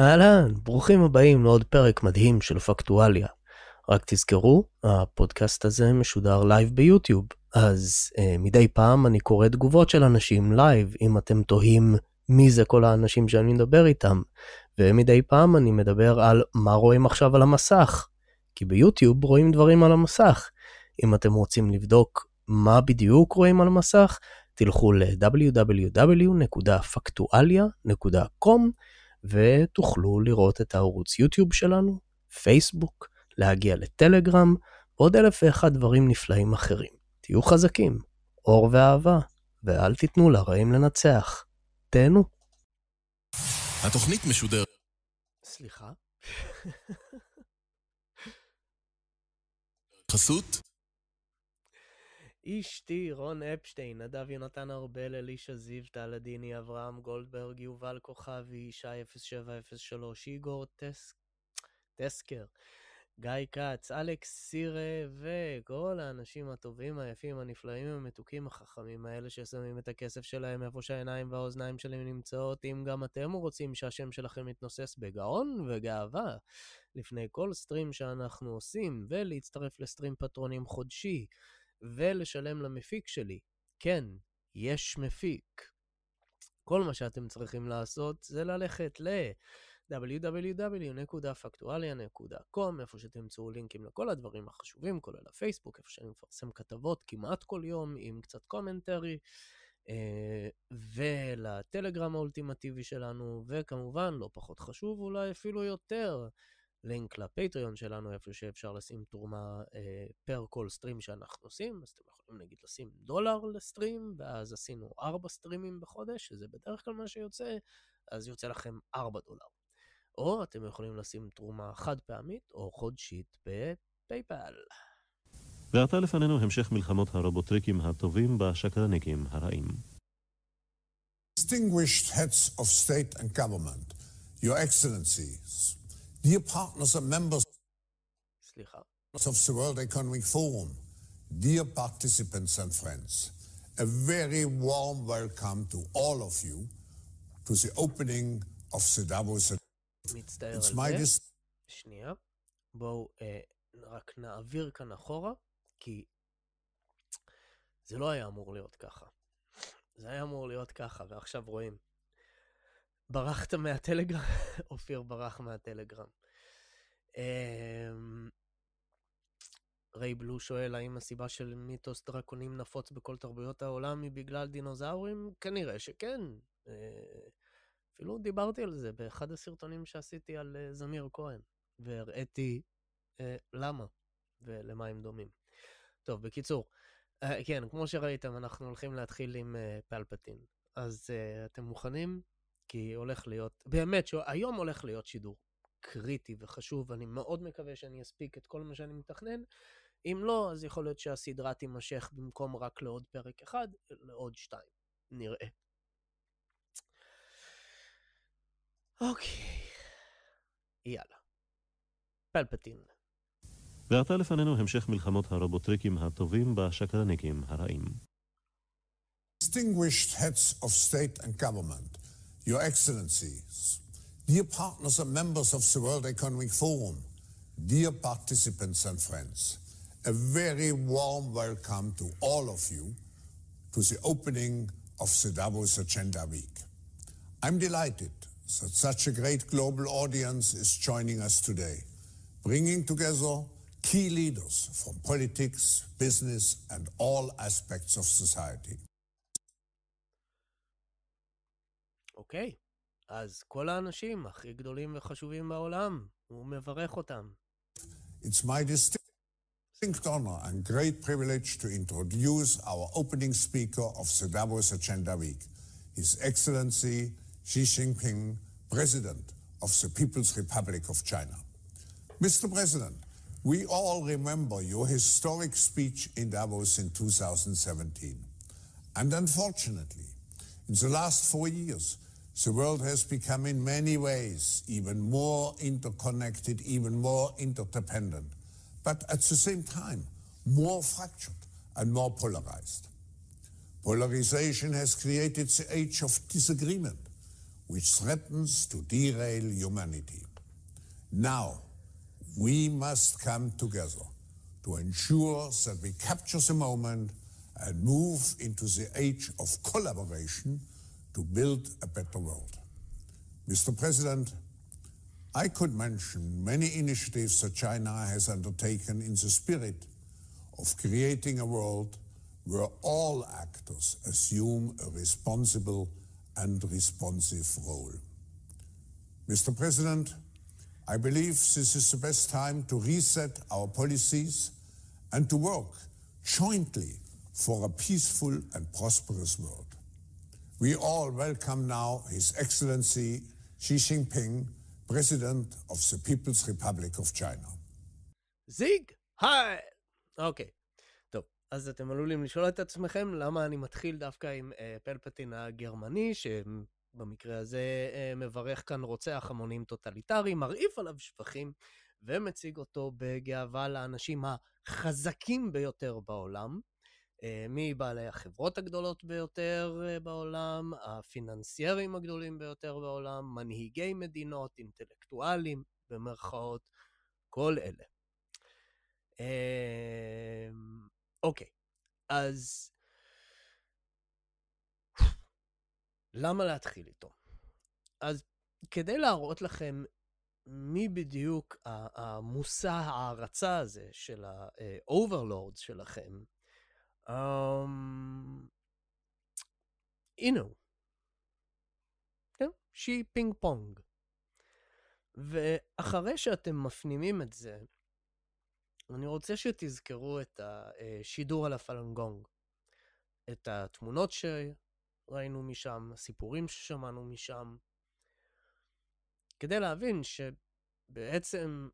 אהלן, ברוכים הבאים לעוד פרק מדהים של פקטואליה. רק תזכרו, הפודקאסט הזה משודר לייב ביוטיוב, אז אה, מדי פעם אני קורא תגובות של אנשים לייב, אם אתם תוהים מי זה כל האנשים שאני מדבר איתם, ומדי פעם אני מדבר על מה רואים עכשיו על המסך, כי ביוטיוב רואים דברים על המסך. אם אתם רוצים לבדוק מה בדיוק רואים על המסך, תלכו ל-www.factualia.com ותוכלו לראות את הערוץ יוטיוב שלנו, פייסבוק, להגיע לטלגרם, ועוד אלף ואחד דברים נפלאים אחרים. תהיו חזקים, אור ואהבה, ואל תיתנו לרעים לנצח. תהנו. התוכנית משודרת. סליחה? חסות? אשתי, רון אפשטיין, נדב יונתן ארבל, אלישע זיו, טל עדיני, אברהם גולדברג, יובל כוכבי, ישי 0703, איגור טס... טסקר, גיא כץ, אלכס סירה, וכל האנשים הטובים, היפים, הנפלאים, המתוקים, החכמים האלה ששמים את הכסף שלהם איפה שהעיניים והאוזניים שלהם נמצאות. אם גם אתם רוצים שהשם שלכם יתנוסס בגאון וגאווה לפני כל סטרים שאנחנו עושים, ולהצטרף לסטרים פטרונים חודשי, ולשלם למפיק שלי. כן, יש מפיק. כל מה שאתם צריכים לעשות זה ללכת ל... www.factualia.com, איפה שתמצאו לינקים לכל הדברים החשובים, כולל הפייסבוק, איפה שאני מפרסם כתבות כמעט כל יום עם קצת commentary, אה, ולטלגרם האולטימטיבי שלנו, וכמובן, לא פחות חשוב, אולי אפילו יותר, לינק לפטריון שלנו, איפה שאפשר לשים תרומה אה, per כל stream שאנחנו עושים, אז אתם יכולים נגיד לשים דולר ל stream, ואז עשינו ארבע סטרימים בחודש, שזה בדרך כלל מה שיוצא, אז יוצא לכם ארבע דולר. או אתם יכולים לשים תרומה חד פעמית או חודשית בפייפל. ועתה לפנינו המשך מלחמות הרובוטריקים הטובים בשקרניקים הרעים. Distinguished heads of state and government, your excellencies, dear partners and members of the World Economic Forum, dear participants and friends, a very warm welcome to all of you to the opening of the Davos מצטער It's על זה. שנייה. בואו אה, רק נעביר כאן אחורה, כי זה לא היה אמור להיות ככה. זה היה אמור להיות ככה, ועכשיו רואים. ברחת מהטלגרם? אופיר ברח מהטלגרם. אמ, ריי בלו שואל, האם הסיבה של מיתוס דרקונים נפוץ בכל תרבויות העולם היא בגלל דינוזאורים? כנראה שכן. אה, אפילו דיברתי על זה באחד הסרטונים שעשיתי על אה, זמיר כהן, והראיתי אה, למה ולמה הם דומים. טוב, בקיצור, כן, כמו שראיתם, אנחנו הולכים להתחיל עם פלפטין. אז אתם מוכנים? כי הולך להיות, באמת, שהיום הולך להיות שידור קריטי וחשוב, אני מאוד מקווה שאני אספיק את כל מה שאני מתכנן. אם לא, אז יכול להיות שהסדרה תימשך במקום רק לעוד פרק אחד, לעוד שתיים. נראה. אוקיי. יאללה. פלפטין. ועתה לפנינו המשך מלחמות הרובוטריקים הטובים בשקרניקים הרעים. distinguished heads of state and government, your excellencies, dear partners and members of the World Economic Forum, dear participants and friends, a very warm welcome to all of you to the opening of the Davos Agenda Week. I'm delighted that such a great global audience is joining us today, bringing together key leaders from politics, business, and all aspects of society. אוקיי. אז כל האנשים הכי גדולים וחשובים בעולם, הוא מברך אותם. It's my distinct honor and great privilege to introduce our opening speaker of the Davos Agenda Week, His Excellency Xi Jinping, President of the People's Republic of China. Mr. President, we all remember your historic speech in Davos in 2017. And unfortunately, in the last four years, the world has become in many ways even more interconnected, even more interdependent, but at the same time, more fractured and more polarized. Polarization has created the age of disagreement. which threatens to derail humanity. Now, we must come together to ensure that we capture the moment and move into the age of collaboration to build a better world. Mr. President, I could mention many initiatives that China has undertaken in the spirit of creating a world where all actors assume a responsible and responsive role. Mr. President, I believe this is the best time to reset our policies and to work jointly for a peaceful and prosperous world. We all welcome now His Excellency Xi Jinping, President of the People's Republic of China. Sieg! Heil! אוקיי. טוב, אז אתם עלולים לשאול את עצמכם למה אני מתחיל דווקא עם אה, פלפטין הגרמני, שבמקרה הזה אה, מברך כאן רוצח המונים טוטליטרי, מרעיף עליו שבחים, ומציג אותו בגאווה לאנשים החזקים ביותר בעולם. אה, מבעלי החברות הגדולות ביותר אה, בעולם, הפיננסיירים הגדולים ביותר בעולם, מנהיגי מדינות, אינטלקטואלים, במרכאות, כל אלה. אמ, אוקיי, אז למה להתחיל איתו? אז כדי להראות לכם מי בדיוק המושא ההערצה הזה של ה-overlords שלכם, Um, הנה הוא. כן, שי פינג פונג. ואחרי שאתם מפנימים את זה, אני רוצה שתזכרו את השידור על הפלנגונג. את התמונות שראינו משם, הסיפורים ששמענו משם, כדי להבין שבעצם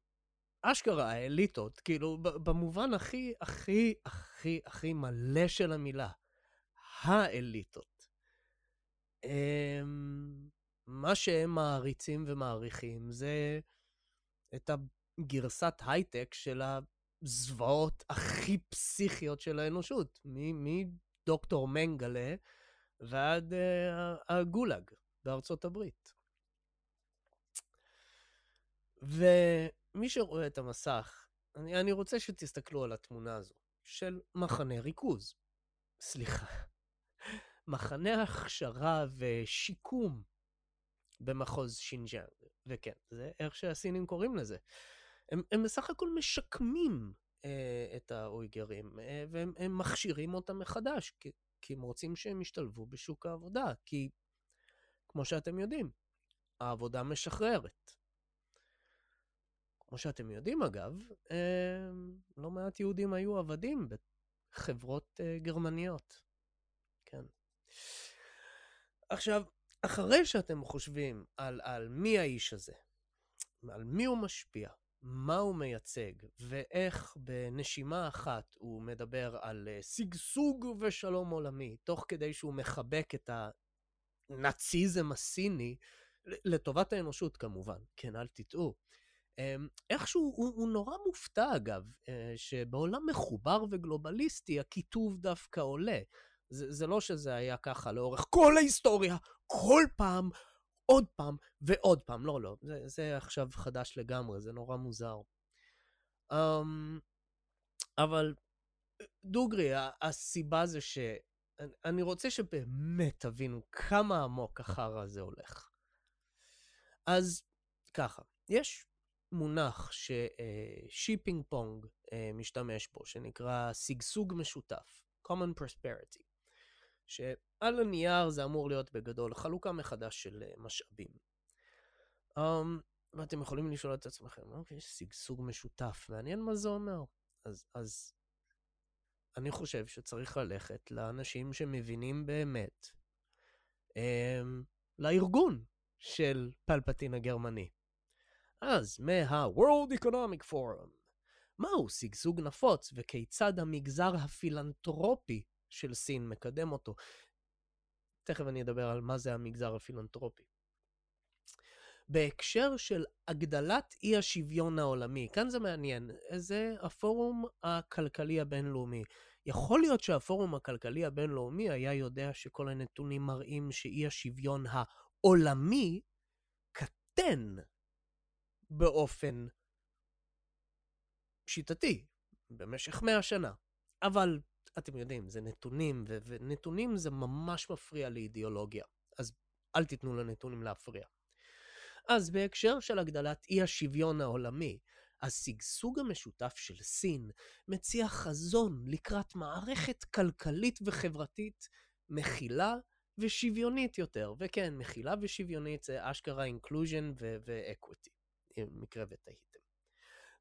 אשכרה האליטות, כאילו, במובן הכי, הכי, הכי, הכי מלא של המילה, האליטות. אמ, מה שהם מעריצים ומעריכים זה את הגרסת הייטק של הזוועות הכי פסיכיות של האנושות, מדוקטור מנגלה ועד אה, הגולאג בארצות הברית. ו... מי שרואה את המסך, אני, אני רוצה שתסתכלו על התמונה הזו של מחנה ריכוז. סליחה. מחנה הכשרה ושיקום במחוז שינג'אנג. וכן, זה איך שהסינים קוראים לזה. הם, הם בסך הכל משקמים אה, את האויגרים, אה, והם מכשירים אותם מחדש, כי, כי הם רוצים שהם ישתלבו בשוק העבודה, כי כמו שאתם יודעים, העבודה משחררת. כמו שאתם יודעים אגב, אה, לא מעט יהודים היו עבדים בחברות אה, גרמניות. כן. עכשיו, אחרי שאתם חושבים על, על מי האיש הזה, על מי הוא משפיע, מה הוא מייצג, ואיך בנשימה אחת הוא מדבר על אה, שגשוג ושלום עולמי, תוך כדי שהוא מחבק את הנאציזם הסיני, לטובת האנושות כמובן, כן, אל תטעו. אמ, איכשהו הוא, הוא נורא מופתע, אגב, אה, שבעולם מחובר וגלובליסטי הקיטוב דווקא עולה. זה, זה לא שזה היה ככה לאורך כל ההיסטוריה, כל פעם, עוד פעם ועוד פעם. לא, לא, זה, זה עכשיו חדש לגמרי, זה נורא מוזר. Um, אבל דוגרי, הסיבה זה ש... אני רוצה שבאמת תבינו כמה עמוק החרא הזה הולך. אז ככה, יש מונח ששי פינג פונג משתמש בו, שנקרא שגשוג משותף, common prosperity, שעל הנייר זה אמור להיות בגדול חלוקה מחדש של אה, משאבים. Um, ואתם יכולים לשאול את עצמכם, אוקיי, יש שגשוג משותף, מעניין מה זה אומר. אז, אז אני חושב שצריך ללכת לאנשים שמבינים באמת, um, לארגון של פלפטין הגרמני. אז מה-World Economic Forum, מהו שגשוג נפוץ וכיצד המגזר הפילנטרופי של סין מקדם אותו? תכף אני אדבר על מה זה המגזר הפילנטרופי. בהקשר של הגדלת אי השוויון העולמי, כאן זה מעניין, זה הפורום הכלכלי הבינלאומי. יכול להיות שהפורום הכלכלי הבינלאומי היה יודע שכל הנתונים מראים שאי השוויון עולמי קטן באופן שיטתי במשך מאה שנה. אבל אתם יודעים, זה נתונים, ו- ונתונים זה ממש מפריע לאידיאולוגיה. אז אל תיתנו לנתונים להפריע. אז בהקשר של הגדלת אי השוויון העולמי, השגשוג המשותף של סין מציע חזון לקראת מערכת כלכלית וחברתית מכילה ושוויונית יותר. וכן, מכילה ושוויונית זה אשכרה inclusion ו equity, במקרה ותהיתם.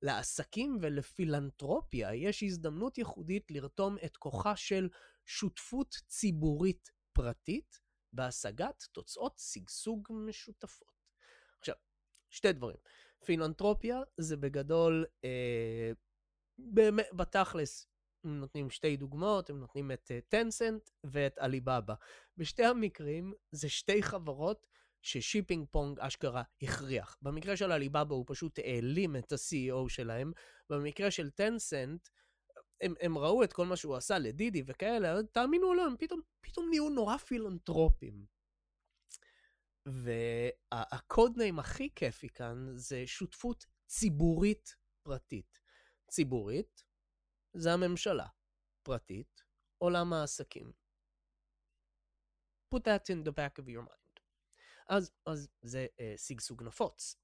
לעסקים ולפילנטרופיה יש הזדמנות ייחודית לרתום את כוחה של שותפות ציבורית פרטית בהשגת תוצאות שגשוג משותפות. עכשיו, שתי דברים. פילנטרופיה זה בגדול, אה, באמת, בתכלס, הם נותנים שתי דוגמאות, הם נותנים את טנסנט אה, ואת עליבאבא. בשתי המקרים זה שתי חברות ששיפינג פונג אשכרה הכריח. במקרה של עליבאבא הוא פשוט העלים את ה-CEO שלהם, במקרה של טנסנט, הם, הם ראו את כל מה שהוא עשה לדידי וכאלה, תאמינו או לא, הם פתאום, פתאום נהיו נורא פילנטרופים. וה code name הכי כיפי כאן זה שותפות ציבורית פרטית. ציבורית זה הממשלה, פרטית, עולם העסקים. put that in the back of your mind. אז, אז זה uh, שגשוג נפוץ.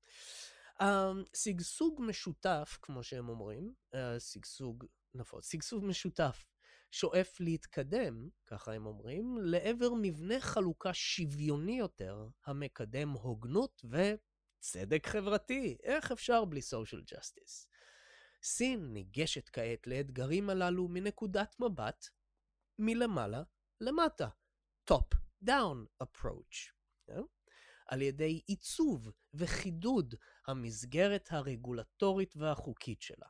Um, שגשוג משותף, כמו שהם אומרים, uh, שגשוג נפוץ, שגשוג משותף שואף להתקדם, ככה הם אומרים, לעבר מבנה חלוקה שוויוני יותר, המקדם הוגנות וצדק חברתי. איך אפשר בלי social justice? סין ניגשת כעת לאתגרים הללו מנקודת מבט מלמעלה למטה, top down approach, yeah? על ידי עיצוב וחידוד המסגרת הרגולטורית והחוקית שלה.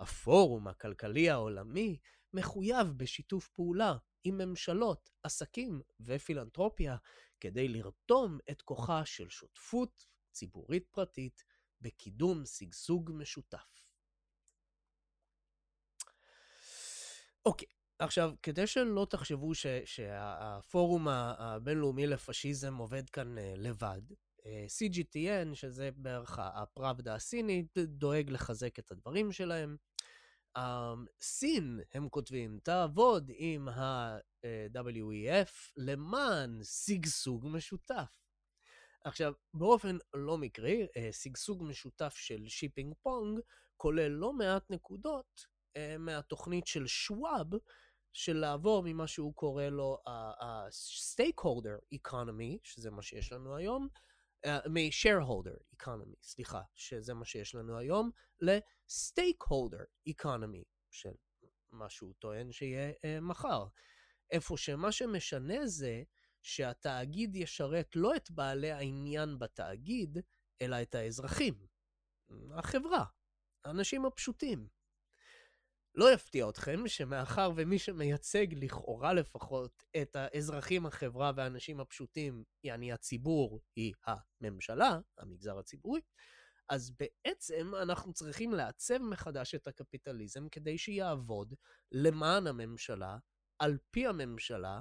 הפורום הכלכלי העולמי מחויב בשיתוף פעולה עם ממשלות, עסקים ופילנטרופיה כדי לרתום את כוחה של שותפות ציבורית פרטית בקידום שגשוג משותף. אוקיי, עכשיו, כדי שלא תחשבו ש, שהפורום הבינלאומי לפשיזם עובד כאן אה, לבד, אה, CGTN, שזה בערך הפראבדה הסינית, דואג לחזק את הדברים שלהם. סין, הם כותבים, תעבוד עם ה-WEF למען שגשוג משותף. עכשיו, באופן לא מקרי, אה, שגשוג משותף של שיפינג פונג כולל לא מעט נקודות מהתוכנית של שוואב, של לעבור ממה שהוא קורא לו ה-stakeholder economy, שזה מה שיש לנו היום, אה, מ-shareholder economy, סליחה, שזה מה שיש לנו היום, ל-stakeholder economy, של מה שהוא טוען שיהיה uh, מחר. איפה שמה שמשנה זה שהתאגיד ישרת לא את בעלי העניין בתאגיד, אלא את האזרחים, החברה, האנשים הפשוטים. לא יפתיע אתכם שמאחר ומי שמייצג לכאורה לפחות את האזרחים, החברה והאנשים הפשוטים, יעני הציבור, היא הממשלה, המגזר הציבורי, אז בעצם אנחנו צריכים לעצב מחדש את הקפיטליזם כדי שיעבוד למען הממשלה, על פי הממשלה,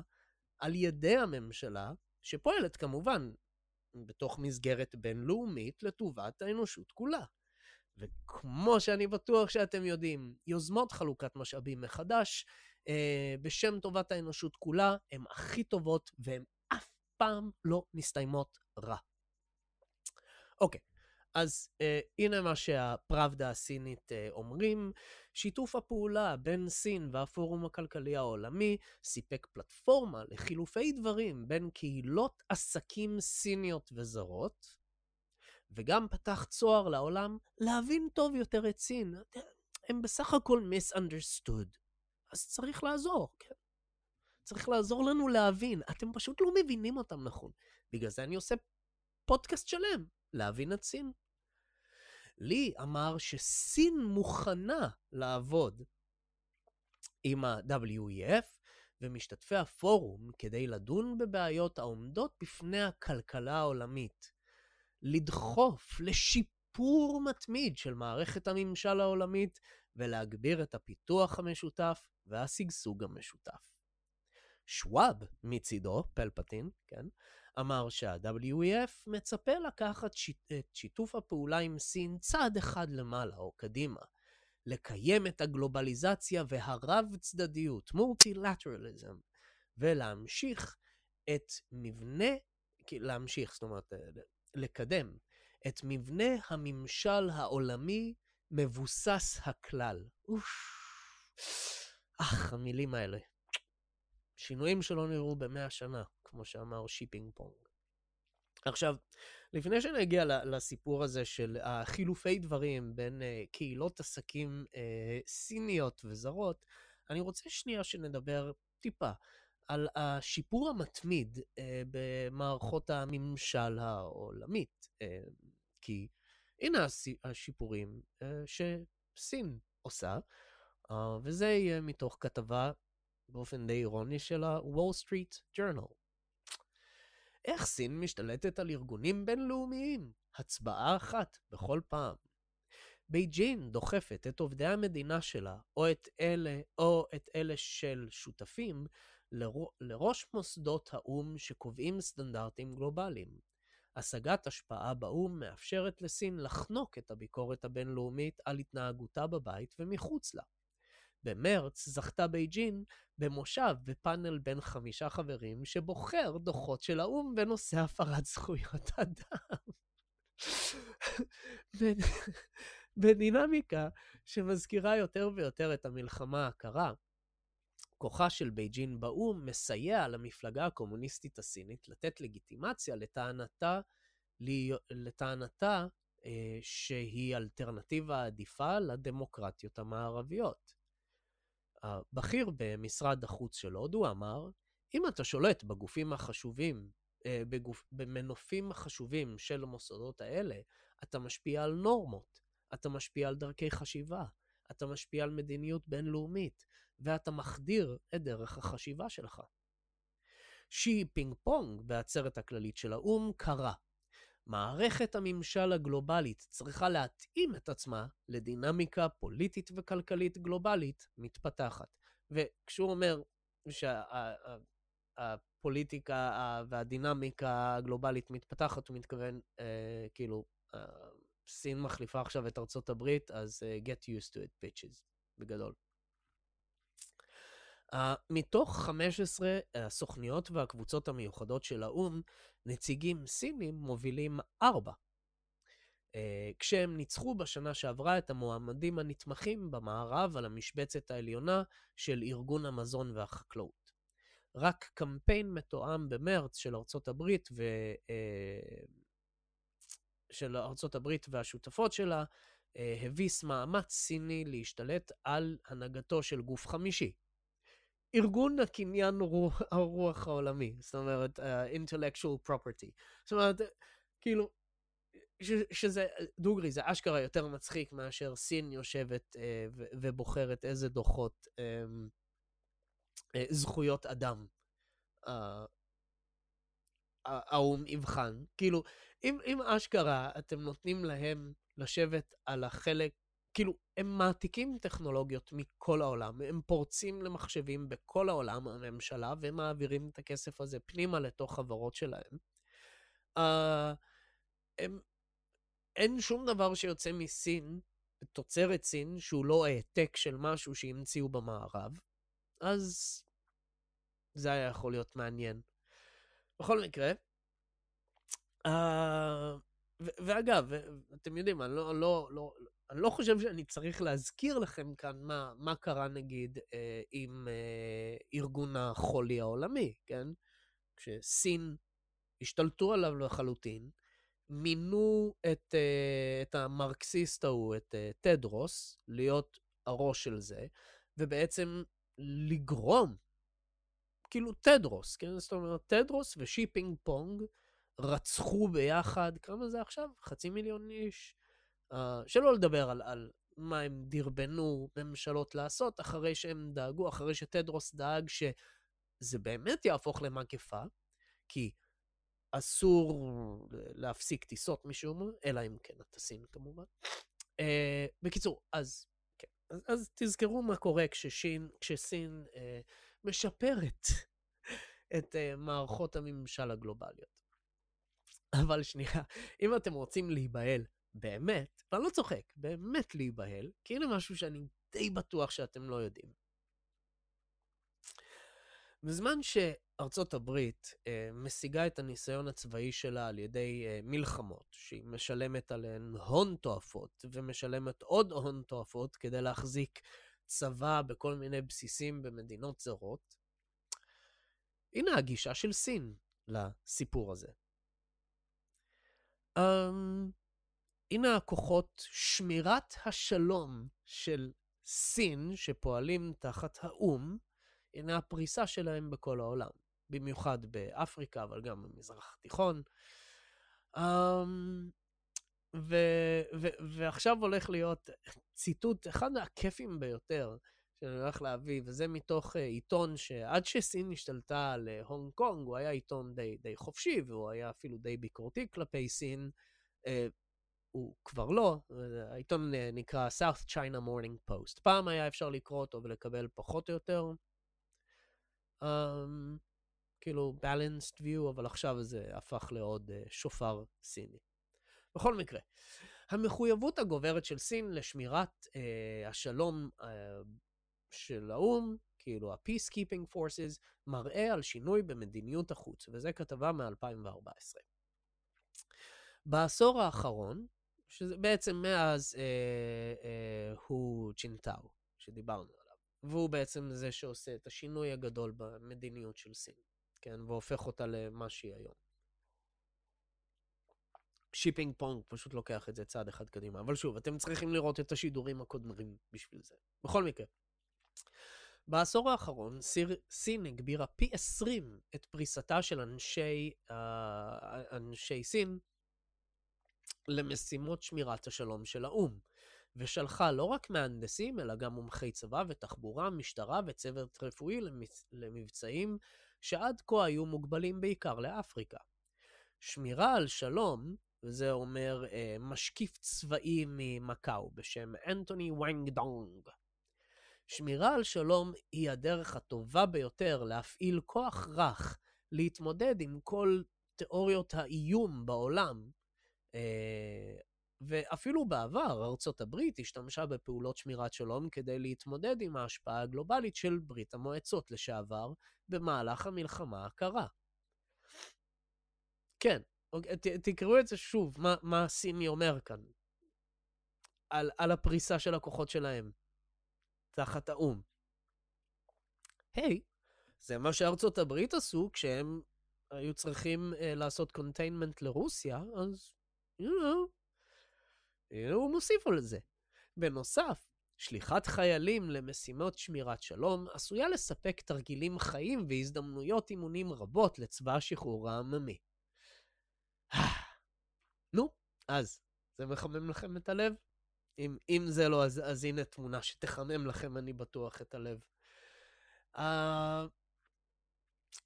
על ידי הממשלה, שפועלת כמובן בתוך מסגרת בינלאומית לטובת האנושות כולה. וכמו שאני בטוח שאתם יודעים, יוזמות חלוקת משאבים מחדש, אה, בשם טובת האנושות כולה, הן הכי טובות והן אף פעם לא מסתיימות רע. אוקיי, אז אה, הנה מה שהפראבדה הסינית אה, אומרים. שיתוף הפעולה בין סין והפורום הכלכלי העולמי סיפק פלטפורמה לחילופי דברים בין קהילות עסקים סיניות וזרות, וגם פתח צוהר לעולם להבין טוב יותר את סין. הם בסך הכל misunderstood. אז צריך לעזור, כן? צריך לעזור לנו להבין. אתם פשוט לא מבינים אותם נכון. בגלל זה אני עושה פודקאסט שלם, להבין את סין. לי אמר שסין מוכנה לעבוד עם ה-WEF ומשתתפי הפורום כדי לדון בבעיות העומדות בפני הכלכלה העולמית. לדחוף לשיפור מתמיד של מערכת הממשל העולמית ולהגביר את הפיתוח המשותף והשגשוג המשותף. שוואב מצידו, פלפטין, כן, אמר שה-WEF מצפה לקחת שיט, את שיתוף הפעולה עם סין צעד אחד למעלה או קדימה, לקיים את הגלובליזציה והרב-צדדיות, מולטילטרליזם, ולהמשיך את מבנה, להמשיך, זאת אומרת, לקדם את מבנה הממשל העולמי מבוסס הכלל. אוף. אך, המילים האלה. שינויים שלא נראו במאה שנה, כמו שאמר שיפינג פונג. עכשיו, לפני שנגיע לסיפור הזה של החילופי דברים בין אה, קהילות עסקים אה, סיניות וזרות, אני רוצה שנייה שנדבר טיפה על השיפור המתמיד אה, במערכות הממשל העולמית. Uh, כי הנה השיפורים uh, שסין עושה, uh, וזה יהיה מתוך כתבה באופן די אירוני של ה-Wall Street Journal. איך סין משתלטת על ארגונים בינלאומיים? הצבעה אחת בכל פעם. בייג'ין דוחפת את עובדי המדינה שלה, או את אלה, או את אלה של שותפים, לראש מוסדות האו"ם שקובעים סטנדרטים גלובליים. השגת השפעה באו"ם מאפשרת לסין לחנוק את הביקורת הבינלאומית על התנהגותה בבית ומחוץ לה. במרץ זכתה בייג'ין במושב בפאנל בין חמישה חברים שבוחר דוחות של האו"ם בנושא הפרת זכויות אדם. בדינמיקה שמזכירה יותר ויותר את המלחמה הקרה, כוחה של בייג'ין באו"ם מסייע למפלגה הקומוניסטית הסינית לתת לגיטימציה לטענתה, לטענתה אה, שהיא אלטרנטיבה עדיפה לדמוקרטיות המערביות. הבכיר במשרד החוץ של הודו אמר, אם אתה שולט בגופים החשובים, אה, בגופ, במנופים החשובים של המוסדות האלה, אתה משפיע על נורמות, אתה משפיע על דרכי חשיבה, אתה משפיע על מדיניות בינלאומית, ואתה מחדיר את דרך החשיבה שלך. שי פינג פונג בעצרת הכללית של האו"ם קרא מערכת הממשל הגלובלית צריכה להתאים את עצמה לדינמיקה פוליטית וכלכלית גלובלית מתפתחת. וכשהוא אומר שהפוליטיקה והדינמיקה הגלובלית מתפתחת, הוא מתכוון, אה, כאילו, אה, סין מחליפה עכשיו את ארצות הברית, אז uh, get used to it, bitches, בגדול. Uh, מתוך 15 הסוכניות והקבוצות המיוחדות של האו"ם, נציגים סינים מובילים ארבע. Uh, כשהם ניצחו בשנה שעברה את המועמדים הנתמכים במערב על המשבצת העליונה של ארגון המזון והחקלאות. רק קמפיין מתואם במרץ של ארצות הברית ו... Uh, של הברית והשותפות שלה, uh, הביס מאמץ סיני להשתלט על הנהגתו של גוף חמישי, ארגון הקניין רוח, הרוח העולמי, זאת אומרת, uh, intellectual property. זאת אומרת, כאילו, ש, שזה, דוגרי, זה אשכרה יותר מצחיק מאשר סין יושבת uh, ו, ובוחרת איזה דוחות um, uh, זכויות אדם האו"ם יבחן. כאילו, אם, אם אשכרה אתם נותנים להם לשבת על החלק כאילו, הם מעתיקים טכנולוגיות מכל העולם, הם פורצים למחשבים בכל העולם, הממשלה, והם מעבירים את הכסף הזה פנימה לתוך חברות שלהם. Uh, הם, אין שום דבר שיוצא מסין, תוצרת סין, שהוא לא העתק של משהו שהמציאו במערב, אז זה היה יכול להיות מעניין. בכל מקרה, uh, ואגב, אתם יודעים, אני לא, לא, לא, אני לא חושב שאני צריך להזכיר לכם כאן מה, מה קרה נגיד אה, עם אה, ארגון החולי העולמי, כן? כשסין השתלטו עליו לחלוטין, מינו את, אה, את המרקסיסט ההוא, את אה, טדרוס, להיות הראש של זה, ובעצם לגרום, כאילו טדרוס, כן? זאת אומרת, טדרוס ושיפינג פונג רצחו ביחד, כמה זה עכשיו? חצי מיליון איש? אה, שלא לדבר על, על מה הם דרבנו ממשלות לעשות אחרי שהם דאגו, אחרי שטדרוס דאג שזה באמת יהפוך למגפה, כי אסור להפסיק טיסות משום, אלא אם כן הטסים כמובן. Uh, בקיצור, אז, כן, אז, אז תזכרו מה קורה כששין, כשסין uh, משפרת את uh, מערכות הממשל הגלובליות. אבל שנייה, אם אתם רוצים להיבהל באמת, ואני לא צוחק, באמת להיבהל, כי הנה משהו שאני די בטוח שאתם לא יודעים. בזמן שארצות הברית אה, משיגה את הניסיון הצבאי שלה על ידי אה, מלחמות, שהיא משלמת עליהן הון תועפות, ומשלמת עוד הון תועפות כדי להחזיק צבא בכל מיני בסיסים במדינות זרות, הנה הגישה של סין לסיפור הזה. Um, הנה הכוחות שמירת השלום של סין, שפועלים תחת האו"ם, הנה הפריסה שלהם בכל העולם, במיוחד באפריקה, אבל גם במזרח התיכון. Um, ו- ו- ועכשיו הולך להיות ציטוט, אחד הכיפים ביותר שאני הולך להביא, וזה מתוך uh, עיתון שעד שסין השתלטה על uh, הונג קונג, הוא היה עיתון די, די חופשי, והוא היה אפילו די ביקורתי כלפי סין. Uh, הוא כבר לא, העיתון נקרא South China Morning Post. פעם היה אפשר לקרוא אותו ולקבל פחות או יותר, um, כאילו balanced view, אבל עכשיו זה הפך לעוד uh, שופר סיני. בכל מקרה, המחויבות הגוברת של סין לשמירת uh, השלום uh, של האו"ם, כאילו ה-Peacekeeping Forces, מראה על שינוי במדיניות החוץ, וזו כתבה מ-2014. בעשור האחרון, שזה בעצם מאז אה, אה, הו ג'ינטאו, שדיברנו עליו, והוא בעצם זה שעושה את השינוי הגדול במדיניות של סין, כן, והופך אותה למה שהיא היום. שיפינג פונג פשוט לוקח את זה צעד אחד קדימה. אבל שוב, אתם צריכים לראות את השידורים הקודמים בשביל זה. בכל מקרה, בעשור האחרון סיר, סין הגבירה פי 20 את פריסתה של אנשי, אה, אנשי סין למשימות שמירת השלום של האו"ם, ושלחה לא רק מהנדסים, אלא גם מומחי צבא ותחבורה, משטרה וצוות רפואי למבצעים שעד כה היו מוגבלים בעיקר לאפריקה. שמירה על שלום, וזה אומר uh, משקיף צבאי ממקאו בשם אנטוני וואנג דונג, שמירה על שלום היא הדרך הטובה ביותר להפעיל כוח רך להתמודד עם כל תיאוריות האיום בעולם. אה, ואפילו בעבר, ארצות הברית השתמשה בפעולות שמירת שלום כדי להתמודד עם ההשפעה הגלובלית של ברית המועצות לשעבר במהלך המלחמה הקרה. כן, ת, תקראו את זה שוב, מה, מה סיני אומר כאן. על, על הפריסה של הכוחות שלהם. תחת האו"ם. היי, hey, זה מה שארצות הברית עשו כשהם היו צריכים אה, לעשות containment לרוסיה, אז, you know, הנה הוא מוסיף על זה. בנוסף, שליחת חיילים למשימות שמירת שלום עשויה לספק תרגילים חיים והזדמנויות אימונים רבות לצבא השחרור העממי. נו, אז, זה מחמם לכם את הלב? אם, אם זה לא, אז, אז הנה תמונה שתחמם לכם, אני בטוח, את הלב. Uh,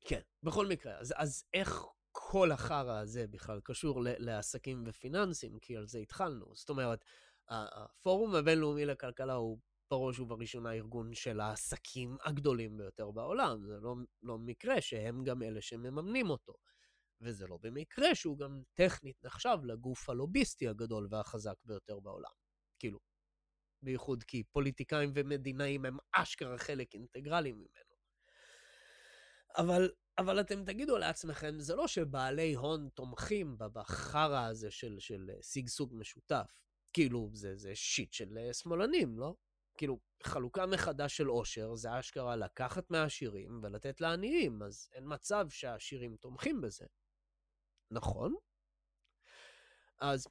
כן, בכל מקרה, אז, אז איך כל החרא הזה בכלל קשור ל, לעסקים ופיננסים? כי על זה התחלנו. זאת אומרת, הפורום הבינלאומי לכלכלה הוא בראש ובראשונה ארגון של העסקים הגדולים ביותר בעולם. זה לא, לא מקרה שהם גם אלה שמממנים אותו. וזה לא במקרה שהוא גם טכנית נחשב לגוף הלוביסטי הגדול והחזק ביותר בעולם. כאילו, בייחוד כי פוליטיקאים ומדינאים הם אשכרה חלק אינטגרלי ממנו. אבל, אבל אתם תגידו לעצמכם, זה לא שבעלי הון תומכים בחרא הזה של, של שגשוג משותף. כאילו, זה, זה שיט של אה, שמאלנים, לא? כאילו, חלוקה מחדש של עושר זה אשכרה לקחת מהעשירים ולתת לעניים, אז אין מצב שהעשירים תומכים בזה. נכון? אז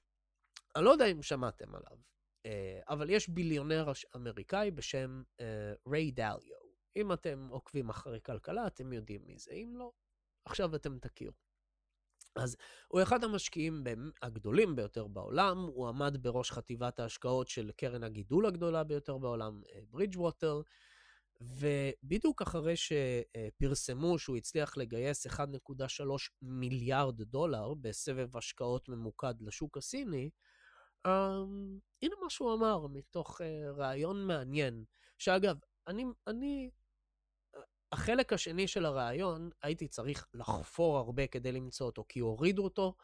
אני לא יודע אם שמעתם עליו, אה, אבל יש ביליונר אמריקאי בשם אה, ריי דליו. אם אתם עוקבים אחרי כלכלה, אתם יודעים מי זה, אם לא, עכשיו אתם תכירו. אז הוא אחד המשקיעים הגדולים ביותר בעולם, הוא עמד בראש חטיבת ההשקעות של קרן הגידול הגדולה ביותר בעולם, ברידג'ווטר, אה, ובדיוק אחרי שפרסמו שהוא הצליח לגייס 1.3 מיליארד דולר בסבב השקעות ממוקד לשוק הסיני, Um, הנה מה שהוא אמר מתוך uh, ראיון מעניין, שאגב, אני, אני, החלק השני של הראיון, הייתי צריך לחפור הרבה כדי למצוא אותו, כי הורידו אותו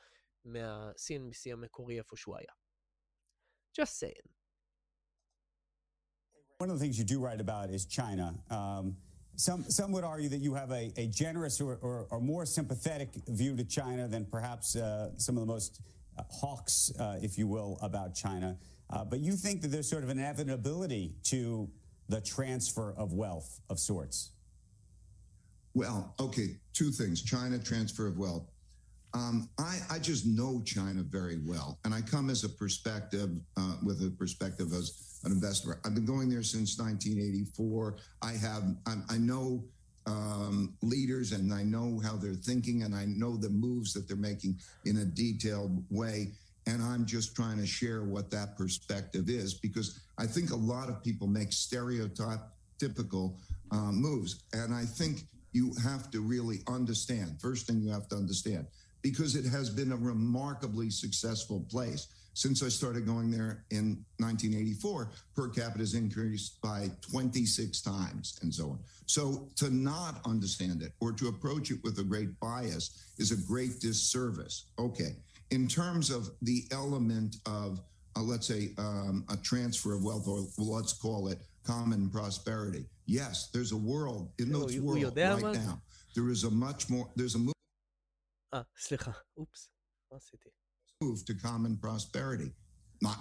מה-CNBC המקורי איפה שהוא היה. Just saying. One of the things you do write about is China. Um, some, some would argue that you have a, a generous or, or, or, more sympathetic view to China than perhaps uh, some of the most uh, hawks, uh, if you will, about China. Uh, but you think that there's sort of an inevitability to the transfer of wealth of sorts. Well, okay, two things China, transfer of wealth. Um, I, I, just know China very well, and I come as a perspective uh, with a perspective as an investor. I've been going there since 1984. I have I, I know um, leaders, and I know how they're thinking, and I know the moves that they're making in a detailed way. And I'm just trying to share what that perspective is because I think a lot of people make stereotypical uh, moves, and I think you have to really understand. First thing you have to understand because it has been a remarkably successful place. Since I started going there in 1984, per capita has increased by 26 times and so on. So to not understand it or to approach it with a great bias is a great disservice. Okay. In terms of the element of, uh, let's say, um, a transfer of wealth, or let's call it common prosperity. Yes, there's a world in those world right now. There is a much more, there's a move אה, סליחה, אופס, מה עשיתי? Move to common prosperity. Not,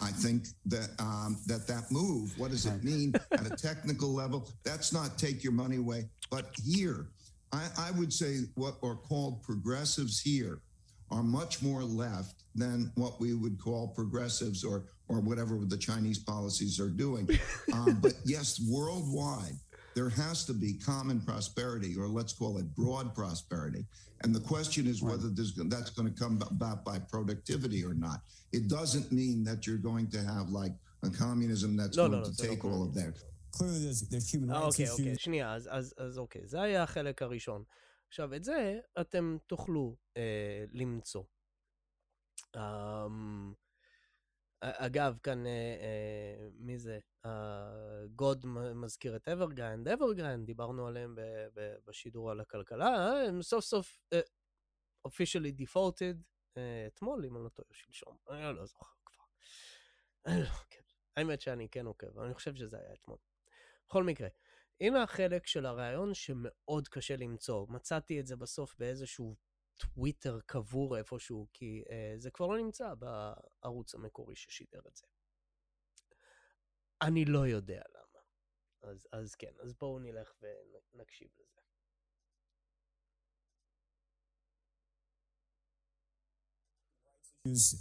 I think that um, that that move. What does it mean at a technical level? That's not take your money away. But here, I, I would say what are called progressives here are much more left than what we would call progressives or or whatever the Chinese policies are doing. um, but yes, worldwide, there has to be common prosperity, or let's call it broad prosperity. And the question is whether that's going to come about by productivity or not. It doesn't mean that you're going to have like a communism that's לא, going לא, to זה לא take all of that. Clearly, there's, there's human rights אוקיי, issues. אוקיי, שנייה, אז, אז, אז אוקיי, זה היה החלק הראשון. עכשיו, את זה אתם תוכלו אה, למצוא. אה, אגב, כאן, אה, אה, מי זה? אה, גוד מזכיר את אברגרנד. אברגרנד, דיברנו עליהם ב, ב, בשידור על הכלכלה, אה, הם סוף סוף אה, officially defaulted אה, אתמול, אם אני לא טועה, שלשום. אני לא זוכר כבר. אני לא עוקב. האמת שאני כן עוקב, אבל אני חושב שזה היה אתמול. בכל מקרה, הנה החלק של הרעיון שמאוד קשה למצוא. מצאתי את זה בסוף באיזשהו טוויטר קבור איפשהו, כי אה, זה כבר לא נמצא בערוץ המקורי ששידר את זה. אני לא יודע למה. אז, אז כן, אז בואו נלך ונקשיב לזה.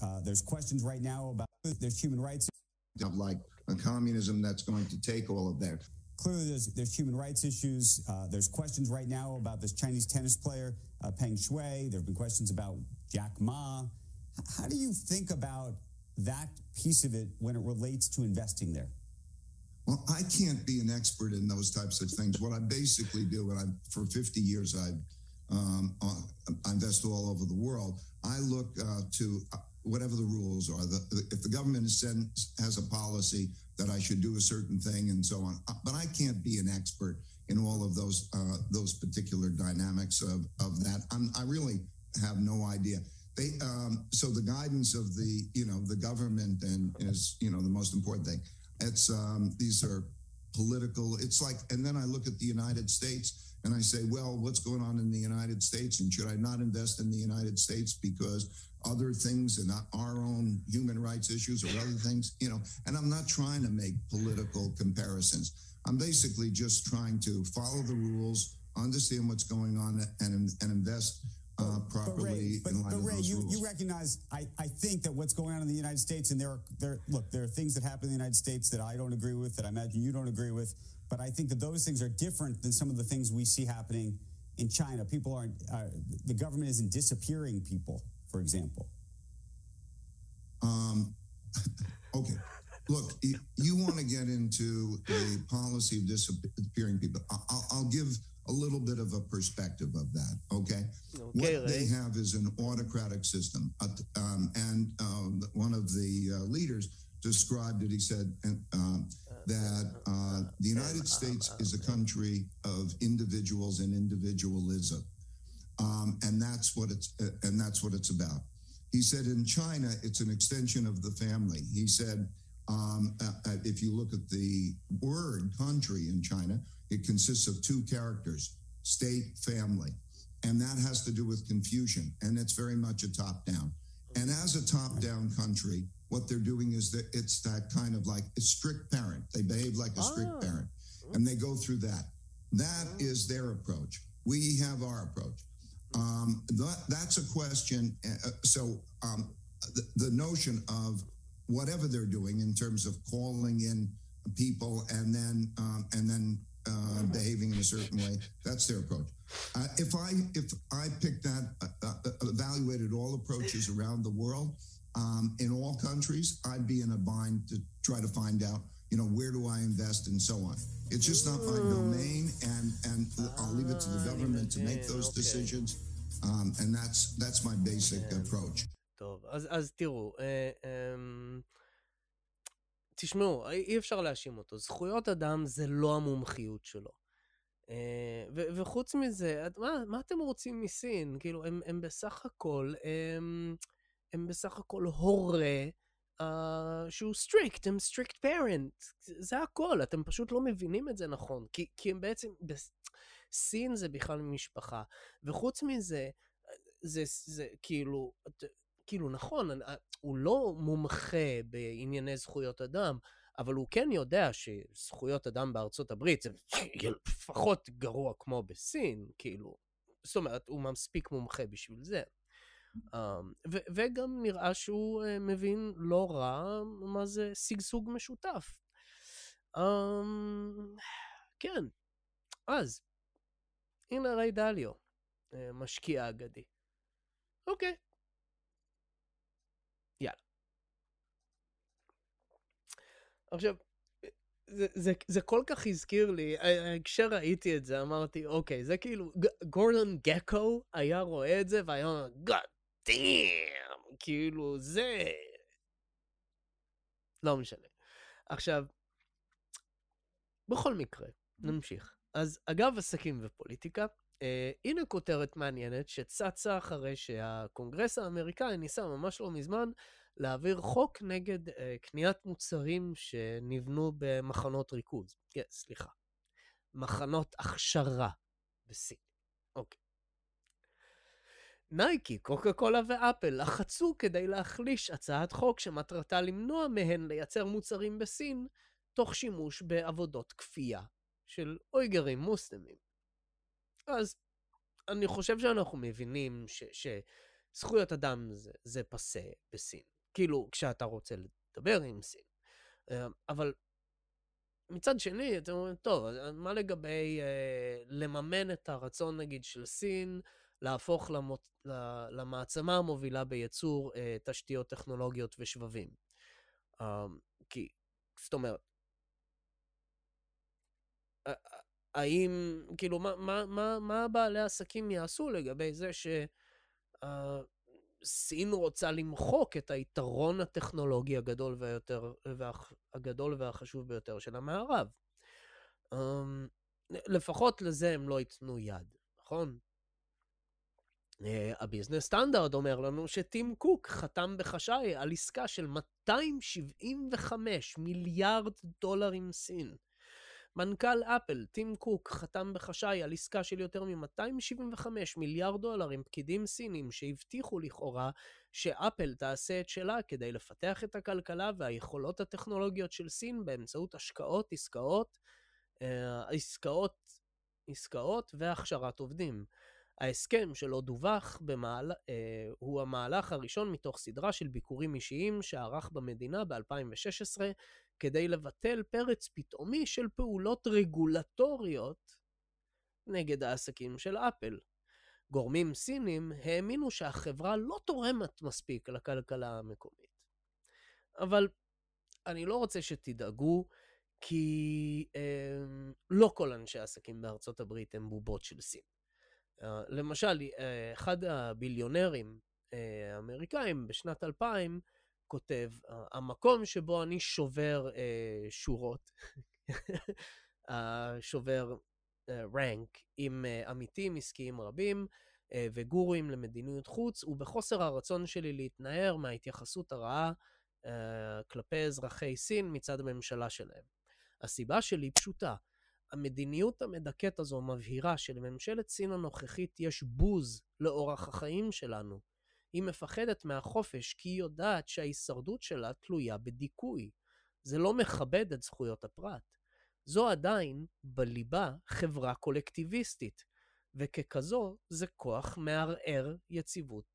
Uh, there's questions right now about there's human rights. Of like a communism that's going to take all of that. Clearly, there's, there's human rights issues. Uh, there's questions right now about this Chinese tennis player, uh, Peng Shui. There have been questions about Jack Ma. How do you think about that piece of it when it relates to investing there? Well, I can't be an expert in those types of things. What I basically do, and I for 50 years I've um, uh, I invested all over the world. I look uh, to whatever the rules are. The, if the government has a policy that I should do a certain thing and so on, uh, but I can't be an expert in all of those uh, those particular dynamics of of that. I'm, I really have no idea. They um, so the guidance of the you know the government and is you know the most important thing. It's um, these are political. It's like, and then I look at the United States and I say, well, what's going on in the United States, and should I not invest in the United States because other things and not our own human rights issues or other things, you know? And I'm not trying to make political comparisons. I'm basically just trying to follow the rules, understand what's going on, and and invest uh, properly but Ray, but, in line but Ray you, you recognize, I, I think that what's going on in the United States, and there are, there, look, there are things that happen in the United States that I don't agree with, that I imagine you don't agree with, but I think that those things are different than some of the things we see happening in China. People aren't, uh, the government isn't disappearing people, for example. Um, okay. Look, you, you want to get into the policy of disappearing people. I- I'll, I'll give a little bit of a perspective of that. Okay. Okay, what they Ray. have is an autocratic system. Uh, um, and um, one of the uh, leaders described it. He said um, that uh, the United States is a country of individuals and individualism. Um, and that's what it's uh, and that's what it's about. He said in China, it's an extension of the family. He said, um, uh, uh, if you look at the word country in China, it consists of two characters state, family. And that has to do with Confucian. And it's very much a top down. And as a top down country, what they're doing is that it's that kind of like a strict parent. They behave like a strict Ah. parent and they go through that. That is their approach. We have our approach. Um, that, that's a question. Uh, so um, the, the notion of whatever they're doing in terms of calling in people and then um, and then uh, behaving in a certain way, that's their approach. Uh, if I if I picked that, uh, uh, evaluated all approaches around the world um, in all countries, I'd be in a bind to try to find out, you know, where do I invest and so on. It's just not my domain, and and I'll leave it to the Ah, government to make okay, those okay. decisions, um, and that's that's my basic Yeah. approach. טוב, אז, אז תראו, אה, אה, תשמעו, אי אפשר להאשים אותו. זכויות אדם זה לא המומחיות שלו. אה, ו- וחוץ מזה, את- מה, מה אתם רוצים מסין? כאילו, הם, הם בסך הכל, הם, הם בסך הכל הורה אה, שהוא strict, הם strict parent. זה הכל, אתם פשוט לא מבינים את זה נכון. כי, כי הם בעצם. סין זה בכלל משפחה. וחוץ מזה, זה, זה כאילו, כאילו, נכון, אני- הוא לא מומחה בענייני זכויות אדם, אבל הוא כן יודע שזכויות אדם בארצות הברית זה לפחות גרוע כמו בסין, כאילו. זאת אומרת, הוא מספיק מומחה בשביל זה. Um, ו- וגם נראה שהוא uh, מבין לא רע מה זה שגשוג משותף. Um, כן, אז, הנה ריי דליו, uh, משקיע אגדי. אוקיי. יאללה. עכשיו, זה, זה, זה כל כך הזכיר לי, אה, אה, כשראיתי את זה אמרתי, אוקיי, זה כאילו, גורדון גקו היה רואה את זה והיה אומר, God damn, כאילו, זה... לא משנה. עכשיו, בכל מקרה, נמשיך. אז אגב עסקים ופוליטיקה, אה, הנה כותרת מעניינת שצצה אחרי שהקונגרס האמריקאי ניסה ממש לא מזמן להעביר חוק נגד אה, קניית מוצרים שנבנו במחנות ריכוז. כן, סליחה. מחנות הכשרה בסין. נייקי, קוקה קולה ואפל לחצו כדי להחליש הצעת חוק שמטרתה למנוע מהן לייצר מוצרים בסין, תוך שימוש בעבודות כפייה של אויגרים מוסלמים. אז אני חושב שאנחנו מבינים ש, שזכויות אדם זה, זה פסה בסין. כאילו, כשאתה רוצה לדבר עם סין. אה, אבל מצד שני, אתם אומרים, טוב, מה לגבי אה, לממן את הרצון, נגיד, של סין להפוך למות, למעצמה המובילה בייצור אה, תשתיות טכנולוגיות ושבבים? אה, כי, זאת אומרת, האם, כאילו, מה, מה, מה, מה בעלי העסקים יעשו לגבי זה שסין רוצה למחוק את היתרון הטכנולוגי הגדול והיותר, והח, הגדול והחשוב ביותר של המערב? Um, לפחות לזה הם לא ייתנו יד, נכון? Uh, הביזנס סטנדרט אומר לנו שטים קוק חתם בחשאי על עסקה של 275 מיליארד דולר עם סין. מנכ"ל אפל, טים קוק, חתם בחשאי על עסקה של יותר מ-275 מיליארד דולר עם פקידים סינים שהבטיחו לכאורה שאפל תעשה את שלה כדי לפתח את הכלכלה והיכולות הטכנולוגיות של סין באמצעות השקעות, עסקאות, אה, עסקאות, עסקאות והכשרת עובדים. ההסכם שלא דווח במעל, אה, הוא המהלך הראשון מתוך סדרה של ביקורים אישיים שערך במדינה ב-2016 כדי לבטל פרץ פתאומי של פעולות רגולטוריות נגד העסקים של אפל. גורמים סינים האמינו שהחברה לא תורמת מספיק לכלכלה המקומית. אבל אני לא רוצה שתדאגו, כי אה, לא כל אנשי העסקים בארצות הברית הם בובות של סין. אה, למשל, אה, אחד הביליונרים אה, האמריקאים בשנת 2000 כותב, "אה, המקום שבו אני שובר שורות, שובר רנק עם עמיתים עסקיים רבים, וגורואים למדיניות חוץ, ובחוסר הרצון שלי להתנער מההתייחסות הרעה כלפי אזרחי סין מצד הממשלה שלהם. הסיבה שלי פשוטה, המדיניות המדכאת הזו מבהירה שלממשלת סין הנוכחית יש בוז לאורח החיים שלנו. היא מפחדת מהחופש כי היא יודעת שההישרדות שלה תלויה בדיכוי. זה לא מכבד את זכויות הפרט. זו עדיין, בליבה, חברה קולקטיביסטית, וככזו זה כוח מערער יציבות,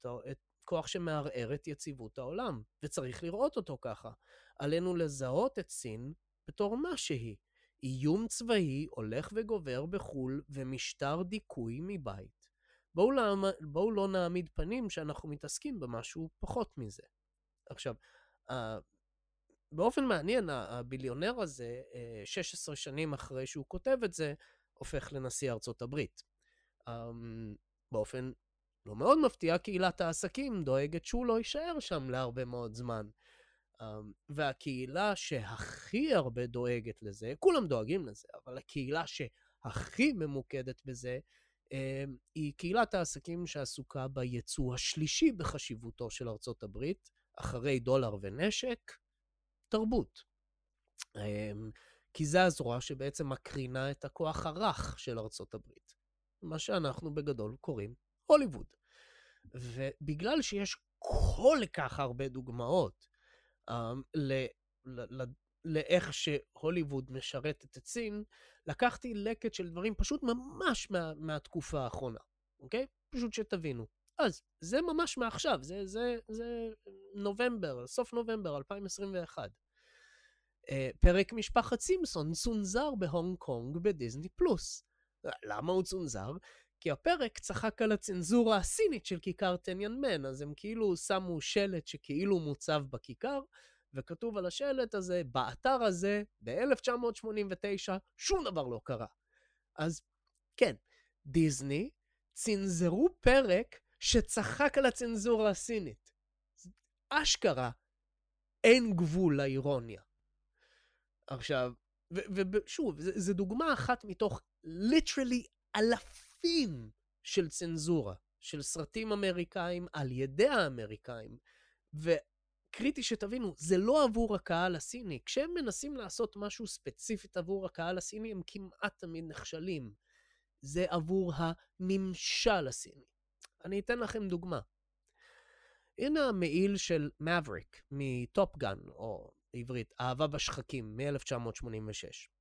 כוח שמערער את יציבות העולם, וצריך לראות אותו ככה. עלינו לזהות את סין בתור מה שהיא. איום צבאי הולך וגובר בחו"ל ומשטר דיכוי מבית. בואו לא, בואו לא נעמיד פנים שאנחנו מתעסקים במשהו פחות מזה. עכשיו, באופן מעניין, הביליונר הזה, 16 שנים אחרי שהוא כותב את זה, הופך לנשיא ארצות הברית. אמ, באופן לא מאוד מפתיע, קהילת העסקים דואגת שהוא לא יישאר שם להרבה מאוד זמן. אמ, והקהילה שהכי הרבה דואגת לזה, כולם דואגים לזה, אבל הקהילה שהכי ממוקדת בזה, אמ, היא קהילת העסקים שעסוקה ביצוא השלישי בחשיבותו של ארצות הברית, אחרי דולר ונשק, תרבות. אמ, כי זה הזרוע שבעצם מקרינה את הכוח הרך של ארצות הברית. מה שאנחנו בגדול קוראים הוליווד. ובגלל שיש כל כך הרבה דוגמאות ל, ל, לאיך שהוליווד משרתת את סין, לקחתי לקט של דברים פשוט ממש מה, מהתקופה האחרונה, אוקיי? פשוט שתבינו. אז זה ממש מעכשיו, זה, זה, זה נובמבר, סוף נובמבר 2021. Uh, אה, פרק משפחת סימפסון צונזר בהונג קונג בדיסני פלוס. למה הוא צונזר? כי הפרק צחק על הצנזורה הסינית של כיכר טניאנמן, אז הם כאילו שמו שלט שכאילו מוצב בכיכר, וכתוב על השלט הזה, באתר הזה, ב-1989, שום דבר לא קרה. אז כן, דיסני צנזרו פרק שצחק על הצנזורה הסינית. אשכרה, אין גבול לאירוניה. עכשיו, ושוב, זו דוגמה אחת מתוך ליטרלי אלפים של צנזורה, של סרטים אמריקאים על ידי האמריקאים. וקריטי שתבינו, זה לא עבור הקהל הסיני. כשהם מנסים לעשות משהו ספציפית עבור הקהל הסיני, הם כמעט תמיד נכשלים. זה עבור הממשל הסיני. אני אתן לכם דוגמה. הנה המעיל של מבריק מטופגן, או בעברית, אהבה בשחקים, מ-1986.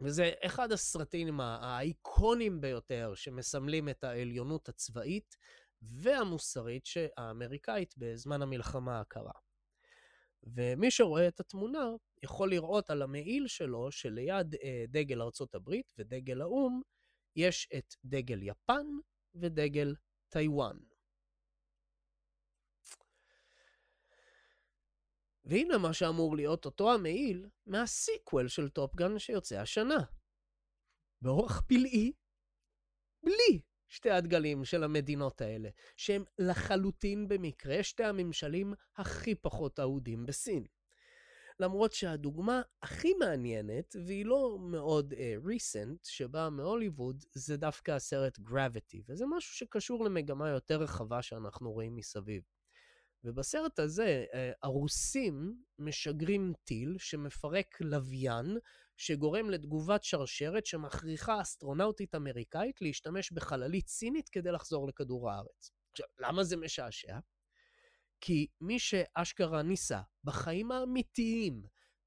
וזה אחד הסרטים האיקונים ביותר שמסמלים את העליונות הצבאית והמוסרית האמריקאית בזמן המלחמה הקרה. ומי שרואה את התמונה יכול לראות על המעיל שלו שליד אה, דגל ארצות הברית ודגל האו"ם יש את דגל יפן ודגל טיוואן. והנה מה שאמור להיות אותו המעיל מה sequel של טופגן שיוצא השנה. באורח פלאי, בלי שתי הדגלים של המדינות האלה, שהם לחלוטין במקרה שתי הממשלים הכי פחות אהודים בסין. למרות שהדוגמה הכי מעניינת, והיא לא מאוד uh, recent, שבאה מהוליווד, זה דווקא הסרט Gravity, וזה משהו שקשור למגמה יותר רחבה שאנחנו רואים מסביב. ובסרט הזה, אה, הרוסים משגרים טיל שמפרק לוויין, שגורם לתגובת שרשרת שמכריחה אסטרונאוטית אמריקאית להשתמש בחללית סינית כדי לחזור לכדור הארץ. עכשיו, למה זה משעשע? כי מי שאשכרה ניסה בחיים האמיתיים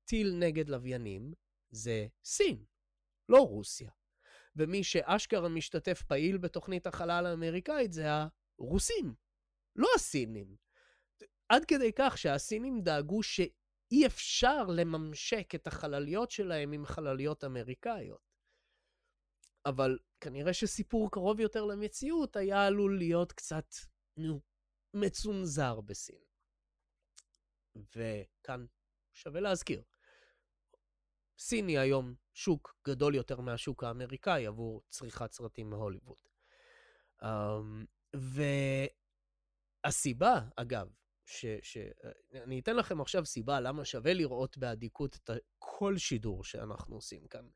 טיל נגד לוויינים, זה סין, לא רוסיה. ומי שאשכרה משתתף פעיל בתוכנית החלל האמריקאית זה הרוסים, לא הסינים. עד כדי כך שהסינים דאגו שאי אפשר לממשק את החלליות שלהם עם חלליות אמריקאיות. אבל כנראה שסיפור קרוב יותר למציאות היה עלול להיות קצת, נו, מצונזר בסין. וכאן שווה להזכיר, סין היא היום שוק גדול יותר מהשוק האמריקאי עבור צריכת סרטים מהוליווד. Um, והסיבה, אגב, ש, ש... אני אתן לכם עכשיו סיבה למה שווה לראות באדיקות את כל שידור שאנחנו עושים כאן.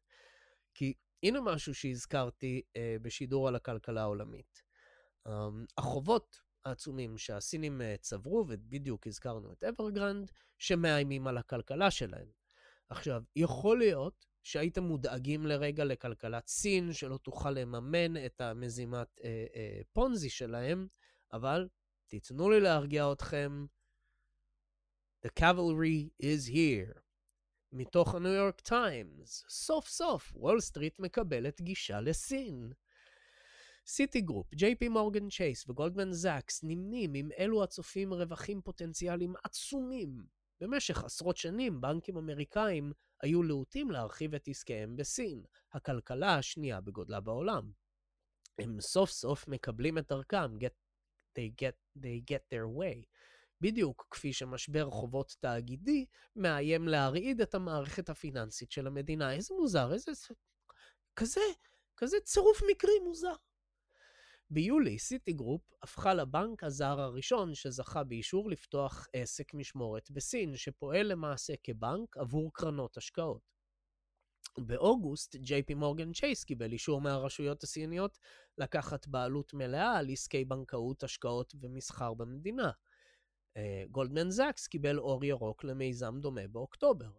כי הנה משהו שהזכרתי אה, בשידור על הכלכלה העולמית. אמ, החובות העצומים שהסינים אה, צברו, ובדיוק הזכרנו את אברגרנד, שמאיימים על הכלכלה שלהם. עכשיו, יכול להיות שהייתם מודאגים לרגע לכלכלת סין, שלא תוכל לממן את המזימת אה, אה, פונזי שלהם, אבל תיתנו לי להרגיע אתכם, The cavalry is here. מתוך הניו יורק טיימס, סוף סוף וול סטריט מקבלת גישה לסין. סיטי גרופ, ג'יי פי מורגן צ'ייס וגולדמן זאקס נמנים עם אלו הצופים רווחים פוטנציאליים עצומים. במשך עשרות שנים בנקים אמריקאים היו להוטים להרחיב את עסקיהם בסין, הכלכלה השנייה בגודלה בעולם. הם סוף סוף מקבלים את דרכם, get, they, get, they get their way. בדיוק כפי שמשבר חובות תאגידי מאיים להרעיד את המערכת הפיננסית של המדינה. איזה מוזר, איזה... כזה, כזה צירוף מקרי מוזר. ביולי, סיטי גרופ הפכה לבנק הזר הראשון שזכה באישור לפתוח עסק משמורת בסין, שפועל למעשה כבנק עבור קרנות השקעות. באוגוסט, ג'יי פי מורגן צ'ייס קיבל אישור מהרשויות הסיניות לקחת בעלות מלאה על עסקי בנקאות, השקעות ומסחר במדינה. גולדמן זאקס קיבל אור ירוק למיזם דומה באוקטובר.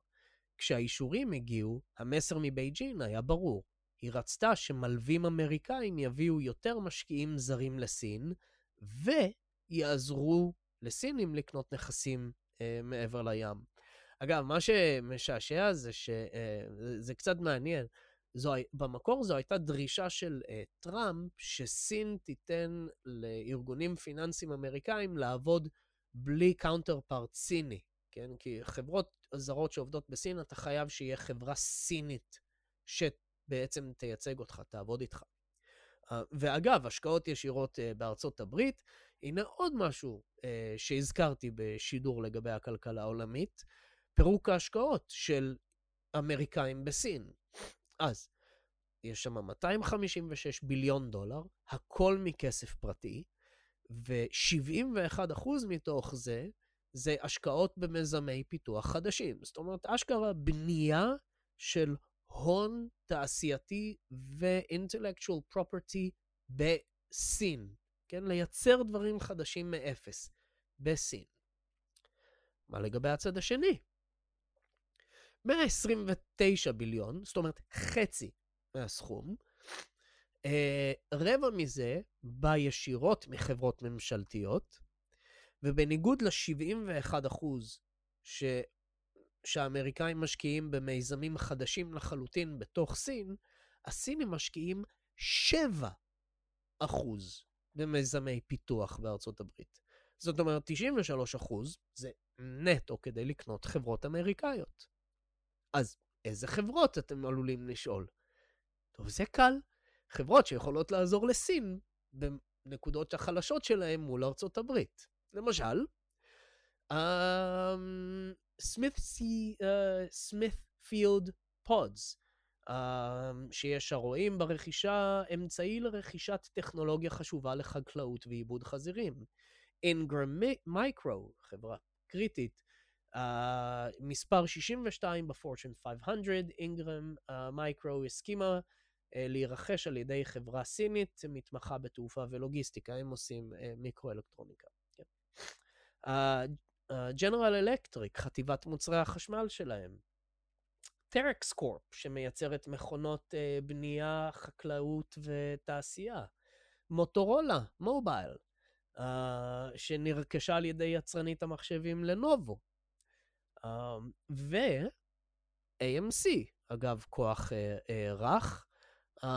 כשהאישורים הגיעו, המסר מבייג'ין היה ברור. היא רצתה שמלווים אמריקאים יביאו יותר משקיעים זרים לסין, ויעזרו לסינים לקנות נכסים אה, מעבר לים. אגב, מה שמשעשע זה שזה אה, קצת מעניין. זו, במקור זו הייתה דרישה של אה, טראמפ שסין תיתן לארגונים פיננסיים אמריקאים לעבוד בלי counterpart סיני, כן? כי חברות זרות שעובדות בסין, אתה חייב שיהיה חברה סינית שבעצם תייצג אותך, תעבוד איתך. אה, ואגב, השקעות ישירות אה, בארצות הברית, הנה עוד משהו אה, שהזכרתי בשידור לגבי הכלכלה העולמית, פירוק ההשקעות של אמריקאים בסין. אז, יש שם 256 ביליון דולר, הכל מכסף פרטי, ו-71% מתוך זה, זה השקעות במיזמי פיתוח חדשים. זאת אומרת, אשכרה בנייה של הון תעשייתי ו-intellectual property בסין. כן? לייצר דברים חדשים מאפס בסין. מה לגבי הצד השני? 129 ביליון, זאת אומרת חצי מהסכום, אה, רבע מזה בא ישירות מחברות ממשלתיות, ובניגוד ל-71 ש... שהאמריקאים משקיעים במיזמים חדשים לחלוטין בתוך סין, הסינים משקיעים 7 במיזמי פיתוח בארצות הברית. זאת אומרת, 93 זה נטו כדי לקנות חברות אמריקאיות. אז איזה חברות אתם עלולים לשאול? טוב, זה קל. חברות שיכולות לעזור לסין בנקודות החלשות שלהם מול ארצות הברית. למשל, סמית-פילד פודס, שיש הרואים ברכישה אמצעי לרכישת טכנולוגיה חשובה לחקלאות ועיבוד חזירים. אינגרם מייקרו, חברה קריטית, אה, מספר 62 בפורצ'ן 500, אינגרם מייקרו הסכימה אה, להירכש על ידי חברה סינית מתמחה בתעופה ולוגיסטיקה, הם עושים אה, מיקרואלקטרוניקה. ג'נרל כן. אלקטריק, חטיבת מוצרי החשמל שלהם. טרקס קורפ, שמייצרת מכונות uh, בנייה, חקלאות ותעשייה. מוטורולה, מובייל, uh, שנרכשה על ידי יצרנית המחשבים לנובו. Uh, ו-AMC, אגב, כוח uh, uh, רך, uh,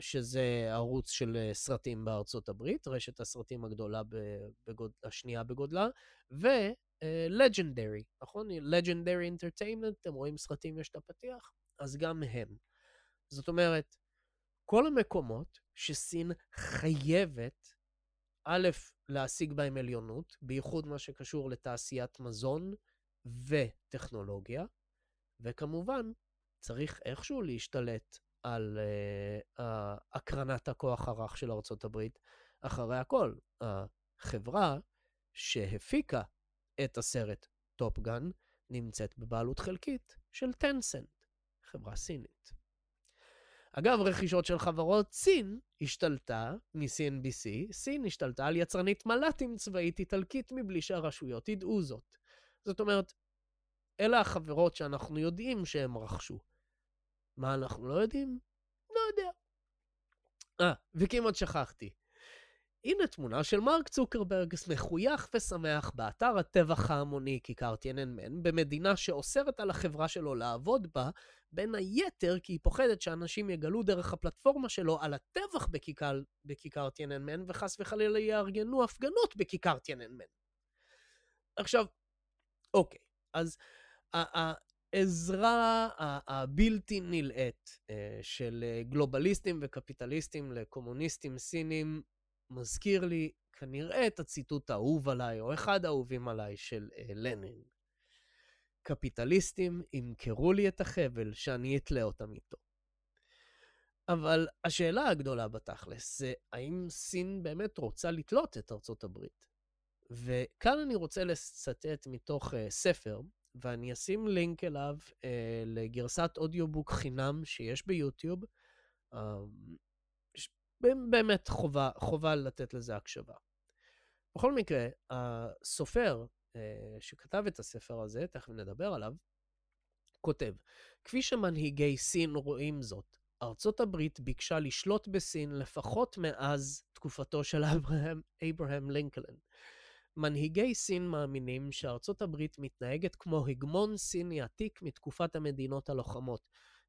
שזה ערוץ של uh, סרטים בארצות הברית, רשת הסרטים הגדולה בגוד... השנייה בגודלה, ו-Legendary, uh, נכון? Legendary Entertainment, אתם רואים סרטים, יש את הפתיח? אז גם הם. זאת אומרת, כל המקומות שסין חייבת, א', להשיג בהם עליונות, בייחוד מה שקשור לתעשיית מזון וטכנולוגיה, וכמובן, צריך איכשהו להשתלט על uh, הקרנת הכוח הרך של הברית. אחרי הכל, החברה שהפיקה את הסרט טופ גן נמצאת בבעלות חלקית של טנסנט, חברה סינית. אגב, רכישות של חברות, סין השתלטה מ-CNBC, סין השתלטה על יצרנית מל"טים צבאית איטלקית מבלי שהרשויות ידעו זאת. זאת אומרת, אלה החברות שאנחנו יודעים שהם רכשו. מה אנחנו לא יודעים? לא יודע. אה, וכמעט שכחתי. הנה תמונה של מרק צוקרברג מחוייך ושמח באתר הטבח ההמוני כיכר טייננמן, במדינה שאוסרת על החברה שלו לעבוד בה, בין היתר כי היא פוחדת שאנשים יגלו דרך הפלטפורמה שלו על הטבח בכיכר, בכיכר טייננמן, וחס וחלילה יארגנו הפגנות בכיכר טייננמן. עכשיו, אוקיי, אז העזרה הבלתי נלאית אה, של אה, גלובליסטים וקפיטליסטים לקומוניסטים סינים מזכיר לי כנראה את הציטוט האהוב עליי, או אחד האהובים עליי, של אה, לנין. קפיטליסטים ימכרו לי את החבל שאני אתלה אותם איתו. אבל השאלה הגדולה בתכלס זה האם סין באמת רוצה לתלות את ארצות הברית? וכאן אני רוצה לצטט מתוך uh, ספר, ואני אשים לינק אליו uh, לגרסת אודיובוק חינם שיש ביוטיוב. Uh, באמת חובה, חובה לתת לזה הקשבה. בכל מקרה, הסופר אה, שכתב את הספר הזה, תכף נדבר עליו, כותב, כפי שמנהיגי סין רואים זאת, ארצות הברית ביקשה לשלוט בסין לפחות מאז תקופתו של אברהם, לינקולן. מנהיגי סין מאמינים שארצות הברית מתנהגת כמו הגמון סיני עתיק מתקופת המדינות הלוחמות.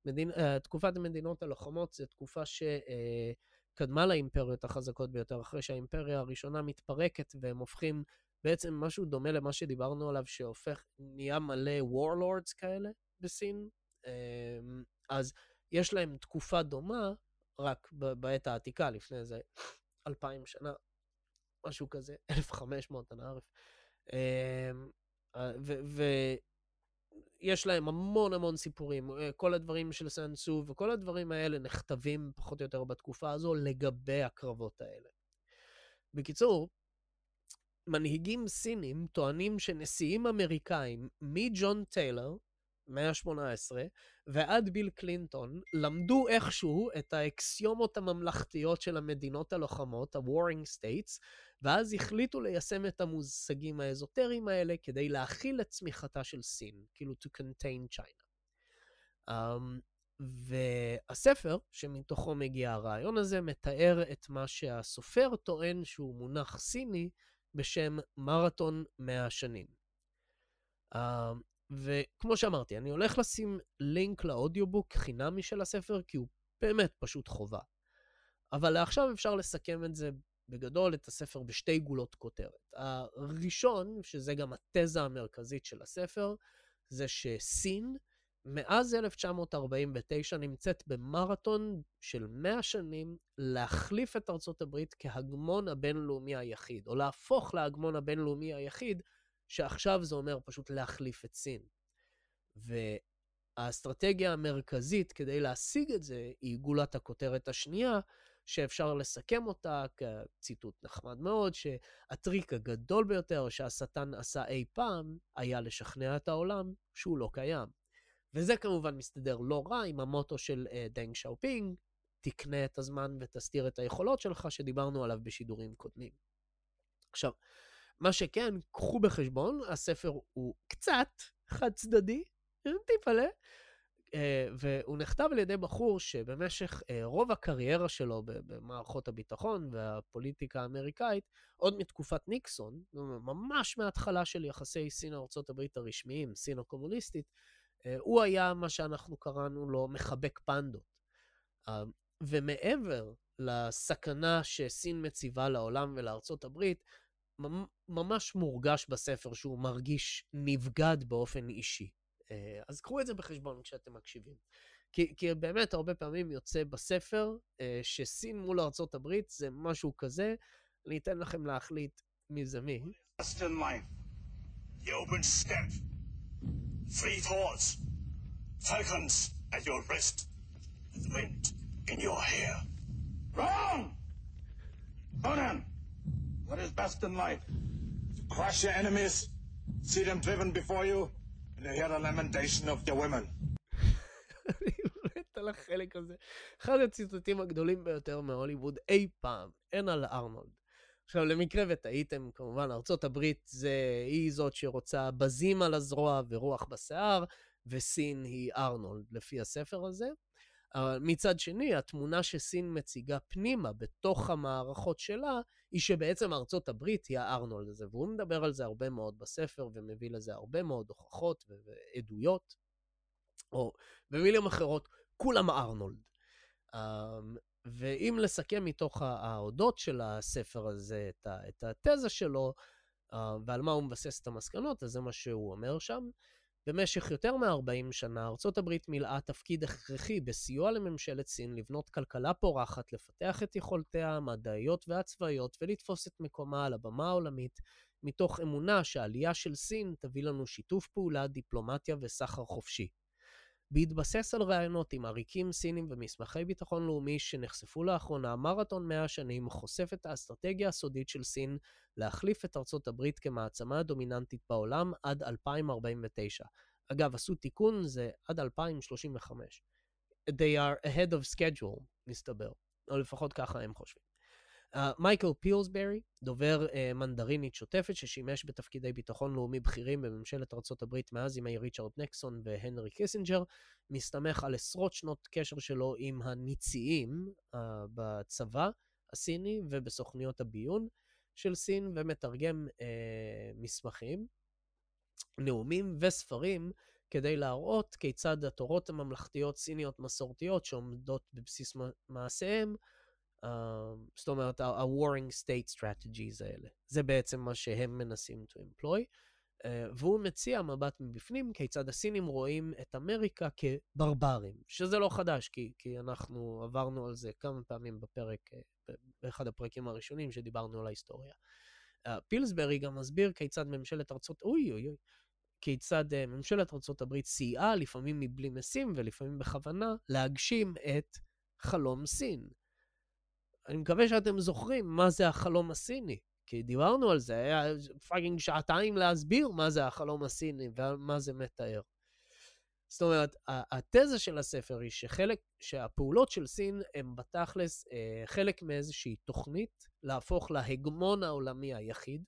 מדינ... Uh, תקופת המדינות הלוחמות זו תקופה ש... Uh, קדמה לאימפריות החזקות ביותר, אחרי שהאימפריה הראשונה מתפרקת והם הופכים בעצם משהו דומה למה שדיברנו עליו, שהופך, נהיה מלא warlords כאלה בסין. אמ, אז יש להם תקופה דומה, רק בעת העתיקה, לפני איזה אלפיים שנה, משהו כזה, 1500, אנא ערף. אמ, יש להם המון המון סיפורים, אה, כל הדברים של סאנסו וכל הדברים האלה נכתבים פחות או יותר בתקופה הזו לגבי הקרבות האלה. בקיצור, מנהיגים סינים טוענים שנשיאים אמריקאים, מג'ון טיילר, מאה ה-18, ועד ביל קלינטון, למדו איכשהו את האקסיומות הממלכתיות של המדינות הלוחמות, ה-Warring States, ואז החליטו ליישם את המושגים האזוטריים האלה כדי להכיל את צמיחתה של סין, כאילו to contain China. Um, והספר שמתוכו מגיע הרעיון הזה מתאר את מה שהסופר טוען שהוא מונח סיני בשם מרתון 100 שנים. Uh, וכמו שאמרתי, אני הולך לשים לינק לאודיובוק חינמי של הספר, כי הוא באמת פשוט חובה. אבל עכשיו אפשר לסכם את זה בגדול, את הספר בשתי גולות כותרת. הראשון, שזה גם התזה המרכזית של הספר, זה שסין, מאז 1949 נמצאת במרתון של 100 שנים להחליף את ארצות הברית כהגמון הבינלאומי היחיד, או להפוך להגמון הבינלאומי היחיד, שעכשיו זה אומר פשוט להחליף את סין. והאסטרטגיה המרכזית כדי להשיג את זה היא גולת הכותרת השנייה, שאפשר לסכם אותה כציטוט נחמד מאוד, שהטריק הגדול ביותר שהשטן עשה אי פעם היה לשכנע את העולם שהוא לא קיים. וזה כמובן מסתדר לא רע עם המוטו של אה, דנג שיאופינג, תקנה את הזמן ותסתיר את היכולות שלך, שדיברנו עליו בשידורים קודמים. עכשיו, מה שכן, קחו בחשבון, הספר הוא קצת חד צדדי, טיפלה, אה, והוא נכתב על ידי בחור שבמשך אה, רוב הקריירה שלו במערכות הביטחון והפוליטיקה האמריקאית, עוד מתקופת ניקסון, ממש מההתחלה של יחסי סין-ארה"ב הרשמיים, סין הקומוניסטית, אה, הוא היה מה שאנחנו קראנו לו מחבק פנדות. ומעבר לסכנה שסין מציבה לעולם ולארצות הברית, ממש מורגש בספר שהוא מרגיש נבגד באופן אישי. אה, אז קחו את זה בחשבון כשאתם מקשיבים. כי, כי באמת הרבה פעמים יוצא בספר אה, שסין מול ארצות הברית זה משהו כזה, אני אתן לכם להחליט מי זה מי. What is best in life? To crush your enemies, see them driven before you, and I hear the lamentation of the women. אני על החלק הזה. אחד הציטוטים הגדולים ביותר מהוליווד אי פעם, אין על ארנולד. עכשיו, למקרה וטעיתם, כמובן, ארה"ב זה, היא זאת שרוצה בזים על הזרוע ורוח בשיער, וסין היא ארנולד, לפי הספר הזה. מצד שני, התמונה שסין מציגה פנימה, בתוך המערכות שלה, היא שבעצם ארצות הברית היא הארנולד הזה, והוא מדבר על זה הרבה מאוד בספר, ומביא לזה הרבה מאוד הוכחות ועדויות. או במילים אחרות, כולם ארנולד. אמ, ואם לסכם מתוך ההודות של הספר הזה את, את התזה שלו, אה, ועל מה הוא מבסס את המסקנות, אז זה מה שהוא אומר שם. במשך יותר מ-40 שנה, ארצות הברית מילאה תפקיד הכרחי בסיוע לממשלת סין לבנות כלכלה פורחת, לפתח את יכולותיה המדעיות והצבאיות ולתפוס את מקומה על הבמה העולמית, מתוך אמונה שהעלייה של סין תביא לנו שיתוף פעולה, דיפלומטיה וסחר חופשי. בהתבסס על ראיונות עם עריקים סינים ומסמכי ביטחון לאומי שנחשפו לאחרונה, מרתון 100 השנים חושף את האסטרטגיה הסודית של סין להחליף את ארצות הברית כמעצמה הדומיננטית בעולם עד 2049. אגב, עשו תיקון, זה עד 2035. They are ahead of schedule, מסתבר. או לפחות ככה הם חושבים. מייקל פילסברי, דובר אה, מנדרינית שוטפת ששימש בתפקידי ביטחון לאומי בכירים בממשלת ארה"ב מאז ימי ריצ'רד נקסון והנרי קיסינג'ר, מסתמך על עשרות שנות קשר שלו עם הניציים אה, בצבא הסיני ובסוכניות הביון של סין, ומתרגם אה, מסמכים, נאומים וספרים כדי להראות כיצד התורות הממלכתיות סיניות מסורתיות שעומדות בבסיס מעשיהם, אמ, זאת אומרת, ה-warring state strategies האלה. זה בעצם מה שהם מנסים to employ. Uh, והוא מציע מבט מבפנים כיצד הסינים רואים את אמריקה כברברים, שזה לא חדש, כי, כי אנחנו עברנו על זה כמה פעמים בפרק, uh, באחד הפרקים הראשונים שדיברנו על ההיסטוריה. Uh, פילסברי גם מסביר כיצד ממשלת ארצות, אוי אוי אוי, כיצד uh, ממשלת ארצות הברית סייעה, לפעמים מבלי משים ולפעמים בכוונה, להגשים את חלום סין. אני מקווה שאתם זוכרים מה זה החלום הסיני, כי דיברנו על זה, היה fucking שעתיים להסביר מה זה החלום הסיני ומה זה מתאר. זאת אומרת, התזה של הספר היא שחלק, שהפעולות של סין הן בתכלס אה, חלק מאיזושהי תוכנית להפוך להגמון העולמי היחיד,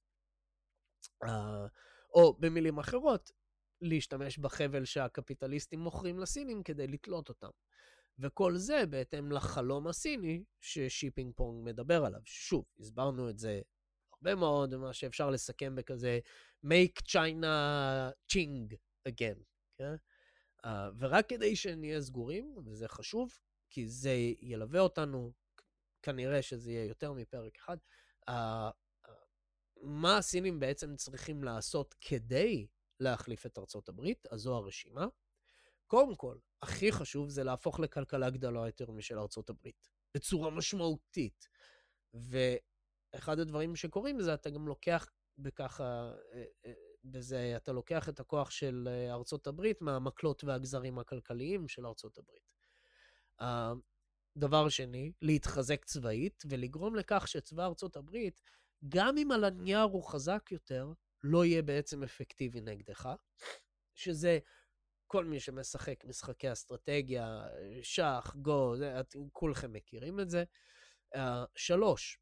אה, או במילים אחרות, להשתמש בחבל שהקפיטליסטים מוכרים לסינים כדי לתלות אותם. וכל זה בהתאם לחלום הסיני ששיפינג פונג מדבר עליו. שוב, הסברנו את זה הרבה מאוד, מה שאפשר לסכם בכזה make China ching again, כן? Uh, ורק כדי שנהיה סגורים, וזה חשוב, כי זה ילווה אותנו, כנראה שזה יהיה יותר מפרק אחד, uh, uh, מה הסינים בעצם צריכים לעשות כדי להחליף את ארצות הברית, אז זו הרשימה. קודם כל, הכי חשוב זה להפוך לכלכלה גדולה יותר משל ארצות הברית, בצורה משמעותית. ואחד הדברים שקורים זה אתה גם לוקח בככה, אה, אה, בזה אתה לוקח את הכוח של אה, ארצות הברית מהמקלות והגזרים הכלכליים של ארצות הברית. דבר שני, להתחזק צבאית ולגרום לכך שצבא ארצות הברית, גם אם על הנייר הוא חזק יותר, לא יהיה בעצם אפקטיבי נגדך, שזה כל מי שמשחק משחקי אסטרטגיה, שח, גו, זה, את, כולכם מכירים את זה. Uh, שלוש,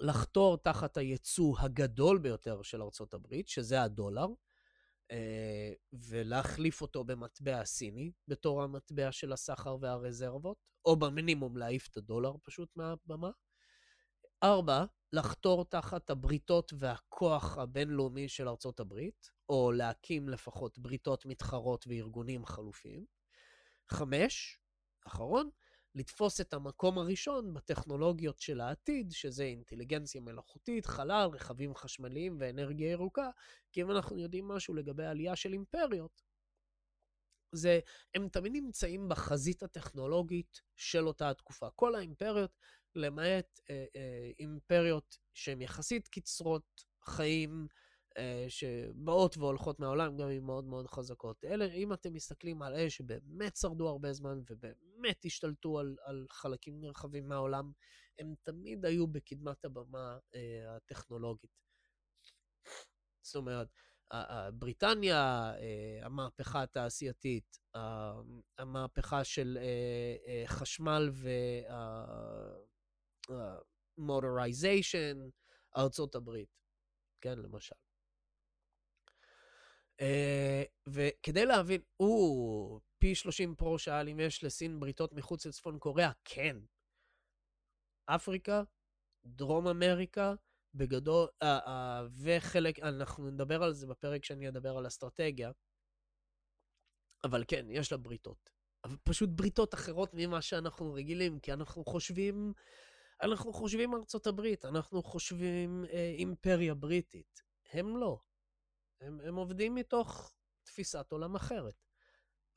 לחתור תחת הייצוא הגדול ביותר של ארצות הברית, שזה הדולר, uh, ולהחליף אותו במטבע הסיני, בתור המטבע של הסחר והרזרבות, או במינימום להעיף את הדולר פשוט מהבמה. ארבע, לחתור תחת הבריתות והכוח הבינלאומי של ארצות הברית, או להקים לפחות בריתות מתחרות וארגונים חלופיים. חמש, אחרון, לתפוס את המקום הראשון בטכנולוגיות של העתיד, שזה אינטליגנציה מלאכותית, חלל, רכבים חשמליים ואנרגיה ירוקה, כי אם אנחנו יודעים משהו לגבי העלייה של אימפריות, זה, הם תמיד נמצאים בחזית הטכנולוגית של אותה התקופה. כל האימפריות, למעט אה, אה, אימפריות שהן יחסית קצרות חיים, אה, שבאות והולכות מהעולם, גם אם מאוד מאוד חזקות. אלה, אם אתם מסתכלים על אלה שבאמת שרדו הרבה זמן ובאמת השתלטו על, על חלקים נרחבים מהעולם, הם תמיד היו בקדמת הבמה אה, הטכנולוגית. זאת אומרת, בריטניה, המהפכה התעשייתית, המהפכה של חשמל ומוטוריזיישן, ארצות הברית, כן, למשל. וכדי להבין, או, פי 30 פרו שאל אם יש לסין בריתות מחוץ לצפון קוריאה, כן. אפריקה, דרום אמריקה, בגדול, uh, uh, וחלק, אנחנו נדבר על זה בפרק שאני אדבר על אסטרטגיה, אבל כן, יש לה בריתות. אבל פשוט בריתות אחרות ממה שאנחנו רגילים, כי אנחנו חושבים, אנחנו חושבים ארצות הברית, אנחנו חושבים אה, אימפריה בריטית. הם לא. הם, הם עובדים מתוך תפיסת עולם אחרת.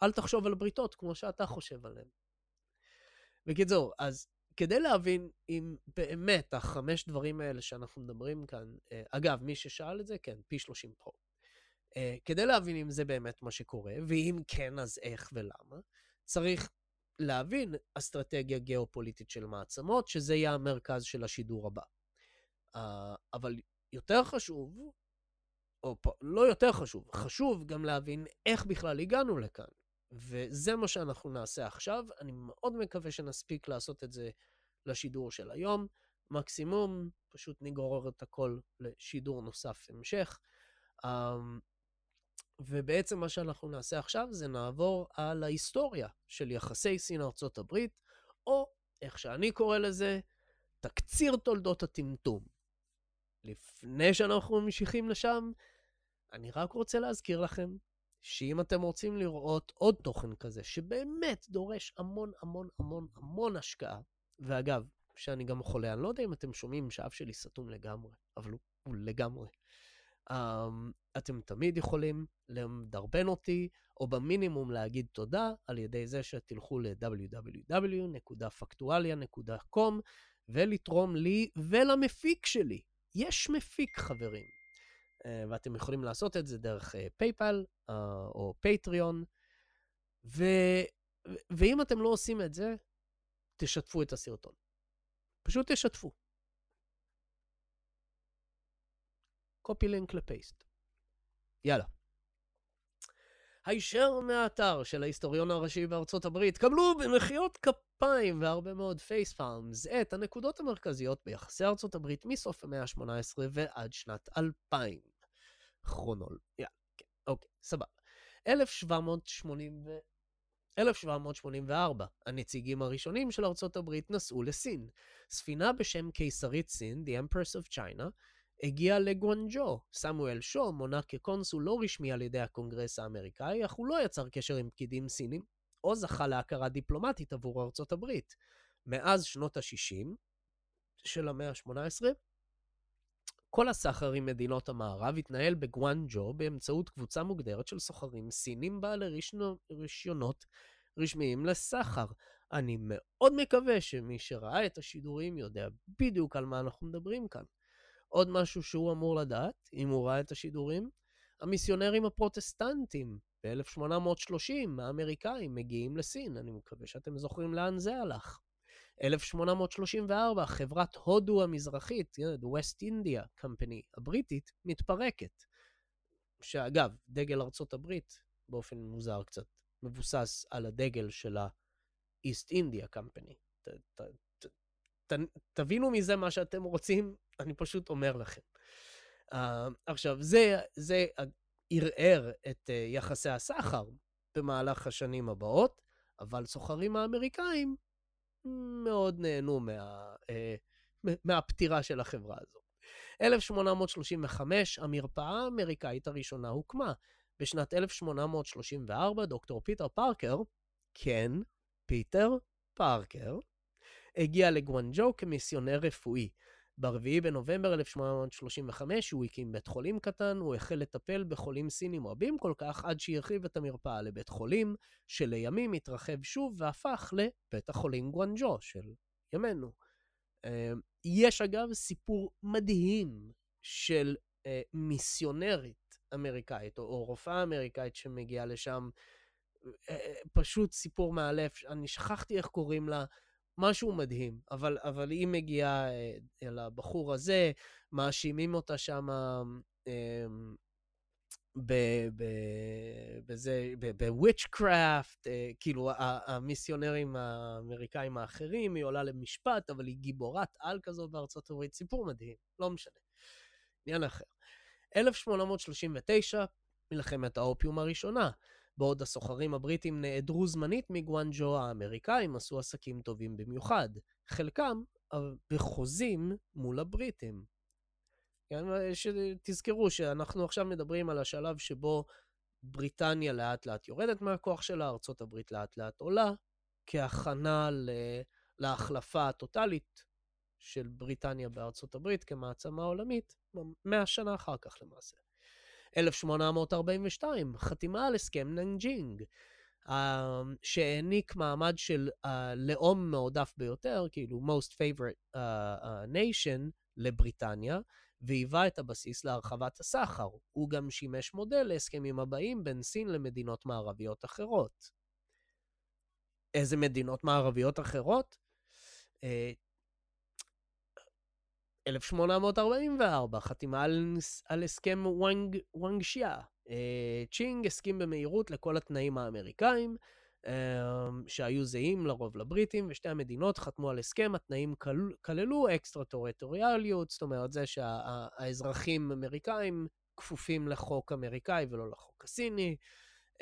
אל תחשוב על בריתות כמו שאתה חושב עליהן. בקיצור, אז כדי להבין אם באמת החמש דברים האלה שאנחנו מדברים כאן, אה, אגב, מי ששאל את זה, כן, פי 30 פרו. אה, כדי להבין אם זה באמת מה שקורה, ואם כן, אז איך ולמה, צריך להבין אסטרטגיה גיאופוליטית של מעצמות, שזה יהיה המרכז של השידור הבא. אה, אבל יותר חשוב, או לא יותר חשוב, חשוב גם להבין איך בכלל הגענו לכאן. וזה מה שאנחנו נעשה עכשיו. אני מאוד מקווה שנספיק לעשות את זה לשידור של היום. מקסימום, פשוט נגרור את הכל לשידור נוסף המשך. אמ, ובעצם מה שאנחנו נעשה עכשיו זה נעבור על ההיסטוריה של יחסי סין-ארצות הברית, או איך שאני קורא לזה, תקציר תולדות הטמטום. לפני שאנחנו ממשיכים לשם, אני רק רוצה להזכיר לכם שאם אתם רוצים לראות עוד תוכן כזה, שבאמת דורש המון המון המון המון השקעה, ואגב, שאני גם חולה, אני לא יודע אם אתם שומעים שהאף שלי סתום לגמרי, אבל הוא, הוא לגמרי. Um, אתם תמיד יכולים לדרבן אותי, או במינימום להגיד תודה, על ידי זה שתלכו ל-www.factualia.com ולתרום לי ולמפיק שלי. יש מפיק, חברים. אה, ואתם יכולים לעשות את זה דרך פייפל אה, uh, או פטריון. ו... ואם אתם לא עושים את זה, תשתפו את הסרטון. פשוט תשתפו. קופי לינק לפייסט. יאללה. הישר מהאתר של ההיסטוריון הראשי בארצות הברית, קבלו במחיאות כפיים והרבה מאוד פייס פארמס את הנקודות המרכזיות ביחסי ארצות הברית מסוף המאה ה-18 ועד שנת 2000. כרונול. יאללה, כן, אוקיי, סבבה. 1780 ו... 1784, הנציגים הראשונים של ארצות הברית נסעו לסין. ספינה בשם קיסרית סין, The Empress of China, הגיעה לגואנג'ו. סמואל שו מונה כקונסול לא רשמי על ידי הקונגרס האמריקאי, אך הוא לא יצר קשר עם פקידים סינים, או זכה להכרה דיפלומטית עבור ארצות הברית. מאז שנות ה-60 של המאה ה-18, כל הסחר עם מדינות המערב התנהל בגואנג'ו באמצעות קבוצה מוגדרת של סוחרים סינים בעלי רישיונות רשמיים לסחר. אני מאוד מקווה שמי שראה את השידורים יודע בדיוק על מה אנחנו מדברים כאן. עוד משהו שהוא אמור לדעת, אם הוא ראה את השידורים, המיסיונרים הפרוטסטנטים ב-1830, האמריקאים, מגיעים לסין. אני מקווה שאתם זוכרים לאן זה הלך. 1834, חברת הודו המזרחית, The West India Company הבריטית, מתפרקת. שאגב, דגל ארצות הברית, באופן מוזר קצת, מבוסס על הדגל של ה-East India Company. ת, ת, ת, ת, תבינו מזה מה שאתם רוצים, אני פשוט אומר לכם. Uh, עכשיו, זה, זה ערער את uh, יחסי הסחר במהלך השנים הבאות, אבל סוחרים האמריקאים מאוד נהנו מה, אה, מהפטירה של החברה הזו. 1835, המרפאה האמריקאית הראשונה הוקמה. בשנת 1834, דוקטור פיטר פארקר, כן, פיטר פארקר, הגיע לגואנג'ו כמיסיונר רפואי. ב-4 בנובמבר 1835 הוא הקים בית חולים קטן, הוא החל לטפל בחולים סינים רבים כל כך, עד שהרחיב את המרפאה לבית חולים, שלימים התרחב שוב והפך לבית החולים גואנג'ו של ימינו. אה, יש אגב סיפור מדהים של אה, מיסיונרית אמריקאית, או, רופאה אמריקאית שמגיעה לשם, אה, פשוט סיפור מאלף, אני שכחתי איך קוראים לה, משהו מדהים, אבל, אבל היא מגיעה אה, אל הבחור הזה, מאשימים אותה שם אה, בזה, בוויצ'קראפט, כאילו המיסיונרים האמריקאים האחרים, היא עולה למשפט, אבל היא גיבורת על כזו בארצות הברית, סיפור מדהים, לא משנה. עניין אחר. 1839, מלחמת האופיום הראשונה. בעוד הסוחרים הבריטים נעדרו זמנית מגואנג'ו, האמריקאים עשו עסקים טובים במיוחד. חלקם בחוזים מול הבריטים. כן, תזכרו שאנחנו עכשיו מדברים על השלב שבו בריטניה לאט לאט יורדת מהכוח שלה, ארה"ב לאט לאט עולה, כהכנה להחלפה הטוטלית של בריטניה בארצות הברית כמעצמה עולמית, 100 שנה אחר כך למעשה. 1842, חתימה על הסכם ננג'ינג, אה, שהעניק מעמד של uh, לאום מועדף ביותר, כאילו most favorite uh, uh, nation לבריטניה, והיווה את הבסיס להרחבת הסחר. הוא גם שימש מודל להסכמים הבאים בין סין למדינות מערביות אחרות. איזה מדינות מערביות אחרות? 1844, חתימה על, על הסכם וואנג, וואנג שיה. אה, צ'ינג הסכים במהירות לכל התנאים האמריקאים, אה, שהיו זהים לרוב לבריטים, ושתי המדינות חתמו על הסכם, התנאים כל, כללו אקסטרה טריטוריאליות, זאת אומרת זה שהאזרחים האמריקאים כפופים לחוק אמריקאי ולא לחוק הסיני. Uh,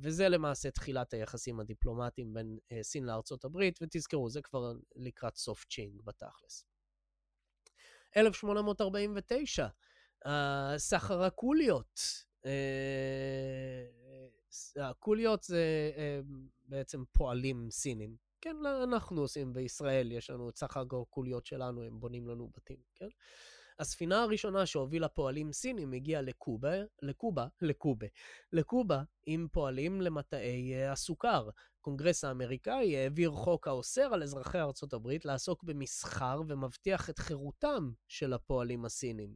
וזה למעשה תחילת היחסים הדיפלומטיים בין סין לארצות הברית, ותזכרו, זה כבר לקראת סוף צ'ינג בתכלס. 1849, סחר הקוליות. אה, הקוליות זה אה, בעצם פועלים סינים. כן, אנחנו עושים בישראל, יש לנו את סחר הקוליות שלנו, הם בונים לנו בתים, כן? הספינה הראשונה שהובילה פועלים סינים הגיעה לקובה, לקובה, לקובה, לקובה עם פועלים למטעי אה, הסוכר. הקונגרס האמריקאי העביר חוק האוסר על אזרחי ארצות הברית לעסוק במסחר ומבטיח את חירותם של הפועלים הסינים.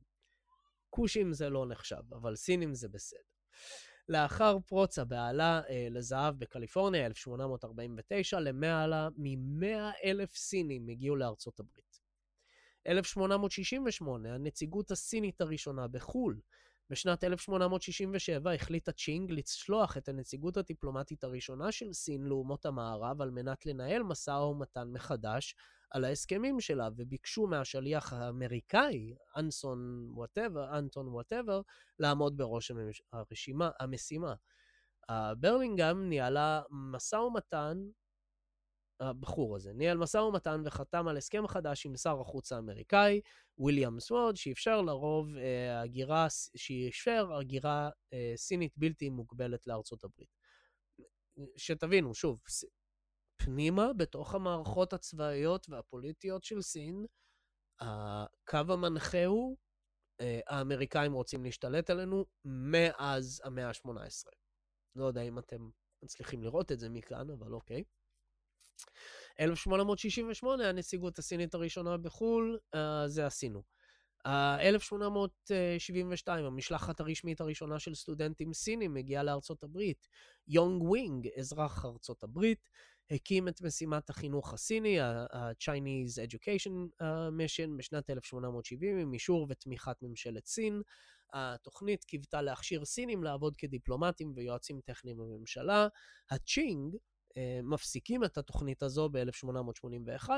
כושים זה לא נחשב, אבל סינים זה בסדר. לאחר פרוץ הבהלה אה, לזהב בקליפורניה, 1849, למעלה מ-100 אלף סינים הגיעו לארצות הברית. 1868, הנציגות הסינית הראשונה בחו"ל. בשנת 1867 החליטה צ'ינג לשלוח את הנציגות הדיפלומטית הראשונה של סין לאומות המערב על מנת לנהל משא ומתן מחדש על ההסכמים שלה, וביקשו מהשליח האמריקאי, אנסון whatever, אנטון whatever, לעמוד בראש הרשימה, המשימה. ברלינגיים ניהלה משא ומתן הבחור הזה. ניהל משא ומתן וחתם על הסכם חדש עם שר החוץ האמריקאי, ויליאם סווד, שאפשר לרוב אה, הגירה, שאפשר הגירה אה, סינית בלתי מוגבלת לארצות הברית. שתבינו, שוב, פנימה, בתוך המערכות הצבאיות והפוליטיות של סין, הקו המנחה הוא, אה, האמריקאים רוצים להשתלט עלינו מאז המאה ה-18. לא יודע אם אתם מצליחים לראות את זה מכאן, אבל אוקיי. 1868, הנציגות הסינית הראשונה בחו"ל, uh, זה עשינו. Uh, 1872, המשלחת הרשמית הראשונה של סטודנטים סינים מגיעה לארצות הברית. יונג ווינג, אזרח ארצות הברית, הקים את משימת החינוך הסיני, ה-Chinese Education uh, Mission, בשנת 1870, עם אישור ותמיכת ממשלת סין. התוכנית קיוותה להכשיר סינים לעבוד כדיפלומטים ויועצים טכניים בממשלה. הצ'ינג, אה, מפסיקים את התוכנית הזו ב-1881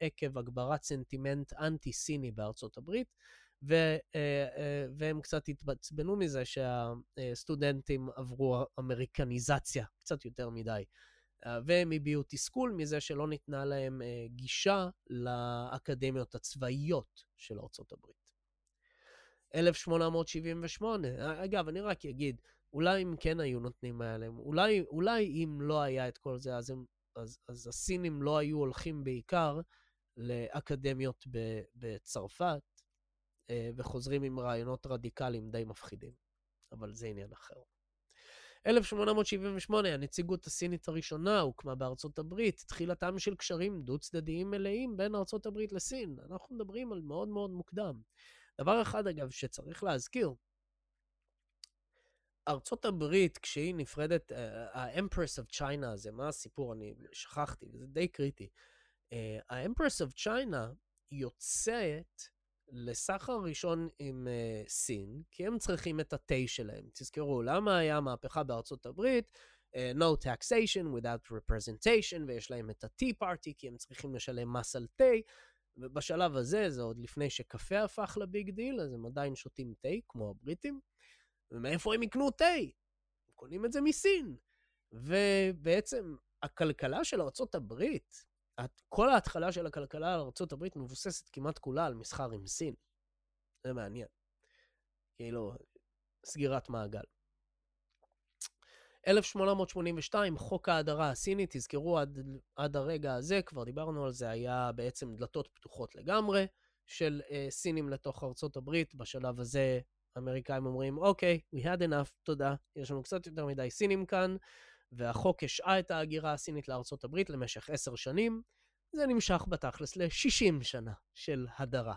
עקב הגברת סנטימנט אנטי-סיני בארצות הברית, ו, אה, אה, והם קצת התעצבנו מזה שהסטודנטים עברו אמריקניזציה קצת יותר מדי. והם הביעו תסכול מזה שלא ניתנה להם גישה לאקדמיות הצבאיות של ארצות הברית. 1878, אגב, אני רק אגיד, אולי אם כן היו נותנים להם, אולי, אולי אם לא היה את כל זה, אז, הם, אז, אז הסינים לא היו הולכים בעיקר לאקדמיות ב, בצרפת, אה, וחוזרים עם רעיונות רדיקליים די מפחידים, אבל זה עניין אחר. 1878, הנציגות הסינית הראשונה הוקמה בארצות הברית, תחילתם של קשרים דו-צדדיים מלאים בין ארצות הברית לסין. אנחנו מדברים על מאוד מאוד מוקדם. דבר אחד, אגב, שצריך להזכיר, ארצות הברית, כשהיא נפרדת, ה-Empress of China הזה, מה הסיפור? אני שכחתי, זה די קריטי. ה-Empress of China יוצאת לסחר ראשון עם uh, סין, כי הם צריכים את התה שלהם. תזכרו, למה היה מהפכה בארצות הברית? Uh, no taxation without representation, ויש להם את ה-tea party, כי הם צריכים לשלם מס על תה, ובשלב הזה, זה עוד לפני שקפה הפך לביג דיל, אז הם עדיין שותים תה, כמו הבריטים, ומאיפה הם יקנו תה? הם קונים את זה מסין. ובעצם הכלכלה של ארה"ב, כל ההתחלה של הכלכלה על ארה"ב מבוססת כמעט כולה על מסחר עם סין. זה מעניין. כאילו, סגירת מעגל. 1882, חוק ההדרה הסינית, תזכרו עד, עד הרגע הזה, כבר דיברנו על זה, היה בעצם דלתות פתוחות לגמרי של uh, סינים לתוך ארצות הברית. בשלב הזה האמריקאים אומרים, אוקיי, we had enough, תודה, יש לנו קצת יותר מדי סינים כאן, והחוק השעה את ההגירה הסינית לארצות הברית למשך עשר שנים. זה נמשך בתכלס ל-60 שנה של הדרה.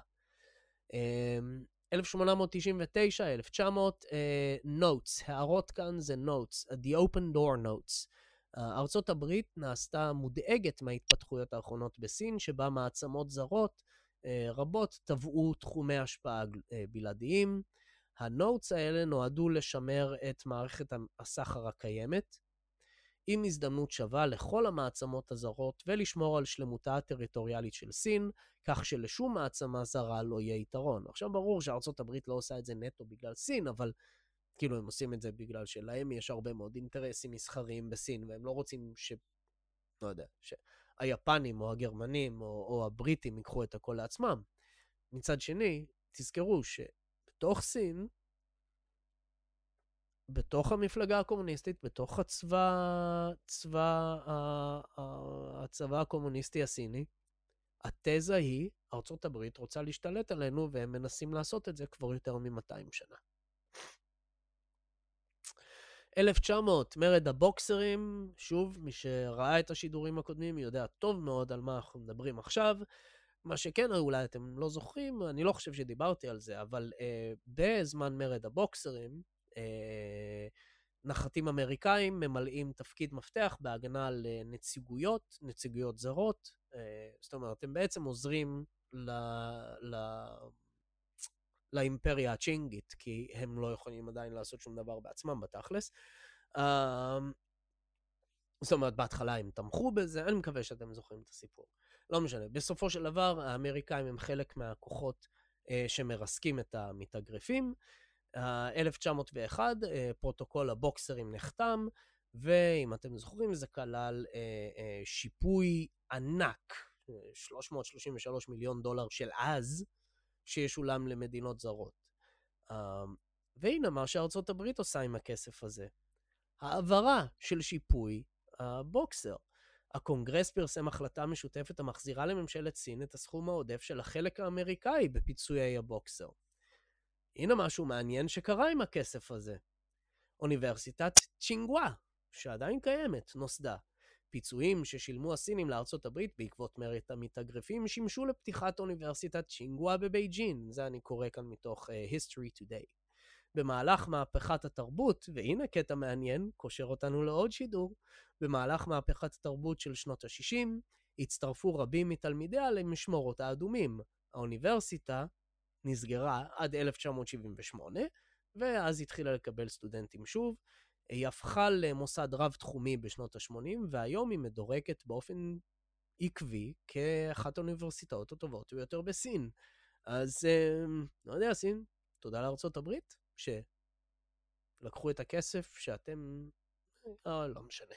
1899, 1900, notes, הערות כאן זה notes, the open door notes. ארצות הברית נעשתה מודאגת מההתפתחויות האחרונות בסין, שבה מעצמות זרות רבות תבעו תחומי השפעה בלעדיים. ה-notes האלה נועדו לשמר את מערכת הסחר הקיימת, עם הזדמנות שווה לכל המעצמות הזרות ולשמור על שלמותה הטריטוריאלית של סין, כך שלשום מעצמה זרה לא יהיה יתרון. עכשיו ברור שארצות הברית לא עושה את זה נטו בגלל סין, אבל כאילו הם עושים את זה בגלל שלהם יש הרבה מאוד אינטרסים מסחריים בסין, והם לא רוצים ש... לא יודע, שהיפנים או הגרמנים או, או הבריטים ייקחו את הכל לעצמם. מצד שני, תזכרו שבתוך סין בתוך המפלגה הקומוניסטית, בתוך הצבא, צבא, הצבא הקומוניסטי הסיני, התזה היא, ארצות הברית רוצה להשתלט עלינו, והם מנסים לעשות את זה כבר יותר מ-200 שנה. 1900, מרד הבוקסרים, שוב, מי שראה את השידורים הקודמים יודע טוב מאוד על מה אנחנו מדברים עכשיו. מה שכן, אולי אתם לא זוכרים, אני לא חושב שדיברתי על זה, אבל אה, בזמן מרד הבוקסרים, אה, נחתים אמריקאים ממלאים תפקיד מפתח בהגנה על אה, נציגויות, נציגויות זרות. אה, זאת אומרת, הם בעצם עוזרים ל... ל... לאימפריה הצ'ינגית, כי הם לא יכולים עדיין לעשות שום דבר בעצמם בתכלס. אמ, זאת אומרת, בהתחלה הם תמכו בזה, אני מקווה שאתם זוכרים את הסיפור. לא משנה. בסופו של דבר, האמריקאים הם חלק מהכוחות אה, שמרסקים את המתאגרפים. 1901, אה, פרוטוקול הבוקסרים נחתם, ואם אתם זוכרים, זה כלל אה, אה, שיפוי ענק, 333 מיליון דולר של אז, שישולם למדינות זרות. והנה מה שארצות הברית עושה עם הכסף הזה. העברה של שיפוי הבוקסר. הקונגרס פרסם החלטה משותפת המחזירה לממשלת סין את הסכום העודף של החלק האמריקאי בפיצויי הבוקסר. הנה משהו מעניין שקרה עם הכסף הזה. אוניברסיטת צ'ינגווה, שעדיין קיימת, נוסדה. פיצויים ששילמו הסינים לארצות הברית בעקבות מרד המתאגרפים שימשו לפתיחת אוניברסיטת צ'ינגווה בבייג'ין. זה אני קורא כאן מתוך uh, History Today. במהלך מהפכת התרבות, והנה קטע מעניין, קושר אותנו לעוד שידור, במהלך מהפכת התרבות של שנות ה-60, הצטרפו רבים מתלמידיה למשמורות האדומים. האוניברסיטה נסגרה עד 1978, ואז התחילה לקבל סטודנטים שוב. היא הפכה למוסד רב-תחומי בשנות ה-80, והיום היא מדורגת באופן עקבי כאחת האוניברסיטאות הטובות ביותר בסין. אז אמ, לא יודע, סין, תודה לארצות הברית, שלקחו את הכסף שאתם... אה, לא משנה.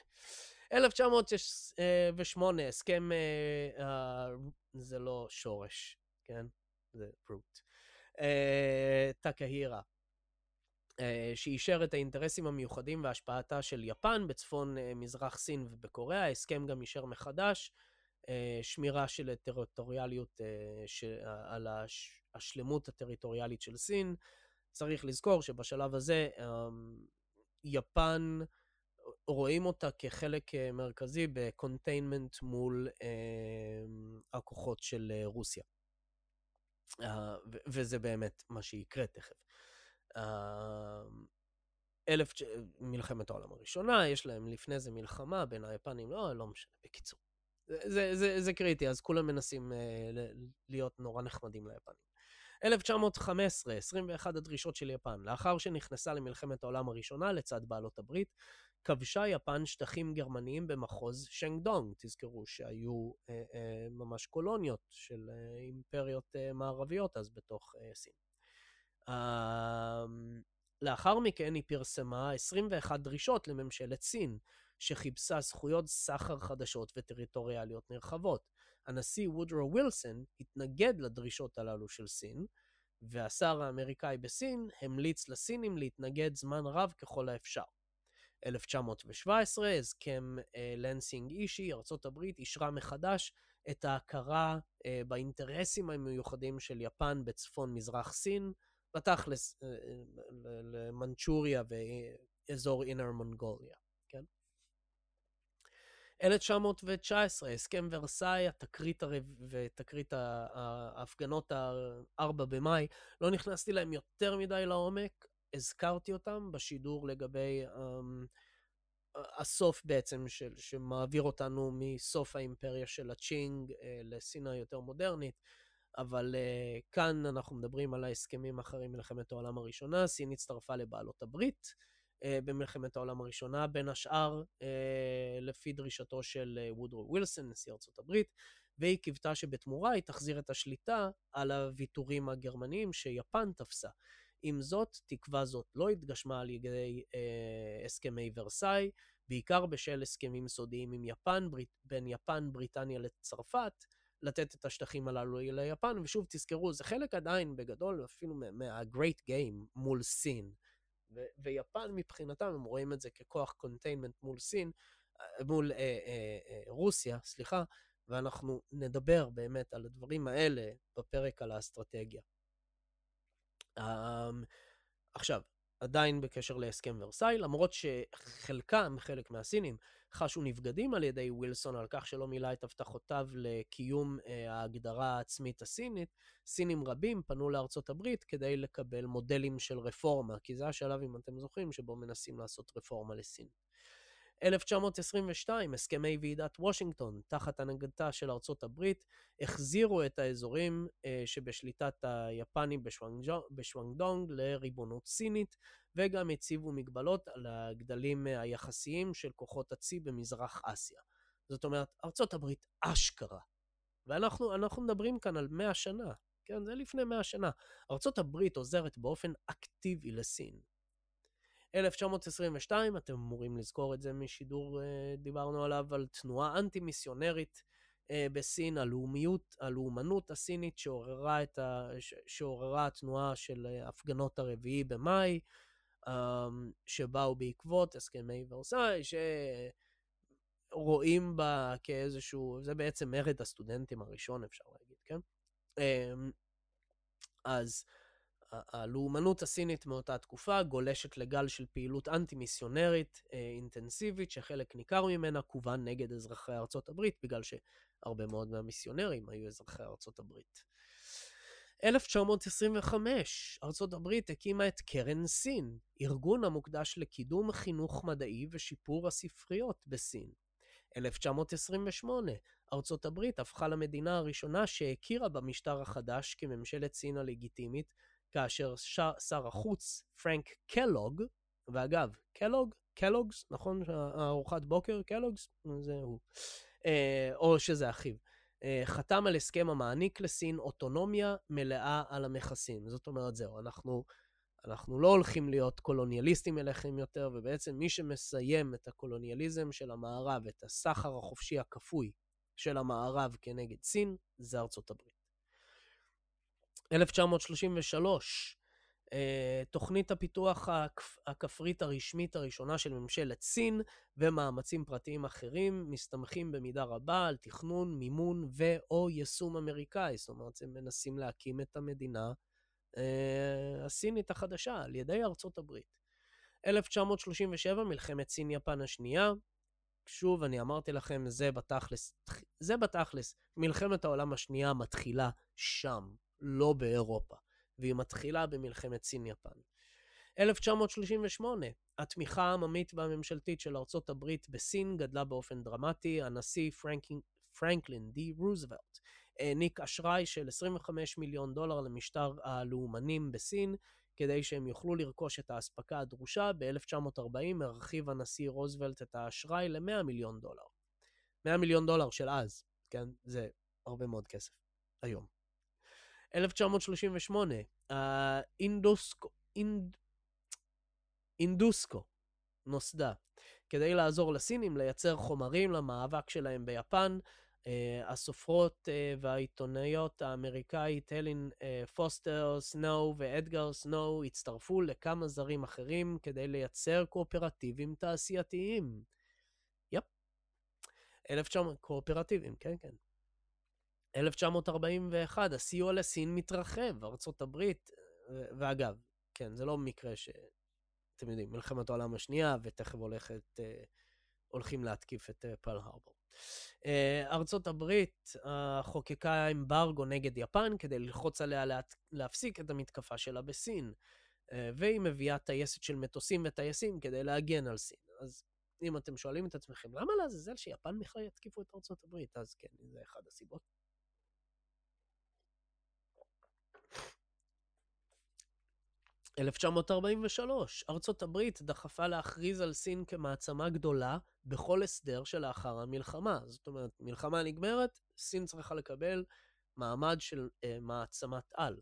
1908, הסכם, אה, אה, זה לא שורש, כן? זה root. טקהירה, אה, שאישר את האינטרסים המיוחדים והשפעתה של יפן בצפון אה, מזרח סין ובקוריאה. ההסכם גם אישר מחדש אה, שמירה של טריטוריאליות, על השלמות הטריטוריאלית של סין. צריך לזכור שבשלב הזה יפן, רואים אותה כחלק מרכזי ב-containment מול הכוחות של רוסיה. אה, וזה באמת מה שיקרה תכף. אה, אלף, מלחמת העולם הראשונה, יש להם לפני זה מלחמה בין היפנים, לא, לא משנה, בקיצור. זה, זה, זה, קריטי, אז כולם מנסים uh, להיות נורא נחמדים ליפנים. 1915, 21 הדרישות של יפן. לאחר שנכנסה למלחמת העולם הראשונה לצד בעלות הברית, כבשה יפן שטחים גרמניים במחוז שנגדונג. תזכרו שהיו אה, אה, ממש קולוניות של אה, אימפריות אה, מערביות אז בתוך אה, סין. אה, לאחר מכן היא פרסמה 21 דרישות לממשלת סין, שחיפשה זכויות סחר חדשות וטריטוריאליות נרחבות. הנשיא וודרו ווילסון התנגד לדרישות הללו של סין, והשר האמריקאי בסין המליץ לסינים להתנגד זמן רב ככל האפשר. 1917, הסכם אה, לנסינג אישי, ארה"ב אישרה מחדש את ההכרה אה, באינטרסים המיוחדים של יפן בצפון מזרח סין, בתכלס אה, למנצ'וריה ואזור אינר מונגוליה? 1919, הסכם ורסאי, התקרית הרב... ותקרית ההפגנות ה-4 במאי, לא נכנסתי להם יותר מדי לעומק, הזכרתי אותם בשידור לגבי um, הסוף בעצם, של, שמעביר אותנו מסוף האימפריה של הצ'ינג uh, לסין היותר מודרנית, אבל uh, כאן אנחנו מדברים על ההסכמים אחרי מלחמת העולם הראשונה, סין הצטרפה לבעלות הברית. Uh, במלחמת העולם הראשונה, בין השאר uh, לפי דרישתו של uh, וודרו ווילסון, נשיא ארצות הברית, והיא קיוותה שבתמורה היא תחזיר את השליטה על הוויתורים הגרמניים שיפן תפסה. עם זאת, תקווה זאת לא התגשמה על ידי אה, הסכמי ורסאי, בעיקר בשל הסכמים סודיים עם יפן, ברית, בין יפן, בריטניה לצרפת, לתת את השטחים הללו ליפן, ושוב תזכרו, זה חלק עדיין בגדול אפילו מה-Great Game מול סין. ו- ויפן מבחינתם, הם רואים את זה ככוח containment מול סין, אה, מול אה, אה, אה, רוסיה, סליחה, ואנחנו נדבר באמת על הדברים האלה בפרק על האסטרטגיה. Um, עכשיו, עדיין בקשר להסכם ורסאי, למרות שחלקם, חלק מהסינים, חשו נבגדים על ידי ווילסון על כך שלא מילא את הבטחותיו לקיום uh, ההגדרה העצמית הסינית, סינים רבים פנו לארצות הברית כדי לקבל מודלים של רפורמה, כי זה השלב, אם אתם זוכרים, שבו מנסים לעשות רפורמה לסין. 1922, הסכמי ועידת וושינגטון, תחת הנהגתה של ארצות הברית, החזירו את האזורים אה, שבשליטת היפנים בשוונגדונג לריבונות סינית, וגם הציבו מגבלות על הגדלים היחסיים של כוחות הצי במזרח אסיה. זאת אומרת, ארצות הברית אשכרה. ואנחנו מדברים כאן על 100 שנה, כן? זה לפני 100 שנה. ארצות הברית עוזרת באופן אקטיבי לסין. 1922, אתם אמורים לזכור את זה משידור, אה, דיברנו עליו, על תנועה אנטי-מיסיונרית אה, בסין, הלאומיות, הלאומנות הסינית שעוררה, את ה, שעוררה התנועה של אה, הפגנות הרביעי במאי, אמ, שבאו בעקבות הסכמי ורסאי, שרואים בה כאיזשהו, זה בעצם מרד הסטודנטים הראשון, אפשר להגיד, כן? אמ, אז הלאומנות הסינית מאותה תקופה גולשת לגל של פעילות אנטי-מיסיונרית אה, אינטנסיבית, שחלק ניכר ממנה כוון נגד אזרחי ארצות הברית, בגלל שהרבה מאוד מהמיסיונרים היו אזרחי ארצות הברית. 1925, ארצות הברית הקימה את קרן סין, ארגון המוקדש לקידום חינוך מדעי ושיפור הספריות בסין. 1928, ארצות הברית הפכה למדינה הראשונה שהכירה במשטר החדש כממשלת סין הלגיטימית, כאשר שר החוץ, פרנק קלוג, ואגב, קלוג, קלוגס, נכון? ארוחת בוקר, קלוגס? זה הוא. אה, או שזה אחיו. אה, חתם על הסכם המעניק לסין אוטונומיה מלאה על המכסים. זאת אומרת, זהו, אנחנו, אנחנו לא הולכים להיות קולוניאליסטים אליכם יותר, ובעצם מי שמסיים את הקולוניאליזם של המערב, את הסחר החופשי הכפוי של המערב כנגד סין, זה ארצות הברית. 1933, אה, תוכנית הפיתוח הכפרית הרשמית הראשונה של ממשלת סין ומאמצים פרטיים אחרים מסתמכים במידה רבה על תכנון, מימון ו/או יישום אמריקאי. זאת אומרת, הם מנסים להקים את המדינה אה, הסינית החדשה על ידי ארצות הברית. 1937, מלחמת סין-יפן השנייה. שוב, אני אמרתי לכם, זה בתכלס, זה בתכלס, מלחמת העולם השנייה מתחילה שם. לא באירופה, והיא מתחילה במלחמת סין-יפן. 1938, התמיכה העממית והממשלתית של ארצות הברית בסין גדלה באופן דרמטי. הנשיא פרנקלין, פרנקלין די רוזוולט העניק אשראי של 25 מיליון דולר למשטר הלאומנים בסין, כדי שהם יוכלו לרכוש את האספקה הדרושה. ב-1940 הרחיב הנשיא רוזוולט את האשראי ל-100 מיליון דולר. 100 מיליון דולר של אז, כן? זה הרבה מאוד כסף היום. 1938, האינדוסקו, אינד, אינדוסקו נוסדה כדי לעזור לסינים לייצר חומרים למאבק שלהם ביפן. Uh, הסופרות uh, והעיתונאיות האמריקאית הלן פוסטר סנואו ואדגר סנואו הצטרפו לכמה זרים אחרים כדי לייצר קואופרטיבים תעשייתיים. Yep. 1900, קואופרטיבים, כן, כן. 1941, הסיוע לסין מתרחב, ארה"ב, ואגב, כן, זה לא מקרה ש... אתם יודעים, מלחמת העולם השנייה, ותכף הולכת, אה, הולכים להתקיף את אה, פרל הרבור. אה, ארצות הברית אה, חוקקה אמברגו נגד יפן כדי ללחוץ עליה לה, להפסיק את המתקפה שלה בסין, אה, והיא מביאה טייסת של מטוסים וטייסים כדי להגן על סין. אז אם אתם שואלים את עצמכם, למה לעזאזל שיפן בכלל יתקיפו את ארצות הברית? אז כן, זה אחד הסיבות. 1943, ארצות הברית דחפה להכריז על סין כמעצמה גדולה בכל הסדר שלאחר המלחמה. זאת אומרת, מלחמה נגמרת, סין צריכה לקבל מעמד של אה, מעצמת על.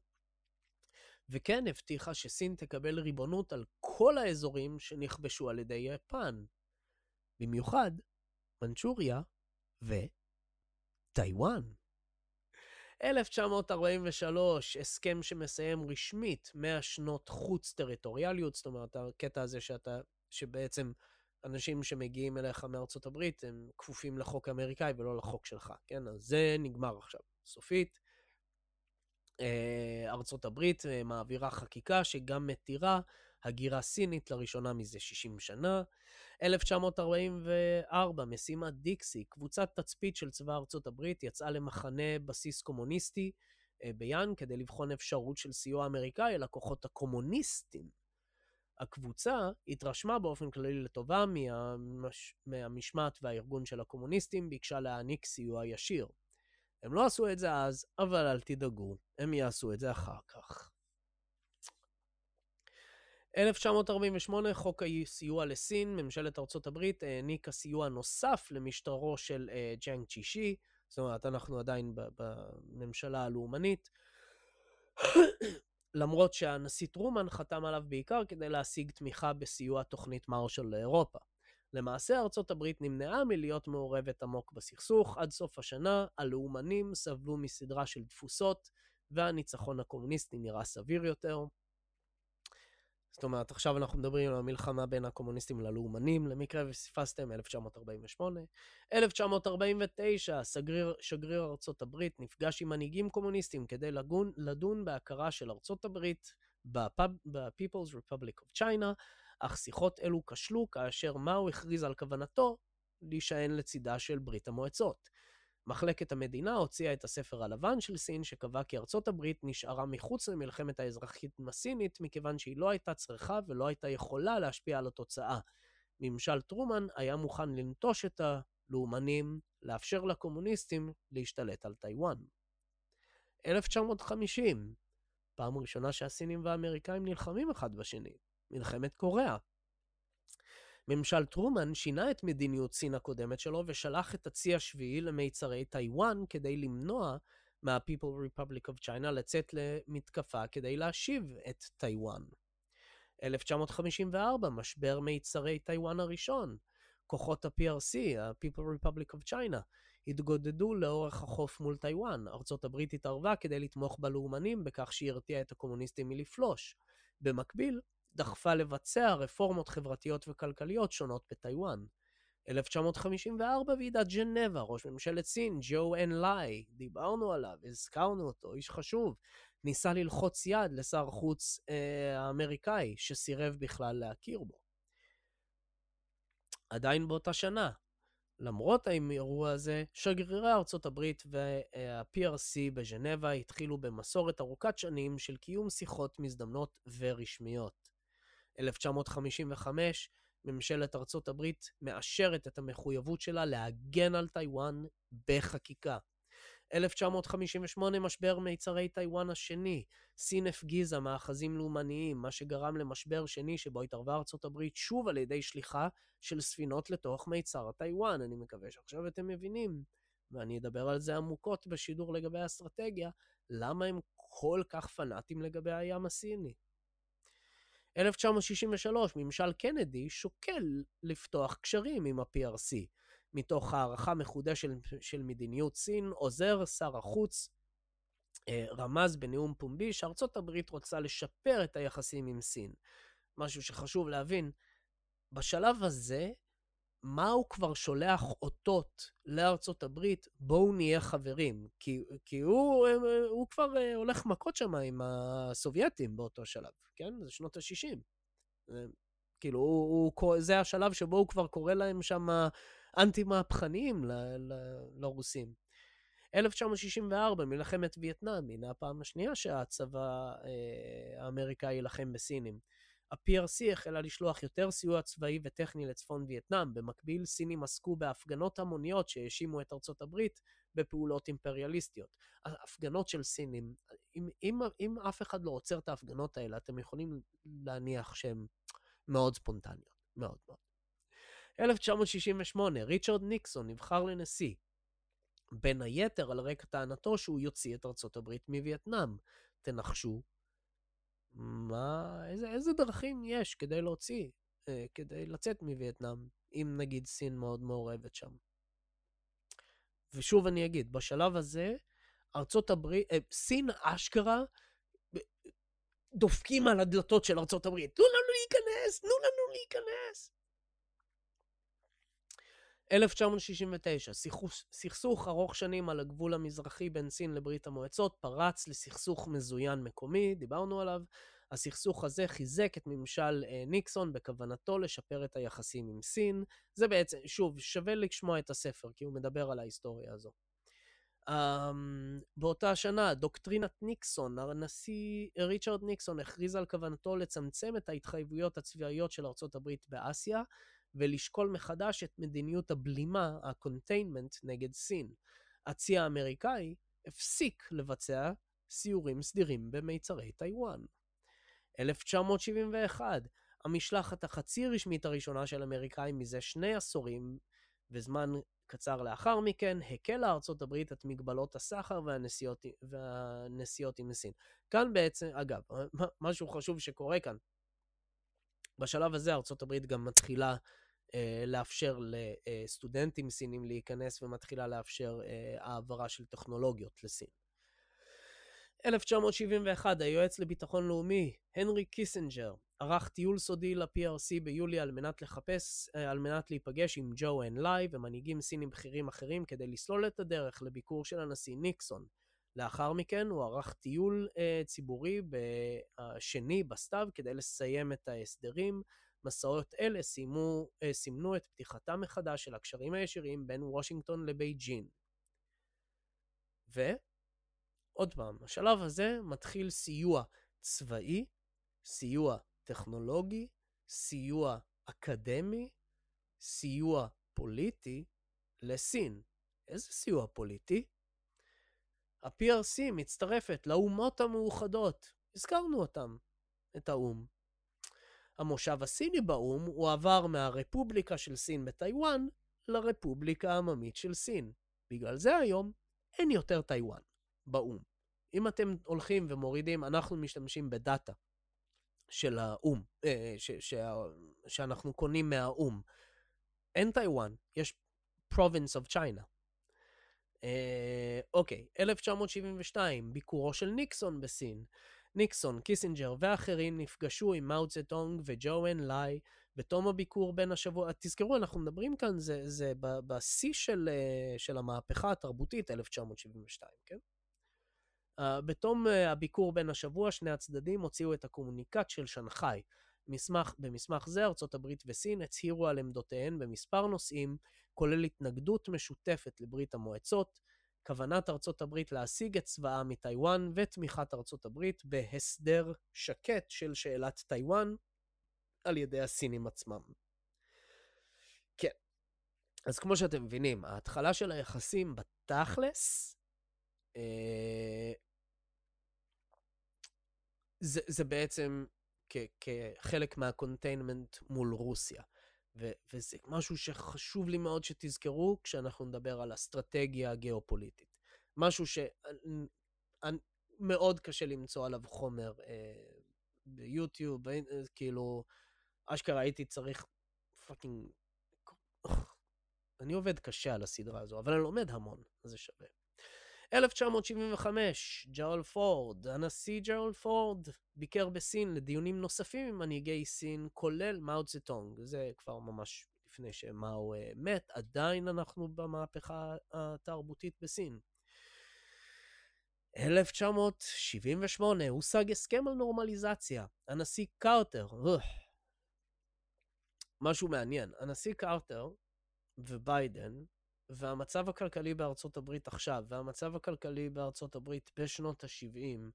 וכן הבטיחה שסין תקבל ריבונות על כל האזורים שנכבשו על ידי יפן. במיוחד מנצ'וריה וטיוואן. 1943, הסכם שמסיים רשמית 100 שנות חוץ טריטוריאליות, זאת אומרת, הקטע הזה שאתה, שבעצם אנשים שמגיעים אליך מארצות הברית, הם כפופים לחוק האמריקאי ולא לחוק שלך, כן? אז זה נגמר עכשיו, סופית. אה, ארצות הברית אה, מעבירה חקיקה שגם מתירה הגירה סינית לראשונה מזה 60 שנה. 1944, משימת דיקסי, קבוצת תצפית של צבא ארצות הברית, יצאה למחנה בסיס קומוניסטי אה, ביאן כדי לבחון אפשרות של סיוע אמריקאי לכוחות הקומוניסטים. הקבוצה התרשמה באופן כללי לטובה מהמש... מהמשמעת והארגון של הקומוניסטים, ביקשה להעניק סיוע ישיר. הם לא עשו את זה אז, אבל אל תדאגו, הם יעשו את זה אחר כך. 1948, חוק הסיוע לסין, ממשלת ארצות הברית העניקה סיוע נוסף למשטרו של uh, ג'אנג צ'ישי, זאת אומרת, אנחנו עדיין בממשלה הלאומנית, למרות שהנשיא טרומן חתם עליו בעיקר כדי להשיג תמיכה בסיוע תוכנית מרשל לאירופה. למעשה ארצות הברית נמנעה מלהיות מעורבת עמוק בסכסוך. עד סוף השנה הלאומנים סבלו מסדרה של דפוסות, והניצחון הקומוניסטי נראה סביר יותר. זאת אומרת, עכשיו אנחנו מדברים על המלחמה בין הקומוניסטים ללאומנים, למקרה ופספסתם, 1948. 1949, סגריר, שגריר ארצות הברית נפגש עם מנהיגים קומוניסטים כדי לגון, לדון בהכרה של ארצות הברית ב-People's Republic of China, אך שיחות אלו כשלו כאשר מאו הכריז על כוונתו להישען לצידה של ברית המועצות. מחלקת המדינה הוציאה את הספר הלבן של סין, שקבע כי ארצות הברית נשארה מחוץ למלחמת האזרחית הסינית, מכיוון שהיא לא הייתה צריכה ולא הייתה יכולה להשפיע על התוצאה. ממשל טרומן היה מוכן לנטוש את הלאומנים, לאפשר לקומוניסטים להשתלט על טיוואן. 1950, פעם ראשונה שהסינים והאמריקאים נלחמים אחד בשני, מלחמת קוריאה. ממשל טרומן שינה את מדיניות סין הקודמת שלו ושלח את הצי השביעי למיצרי טיוואן כדי למנוע מה-People Republic of China לצאת למתקפה כדי להשיב את טיוואן. 1954, משבר מיצרי טיוואן הראשון. כוחות ה-PRC, ה-People Republic of China, התגודדו לאורך החוף מול טיוואן. ארצות הברית התערבה כדי לתמוך בלאומנים בכך שהיא הרתיעה את הקומוניסטים מלפלוש. במקביל, דחפה לבצע רפורמות חברתיות וכלכליות שונות בטיוואן. 1954 ועידת ג'נבה, ראש ממשלת סין, ג'ו אן לאי, דיברנו עליו, הזכרנו אותו, איש חשוב, ניסה ללחוץ יד לשר חוץ אה, האמריקאי, שסירב בכלל להכיר בו. עדיין באותה שנה, למרות האירוע הזה, שגרירי ארצות הברית וה-PRC בז'נבה התחילו במסורת ארוכת שנים של קיום שיחות מזדמנות ורשמיות. 1955, ממשלת ארצות הברית מאשרת את המחויבות שלה להגן על טיוואן בחקיקה. 1958, משבר מיצרי טיוואן השני. סין הפגיזה מאחזים לאומניים, מה שגרם למשבר שני שבו התערבה ארצות הברית שוב על ידי שליחה של ספינות לתוך מיצר טיוואן. אני מקווה שעכשיו אתם מבינים, ואני אדבר על זה עמוקות בשידור לגבי האסטרטגיה, למה הם כל כך פנאטים לגבי הים הסיני. 1963, ממשל קנדי שוקל לפתוח קשרים עם ה-PRC. מתוך הערכה מחודשת של, של מדיניות סין, עוזר שר החוץ אה, רמז בנאום פומבי שארצות הברית רוצה לשפר את היחסים עם סין. משהו שחשוב להבין, בשלב הזה, מה הוא כבר שולח אותות לארצות הברית, בואו נהיה חברים. כי, כי הוא, אה, הוא כבר אה, הולך מכות שם עם הסובייטים באותו שלב, כן? זה שנות ה-60. כאילו, הוא, הוא, זה השלב שבו הוא כבר קורא להם שם אנטי-מהפכניים לרוסים. 1964, מלחמת וייטנאם, הנה הפעם השנייה שהצבא אה, האמריקאי יילחם בסינים. ה-PRC החלה לשלוח יותר סיוע צבאי וטכני לצפון וייטנאם. במקביל, סינים עסקו בהפגנות המוניות שהאשימו את ארצות הברית בפעולות אימפריאליסטיות. ההפגנות של סינים, אם, אם, אם אף אחד לא עוצר את ההפגנות האלה, אתם יכולים להניח שהן מאוד ספונטניות. מאוד מאוד. 1968, ריצ'רד ניקסון נבחר לנשיא. בין היתר על רקע טענתו שהוא יוציא את ארצות הברית מווייטנאם. תנחשו, מה, איזה, איזה דרכים יש כדי להוציא, אה, כדי לצאת מווייטנאם, אם נגיד סין מאוד מעורבת שם. ושוב אני אגיד, בשלב הזה, ארצות הברית, אה, סין אשכרה דופקים על הדלתות של ארצות הברית. תנו לנו להיכנס, תנו לנו להיכנס. 1969, סכסוך ארוך שנים על הגבול המזרחי בין סין לברית המועצות פרץ לסכסוך מזוין מקומי, דיברנו עליו. הסכסוך הזה חיזק את ממשל אה, ניקסון בכוונתו לשפר את היחסים עם סין. זה בעצם, שוב, שווה לשמוע את הספר, כי הוא מדבר על ההיסטוריה הזו. Um, באותה שנה, דוקטרינת ניקסון, הנשיא ריצ'רד ניקסון הכריז על כוונתו לצמצם את ההתחייבויות הצבאיות של ארצות הברית באסיה, ולשקול מחדש את מדיניות הבלימה, ה-containment, נגד סין. הצי האמריקאי הפסיק לבצע סיורים סדירים במיצרי טיוואן. 1971, המשלחת החצי רשמית הראשונה של אמריקאים מזה שני עשורים, וזמן קצר לאחר מכן, הקלה ארצות הברית את מגבלות הסחר והנסיעות, והנסיעות עם סין. כאן בעצם, אגב, משהו חשוב שקורה כאן, בשלב הזה ארצות הברית גם מתחילה אה, לאפשר לסטודנטים סינים להיכנס ומתחילה לאפשר אה, העברה של טכנולוגיות לסין. 1971, היועץ לביטחון לאומי, הנרי קיסינג'ר, ערך טיול סודי ל-PRC ביולי על מנת לחפש, אה, על מנת להיפגש עם ג'ו אן ליי ומנהיגים סינים בכירים אחרים כדי לסלול את הדרך לביקור של הנשיא ניקסון. לאחר מכן הוא ערך טיול אה, ציבורי בשני בסתיו כדי לסיים את ההסדרים מסעות אלה סיימו, אה, סימנו את פתיחתם מחדש של הקשרים הישירים בין וושינגטון לבייג'ין. ועוד פעם, השלב הזה מתחיל סיוע צבאי, סיוע טכנולוגי, סיוע אקדמי, סיוע פוליטי לסין. איזה סיוע פוליטי? ה-PRC מצטרפת לאומות המאוחדות, הזכרנו אותם, את האו"ם. המושב הסיני באו"ם הועבר מהרפובליקה של סין בטיוואן לרפובליקה העממית של סין. בגלל זה היום אין יותר טיוואן באו"ם. אם אתם הולכים ומורידים, אנחנו משתמשים בדאטה של האו"ם, אה, ש, ש, שאנחנו קונים מהאו"ם. אין טיוואן, יש province of China. אה, אוקיי, 1972, ביקורו של ניקסון בסין. ניקסון, קיסינג'ר ואחרים נפגשו עם מאו צטונג וג'ואן לאי בתום הביקור בן השבוע. תזכרו, אנחנו מדברים כאן, זה, זה בשיא של, אה, של המהפכה התרבותית, 1972, כן? אה, בתום אה, הביקור בן השבוע, שני הצדדים הוציאו את הקומוניקט של שנגחאי. מסמך, במסמך זה ארצות הברית וסין הצהירו על עמדותיהן במספר נושאים, כולל התנגדות משותפת לברית המועצות, כוונת ארצות הברית להשיג את צבאה מטיוואן ותמיכת ארצות הברית בהסדר שקט של שאלת טיוואן על ידי הסינים עצמם. כן, אז כמו שאתם מבינים, ההתחלה של היחסים בתכלס אה, זה, זה בעצם כ, כחלק מה containment מול רוסיה. ו, וזה משהו שחשוב לי מאוד שתזכרו כשאנחנו נדבר על אסטרטגיה הגיאופוליטית. משהו שמאוד קשה למצוא עליו חומר אה, ביוטיוב, אה, כאילו, אשכרה הייתי צריך fucking... אני עובד קשה על הסדרה הזו, אבל אני לומד המון, זה שווה. 1975, ג'אול פורד, הנשיא ג'אול פורד ביקר בסין לדיונים נוספים עם מנהיגי סין, כולל מאו צטונג. זה כבר ממש לפני שמאו uh, מת, עדיין אנחנו במהפכה התרבותית בסין. 1978, הושג הסכם על נורמליזציה. הנשיא קרטר, משהו מעניין, הנשיא קרטר וביידן והמצב הכלכלי בארצות הברית עכשיו, והמצב הכלכלי בארצות הברית בשנות ה-70,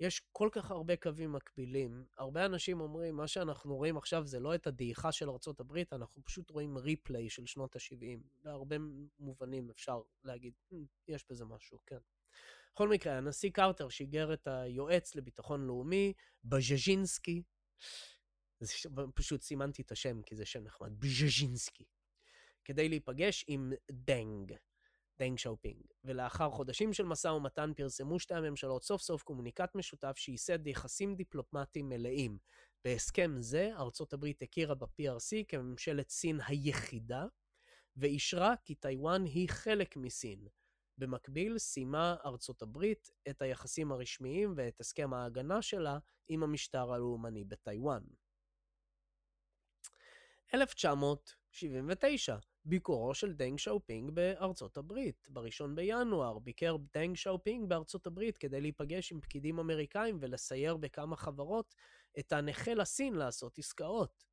יש כל כך הרבה קווים מקבילים. הרבה אנשים אומרים, מה שאנחנו רואים עכשיו זה לא את הדעיכה של ארצות הברית, אנחנו פשוט רואים ריפליי של שנות ה-70. בהרבה מובנים אפשר להגיד, יש בזה משהו, כן. בכל מקרה, הנשיא קרטר שיגר את היועץ לביטחון לאומי, בז'ז'ינסקי, פשוט סימנתי את השם כי זה שם נחמד, בז'ז'ינסקי. כדי להיפגש עם דנג, דנג שאופינג. ולאחר חודשים של משא ומתן פרסמו שתי הממשלות סוף סוף קומוניקט משותף שייסד יחסים דיפלומטיים מלאים. בהסכם זה, ארצות הברית הכירה ב-PRC כממשלת סין היחידה, ואישרה כי טיוואן היא חלק מסין. במקביל, סיימה ארצות הברית את היחסים הרשמיים ואת הסכם ההגנה שלה עם המשטר הלאומני בטיוואן. 1979, ביקורו של דנג שאופינג בארצות הברית. בראשון בינואר ביקר דנג שאופינג בארצות הברית כדי להיפגש עם פקידים אמריקאים ולסייר בכמה חברות את הנכה לסין לעשות עסקאות.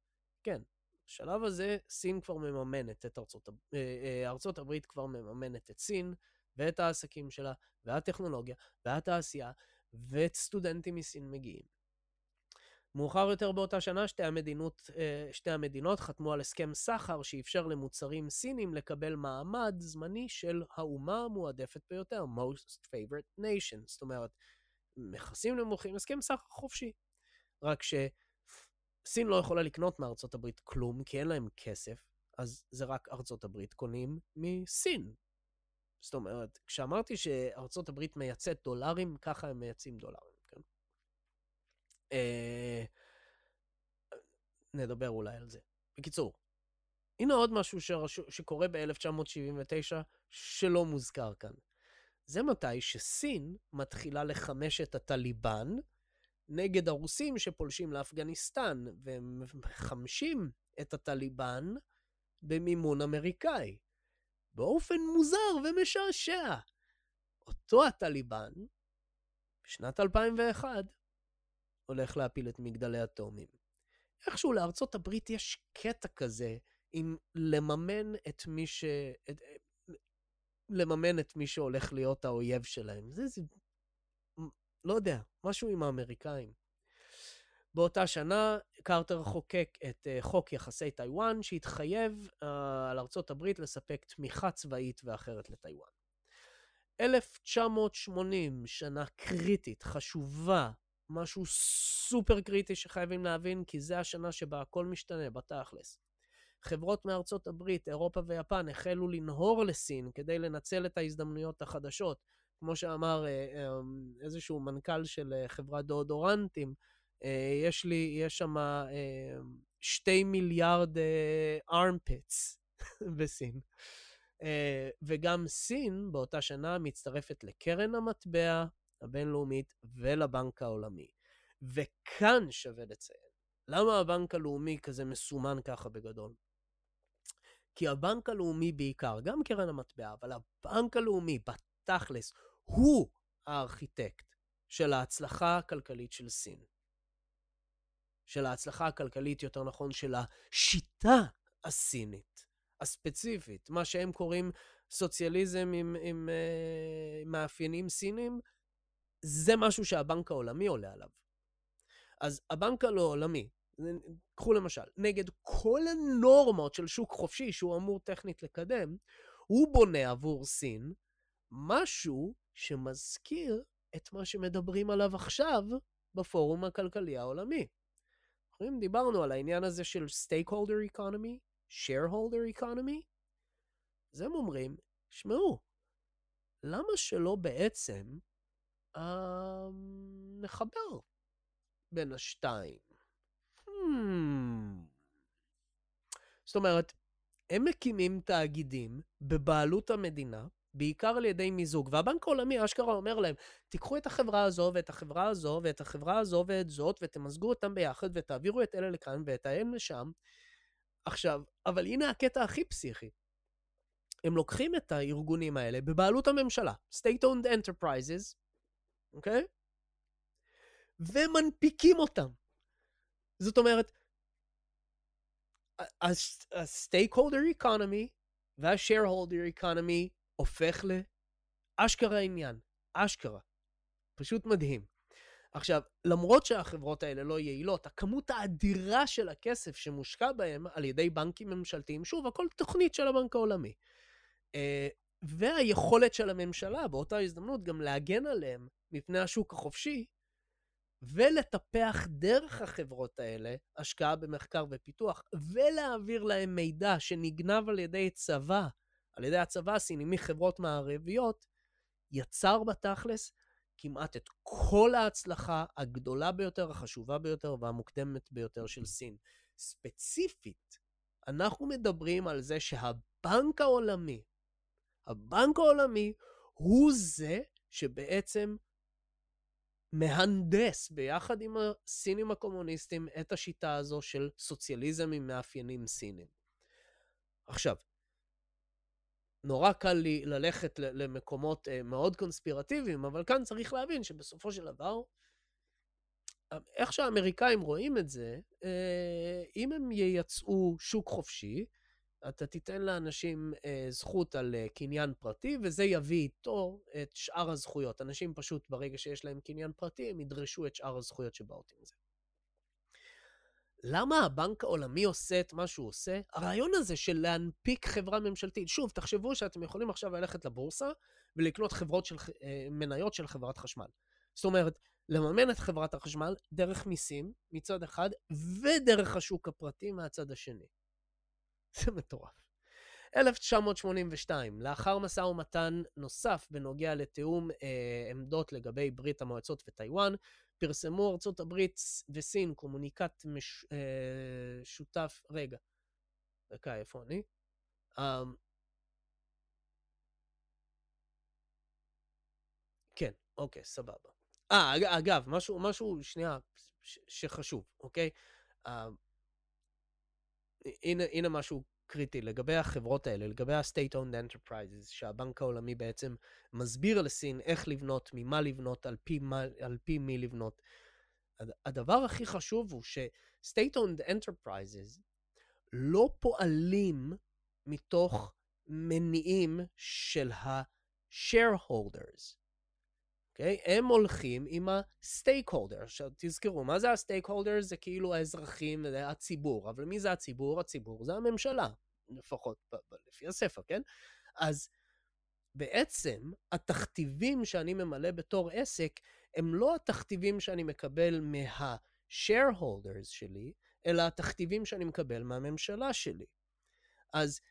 כן, בשלב הזה סין כבר מממנת את ארצות, אה, אה, ארצות הברית כבר מממנת את סין ואת העסקים שלה, והטכנולוגיה, והתעשייה, ואת סטודנטים מסין מגיעים. מאוחר יותר באותה שנה שתי המדינות, אה, שתי המדינות חתמו על הסכם סחר שאפשר למוצרים סינים לקבל מעמד זמני של האומה המועדפת ביותר, most favorite nation, זאת אומרת, מכסים נמוכים, הסכם סחר חופשי. רק שסין לא יכולה לקנות מארצות הברית כלום, כי אין להם כסף, אז זה רק ארצות הברית קונים מסין. זאת אומרת, כשאמרתי שארצות הברית מייצאת דולרים, ככה הם מייצאים דולרים. אה, נדבר אולי על זה. בקיצור, הנה עוד משהו שרש... שקורה ב-1979 שלא מוזכר כאן. זה מתי שסין מתחילה לחמש את הטליבן נגד הרוסים שפולשים לאפגניסטן, והם מחמשים את הטליבן במימון אמריקאי. באופן מוזר ומשעשע. אותו הטליבן, בשנת 2001, הולך להפיל את מגדלי אטומים. איכשהו לארצות הברית יש קטע כזה עם לממן את מי ש... את... לממן את מי שהולך להיות האויב שלהם. זה, זה... לא יודע, משהו עם האמריקאים. באותה שנה קרטר חוקק את uh, חוק יחסי טיוואן, שהתחייב uh, על ארצות הברית לספק תמיכה צבאית ואחרת לטיוואן. 1980, שנה קריטית, חשובה, משהו סופר קריטי שחייבים להבין, כי זה השנה שבה הכל משתנה בתכלס. חברות מארצות הברית, אירופה ויפן החלו לנהור לסין כדי לנצל את ההזדמנויות החדשות. כמו שאמר אה, אמ, איזשהו מנכ"ל של אה, חברת דאודורנטים, אה, יש לי, יש שם שתי מיליארד armpits בסין. וגם סין באותה שנה מצטרפת לקרן המטבע הבינלאומית ולבנק העולמי. וכאן שווה לציין, למה הבנק הלאומי כזה מסומן ככה בגדול? כי הבנק הלאומי בעיקר, גם קרן המטבע, אבל הבנק הלאומי בתכלס הוא הארכיטקט של ההצלחה הכלכלית של סין. של ההצלחה הכלכלית, יותר נכון, של השיטה הסינית, הספציפית, מה שהם קוראים סוציאליזם עם, עם, עם uh, מאפיינים סינים, זה משהו שהבנק העולמי עולה עליו. אז הבנק העולמי, קחו למשל, נגד כל הנורמות של שוק חופשי שהוא אמור טכנית לקדם, הוא בונה עבור סין משהו שמזכיר את מה שמדברים עליו עכשיו בפורום הכלכלי העולמי. אם דיברנו על העניין הזה של stakeholder economy, shareholder economy, אז הם אומרים, שמעו, למה שלא בעצם אה, נחבר בין השתיים? Hmm. זאת אומרת, הם מקימים תאגידים בבעלות המדינה, בעיקר על ידי מיזוג, והבנק העולמי אשכרה אומר להם, תיקחו את החברה הזו ואת החברה הזו ואת החברה הזו ואת זאת, ותמזגו אותם ביחד ותעבירו את אלה לכאן ואת ההם לשם. עכשיו, אבל הנה הקטע הכי פסיכי. הם לוקחים את הארגונים האלה בבעלות הממשלה, State-owned Enterprises, אוקיי? ומנפיקים אותם. זאת אומרת, ה-stakeholder economy וה-shareholder economy הופך לאשכרה עניין. אשכרה. פשוט מדהים. עכשיו, למרות שהחברות האלה לא יעילות, הכמות האדירה של הכסף שמושקע בהן על ידי בנקים ממשלתיים, שוב, הכל תוכנית של הבנק העולמי. אה, והיכולת של הממשלה באותה הזדמנות גם להגן עליהם מפני השוק החופשי, ולטפח דרך החברות האלה השקעה במחקר ופיתוח, ולהעביר להם מידע שנגנב על ידי צבא, על ידי הצבא הסיני מחברות מערביות, יצר בתכלס כמעט את כל ההצלחה הגדולה ביותר, החשובה ביותר והמוקדמת ביותר של סין. ספציפית, אנחנו מדברים על זה שהבנק העולמי, הבנק העולמי הוא זה שבעצם מהנדס ביחד עם הסינים הקומוניסטים את השיטה הזו של סוציאליזם עם מאפיינים סינים. עכשיו, נורא קל לי ללכת למקומות אה, מאוד קונספירטיביים, אבל כאן צריך להבין שבסופו של דבר, איך שהאמריקאים רואים את זה, אה, אם הם ייצאו שוק חופשי, אתה תיתן לאנשים אה, זכות על אה, קניין פרטי, וזה יביא איתו את שאר הזכויות. אנשים פשוט, ברגע שיש להם קניין פרטי, הם ידרשו את שאר הזכויות שבאות עם זה. למה הבנק העולמי עושה את מה שהוא עושה? הרעיון הזה של להנפיק חברה ממשלתית. שוב, תחשבו שאתם יכולים עכשיו ללכת לבורסה ולקנות חברות של, אה, מניות של חברת חשמל. זאת אומרת, לממן את חברת החשמל דרך מיסים מצד אחד, ודרך השוק הפרטי מהצד השני. זה מטורף. 1982, לאחר משא ומתן נוסף בנוגע לתיאום אה, עמדות לגבי ברית המועצות וטיוואן, פרסמו ארצות הברית וסין קומוניקט מש, אה, שותף, רגע, דקה, איפה אני? אה, כן, אוקיי, סבבה. אה, אגב, משהו, משהו, שנייה, שחשוב, אוקיי? אה, הנה, הנה משהו קריטי לגבי החברות האלה, לגבי ה-state-owned enterprises, שהבנק העולמי בעצם מסביר לסין איך לבנות, ממה לבנות, על פי, מה, על פי מי לבנות. הדבר הכי חשוב הוא ש-state-owned enterprises לא פועלים מתוך מניעים של ה-shareholders. אוקיי? Okay? הם הולכים עם ה-stakeholder. עכשיו, תזכרו, מה זה ה-stakeholder? זה כאילו האזרחים, זה הציבור. אבל מי זה הציבור? הציבור זה הממשלה, לפחות לפי הספר, כן? אז בעצם, התכתיבים שאני ממלא בתור עסק, הם לא התכתיבים שאני מקבל מה-shareholders שלי, אלא התכתיבים שאני מקבל מהממשלה שלי. אז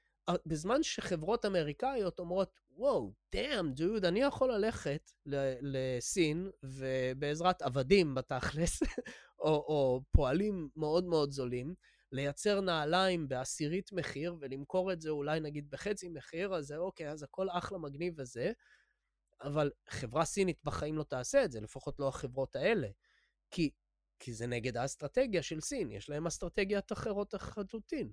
בזמן שחברות אמריקאיות אומרות, וואו, דאם, דוד, אני יכול ללכת לסין, ובעזרת עבדים בתכלס, או, או פועלים מאוד מאוד זולים, לייצר נעליים בעשירית מחיר ולמכור את זה אולי נגיד בחצי מחיר, אז זה אוקיי, אז הכל אחלה מגניב וזה, אבל חברה סינית בחיים לא תעשה את זה, לפחות לא החברות האלה. כי, כי זה נגד האסטרטגיה של סין, יש להם אסטרטגיות אחרות לחלוטין.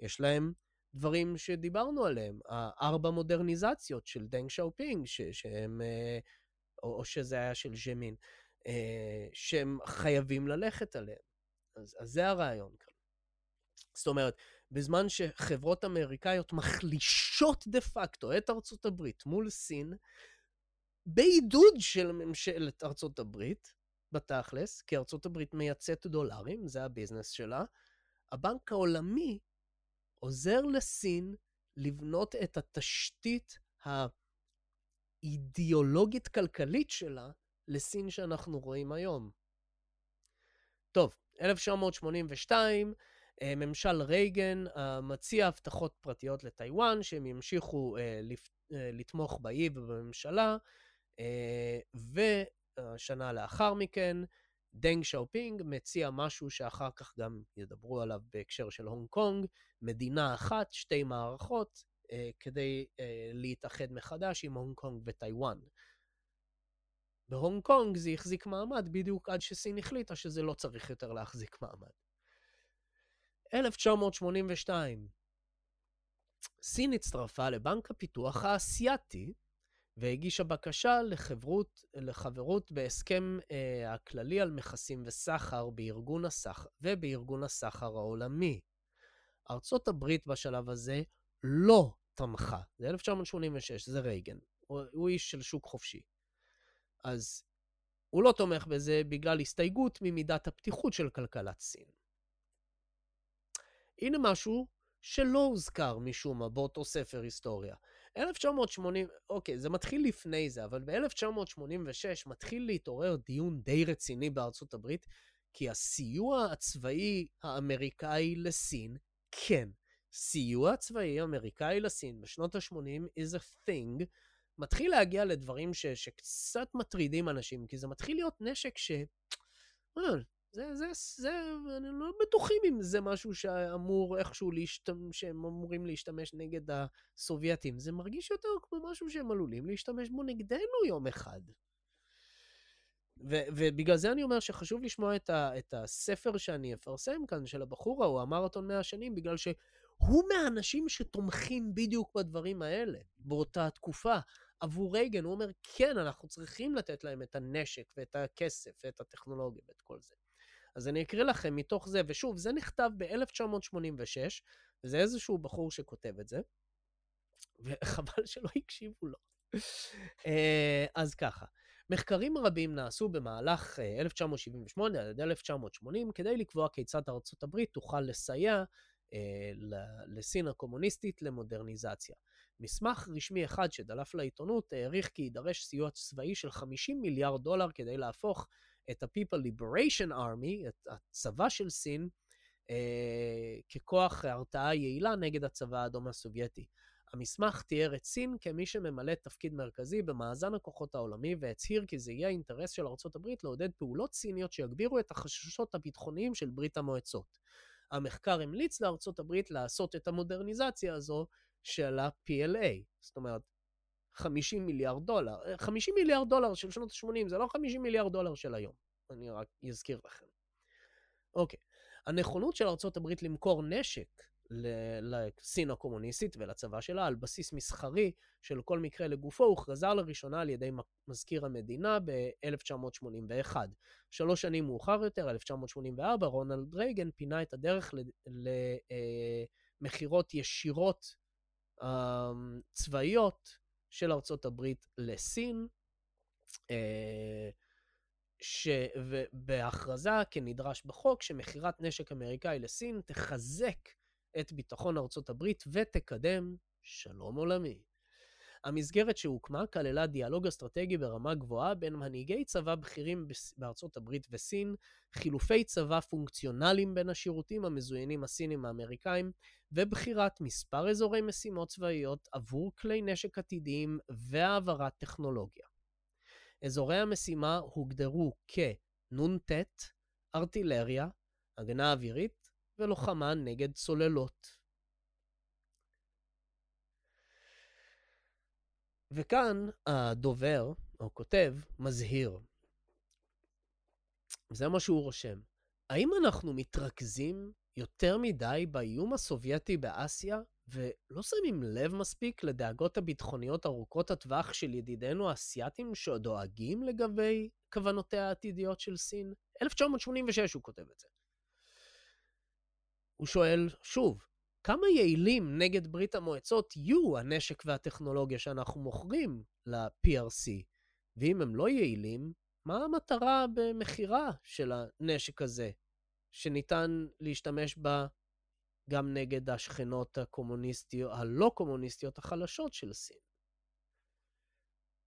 יש להם דברים שדיברנו עליהם, הארבע מודרניזציות של דנג שאופינג, שהם, אה, או, או שזה היה של ז'מין, אה, שהם חייבים ללכת עליהם. אז, אז זה הרעיון כאן. זאת אומרת, בזמן שחברות אמריקאיות מחלישות דה פקטו את ארצות הברית מול סין, בעידוד של ממשלת ארצות הברית, בתכלס, כי ארצות הברית מייצאת דולרים, זה הביזנס שלה, הבנק העולמי עוזר לסין לבנות את התשתית. האידיאולוגית-כלכלית שלה לסין שאנחנו רואים היום. טוב, 1982, אה, ממשל רייגן אה, מציע הבטחות פרטיות לטיוואן, שהם ימשיכו אה, לתמוך באי ובממשלה, ושנה לאחר מכן, דנג שאופינג מציע משהו שאחר כך גם ידברו עליו בהקשר של הונג קונג, מדינה אחת, שתי מערכות, כדי להתאחד מחדש עם הונג קונג וטיוואן. בהונג קונג זה החזיק מעמד בדיוק עד שסין החליטה שזה לא צריך יותר להחזיק מעמד. 1982, סין הצטרפה לבנק הפיתוח האסייתי והגישה בקשה לחברות, לחברות בהסכם אה, הכללי על מכסים וסחר בארגון הסחר, ובארגון הסחר העולמי. ארצות הברית בשלב הזה לא תמכה. זה 1986, זה רייגן. הוא, הוא איש של שוק חופשי. אז הוא לא תומך בזה בגלל הסתייגות ממידת הפתיחות של כלכלת סין. הנה משהו שלא הוזכר משום מה באותו ספר היסטוריה. 1980, אוקיי, זה מתחיל לפני זה, אבל ב-1986 מתחיל להתעורר דיון די רציני בארצות הברית, כי הסיוע הצבאי האמריקאי לסין, כן, סיוע צבאי אמריקאי לסין בשנות ה-80 is a thing, מתחיל להגיע לדברים ש, שקצת מטרידים אנשים, כי זה מתחיל להיות נשק ש... זה, זה, זה, אני לא בטוחים אם זה משהו שאמור איכשהו להשתמש, שהם אמורים להשתמש נגד הסובייטים. זה מרגיש יותר כמו משהו שהם עלולים להשתמש בו נגדנו יום אחד. ו- ובגלל זה אני אומר שחשוב לשמוע את, ה- את הספר שאני אפרסם כאן, של הבחור ההוא, המרתון 100 שנים, בגלל שהוא מהאנשים שתומכים בדיוק בדברים האלה, באותה תקופה. עבור רייגן, הוא אומר, כן, אנחנו צריכים לתת להם את הנשק ואת הכסף ואת הטכנולוגיה ואת כל זה. אז אני אקריא לכם מתוך זה, ושוב, זה נכתב ב-1986, וזה איזשהו בחור שכותב את זה, וחבל שלא הקשיבו לו. אה, אז ככה, מחקרים רבים נעשו במהלך 1978 אה, עד 1980 כדי לקבוע כיצד ארצות הברית תוכל לסייע אה, לסין הקומוניסטית למודרניזציה. מסמך רשמי אחד שדלף לעיתונות העריך כי יידרש סיוע צבאי של 50 מיליארד דולר כדי להפוך את ה-People Liberation Army, את הצבא של סין, אה, ככוח הרתעה יעילה נגד הצבא האדום הסובייטי. המסמך תיאר את סין כמי שממלא תפקיד מרכזי במאזן הכוחות העולמי, והצהיר כי זה יהיה האינטרס של ארה"ב לעודד פעולות סיניות שיגבירו את החששות הביטחוניים של ברית המועצות. המחקר המליץ הברית לעשות את המודרניזציה הזו של ה-PLA. זאת אומרת, 50 מיליארד דולר. 50 מיליארד דולר של שנות ה-80 זה לא 50 מיליארד דולר של היום. אני רק אזכיר לכם. אוקיי. הנכונות של ארה"ב למכור נשק לסין הקומוניסטית ולצבא שלה על בסיס מסחרי של כל מקרה לגופו הוכרזה לראשונה על ידי מזכיר המדינה ב-1981. שלוש שנים מאוחר יותר, 1984, רונלד רייגן פינה את הדרך למכירות ישירות אמ, צבאיות של ארצות הברית לסין, אה, שבהכרזה כנדרש בחוק שמכירת נשק אמריקאי לסין תחזק את ביטחון ארצות הברית ותקדם שלום עולמי. המסגרת שהוקמה כללה דיאלוג אסטרטגי ברמה גבוהה בין מנהיגי צבא בכירים בארצות הברית וסין, חילופי צבא פונקציונליים בין השירותים המזוינים הסינים האמריקאים, ובחירת מספר אזורי משימות צבאיות עבור כלי נשק עתידיים והעברת טכנולוגיה. אזורי המשימה הוגדרו כנ"ט, ארטילריה, הגנה אווירית ולוחמה נגד צוללות. וכאן הדובר, או כותב, מזהיר. זה מה שהוא רושם. האם אנחנו מתרכזים יותר מדי באיום הסובייטי באסיה, ולא שמים לב מספיק לדאגות הביטחוניות ארוכות הטווח של ידידינו האסייתים שדואגים לגבי כוונותיה העתידיות של סין? 1986 הוא כותב את זה. הוא שואל, שוב, כמה יעילים נגד ברית המועצות יהיו הנשק והטכנולוגיה שאנחנו מוכרים ל-PRC? ואם הם לא יעילים, מה המטרה במכירה של הנשק הזה, שניתן להשתמש בה גם נגד השכנות הקומוניסטיות, הלא קומוניסטיות החלשות של סין?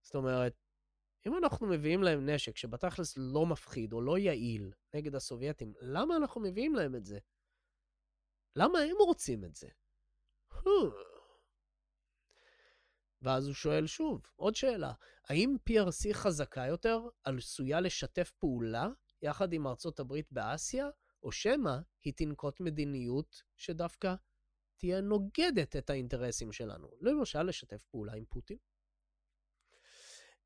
זאת אומרת, אם אנחנו מביאים להם נשק שבתכלס לא מפחיד או לא יעיל נגד הסובייטים, למה אנחנו מביאים להם את זה? למה הם רוצים את זה? ואז הוא שואל שוב, עוד שאלה, האם PRC חזקה יותר, עשויה לשתף פעולה יחד עם ארצות הברית באסיה, או שמא היא תנקוט מדיניות שדווקא תהיה נוגדת את האינטרסים שלנו, למשל לשתף פעולה עם פוטין?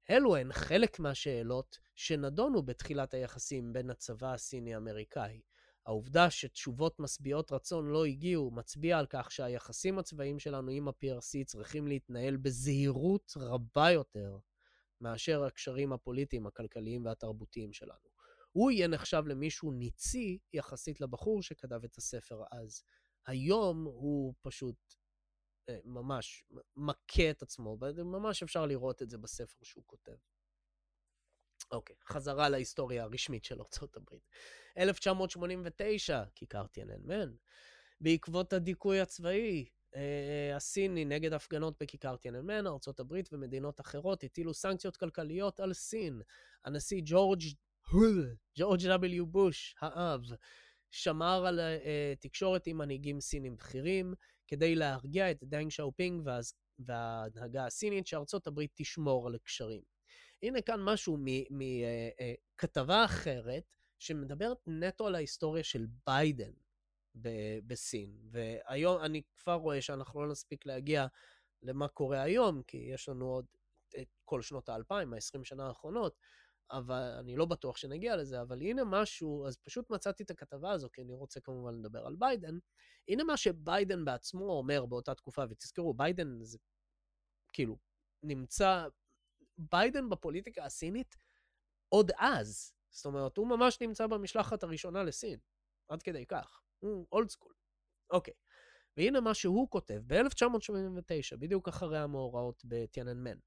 אלו הן חלק מהשאלות שנדונו בתחילת היחסים בין הצבא הסיני-אמריקאי. העובדה שתשובות משביעות רצון לא הגיעו מצביע על כך שהיחסים הצבאיים שלנו עם ה-PRC צריכים להתנהל בזהירות רבה יותר מאשר הקשרים הפוליטיים, הכלכליים והתרבותיים שלנו. הוא יהיה נחשב למישהו ניצי יחסית לבחור שכתב את הספר אז. היום הוא פשוט אה, ממש מכה את עצמו, ממש אפשר לראות את זה בספר שהוא כותב. אוקיי, חזרה להיסטוריה הרשמית של ארצות הברית. 1989, כיכר טיאננמן. בעקבות הדיכוי הצבאי אה, הסיני נגד הפגנות בכיכר טיאננמן, ארצות הברית ומדינות אחרות הטילו סנקציות כלכליות על סין. הנשיא ג'ורג' ג'ורג' W. בוש, האב, שמר על אה, תקשורת עם מנהיגים סינים בכירים, כדי להרגיע את דנג שאופינג וההנהגה הסינית שארצות הברית תשמור על הקשרים. הנה כאן משהו מכתבה אה, אה, אחרת, שמדברת נטו על ההיסטוריה של ביידן ב- בסין. והיום אני כבר רואה שאנחנו לא נספיק להגיע למה קורה היום, כי יש לנו עוד את כל שנות האלפיים, ה-20 שנה האחרונות, אבל אני לא בטוח שנגיע לזה, אבל הנה משהו, אז פשוט מצאתי את הכתבה הזו, כי אני רוצה כמובן לדבר על ביידן. הנה מה שביידן בעצמו אומר באותה תקופה, ותזכרו, ביידן זה כאילו נמצא, ביידן בפוליטיקה הסינית עוד אז. זאת אומרת, הוא ממש נמצא במשלחת הראשונה לסין, עד כדי כך. הוא old school. אוקיי. והנה מה שהוא כותב, ב-1989, בדיוק אחרי המאורעות בטיאננמן.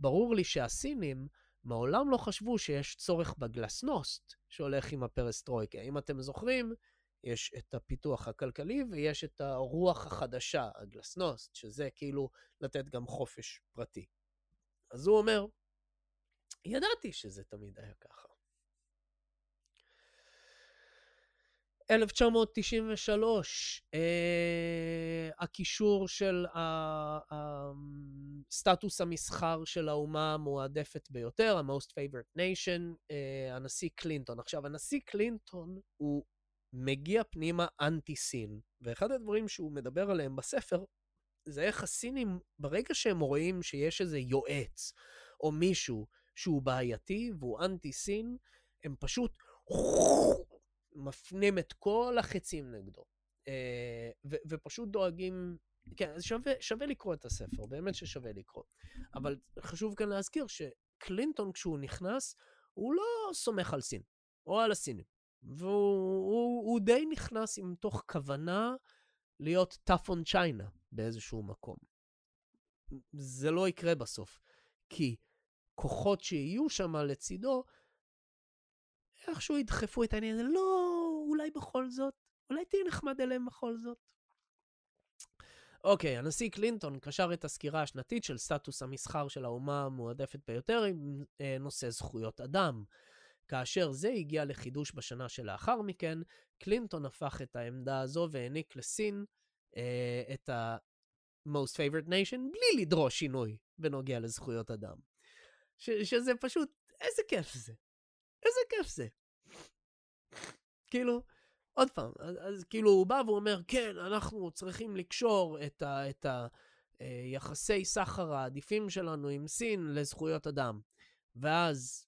ברור לי שהסינים מעולם לא חשבו שיש צורך בגלסנוסט שהולך עם הפרסטרויקה. אם אתם זוכרים, יש את הפיתוח הכלכלי ויש את הרוח החדשה, הגלסנוסט, שזה כאילו לתת גם חופש פרטי. אז הוא אומר, ידעתי שזה תמיד היה ככה. 1993, אה, הקישור של הסטטוס המסחר של האומה המועדפת ביותר, ה-most favorite nation, אה, הנשיא קלינטון. עכשיו, הנשיא קלינטון הוא מגיע פנימה אנטי סין, ואחד הדברים שהוא מדבר עליהם בספר, זה איך הסינים, ברגע שהם רואים שיש איזה יועץ, או מישהו שהוא בעייתי והוא אנטי סין, הם פשוט מפנים את כל החצים נגדו. אה, ו- ופשוט דואגים, כן, אז שווה, שווה לקרוא את הספר, באמת ששווה לקרוא. אבל חשוב כאן להזכיר שקלינטון, כשהוא נכנס, הוא לא סומך על סין, או על הסינים. והוא הוא, הוא די נכנס עם תוך כוונה להיות tough on China באיזשהו מקום. זה לא יקרה בסוף, כי כוחות שיהיו שם לצידו, איכשהו ידחפו את העניין הזה, לא, אולי בכל זאת, אולי תהיה נחמד אליהם בכל זאת. אוקיי, הנשיא קלינטון קשר את הסקירה השנתית של סטטוס המסחר של האומה המועדפת ביותר עם אה, נושא זכויות אדם. כאשר זה הגיע לחידוש בשנה שלאחר מכן, קלינטון הפך את העמדה הזו והעניק לסין אה, את ה-most favorite nation בלי לדרוש שינוי בנוגע לזכויות אדם. ש- שזה פשוט, איזה כיף זה. איזה כיף זה. כאילו, עוד פעם, אז, אז כאילו הוא בא ואומר, כן, אנחנו צריכים לקשור את, ה, את היחסי אה, סחר העדיפים שלנו עם סין לזכויות אדם. ואז,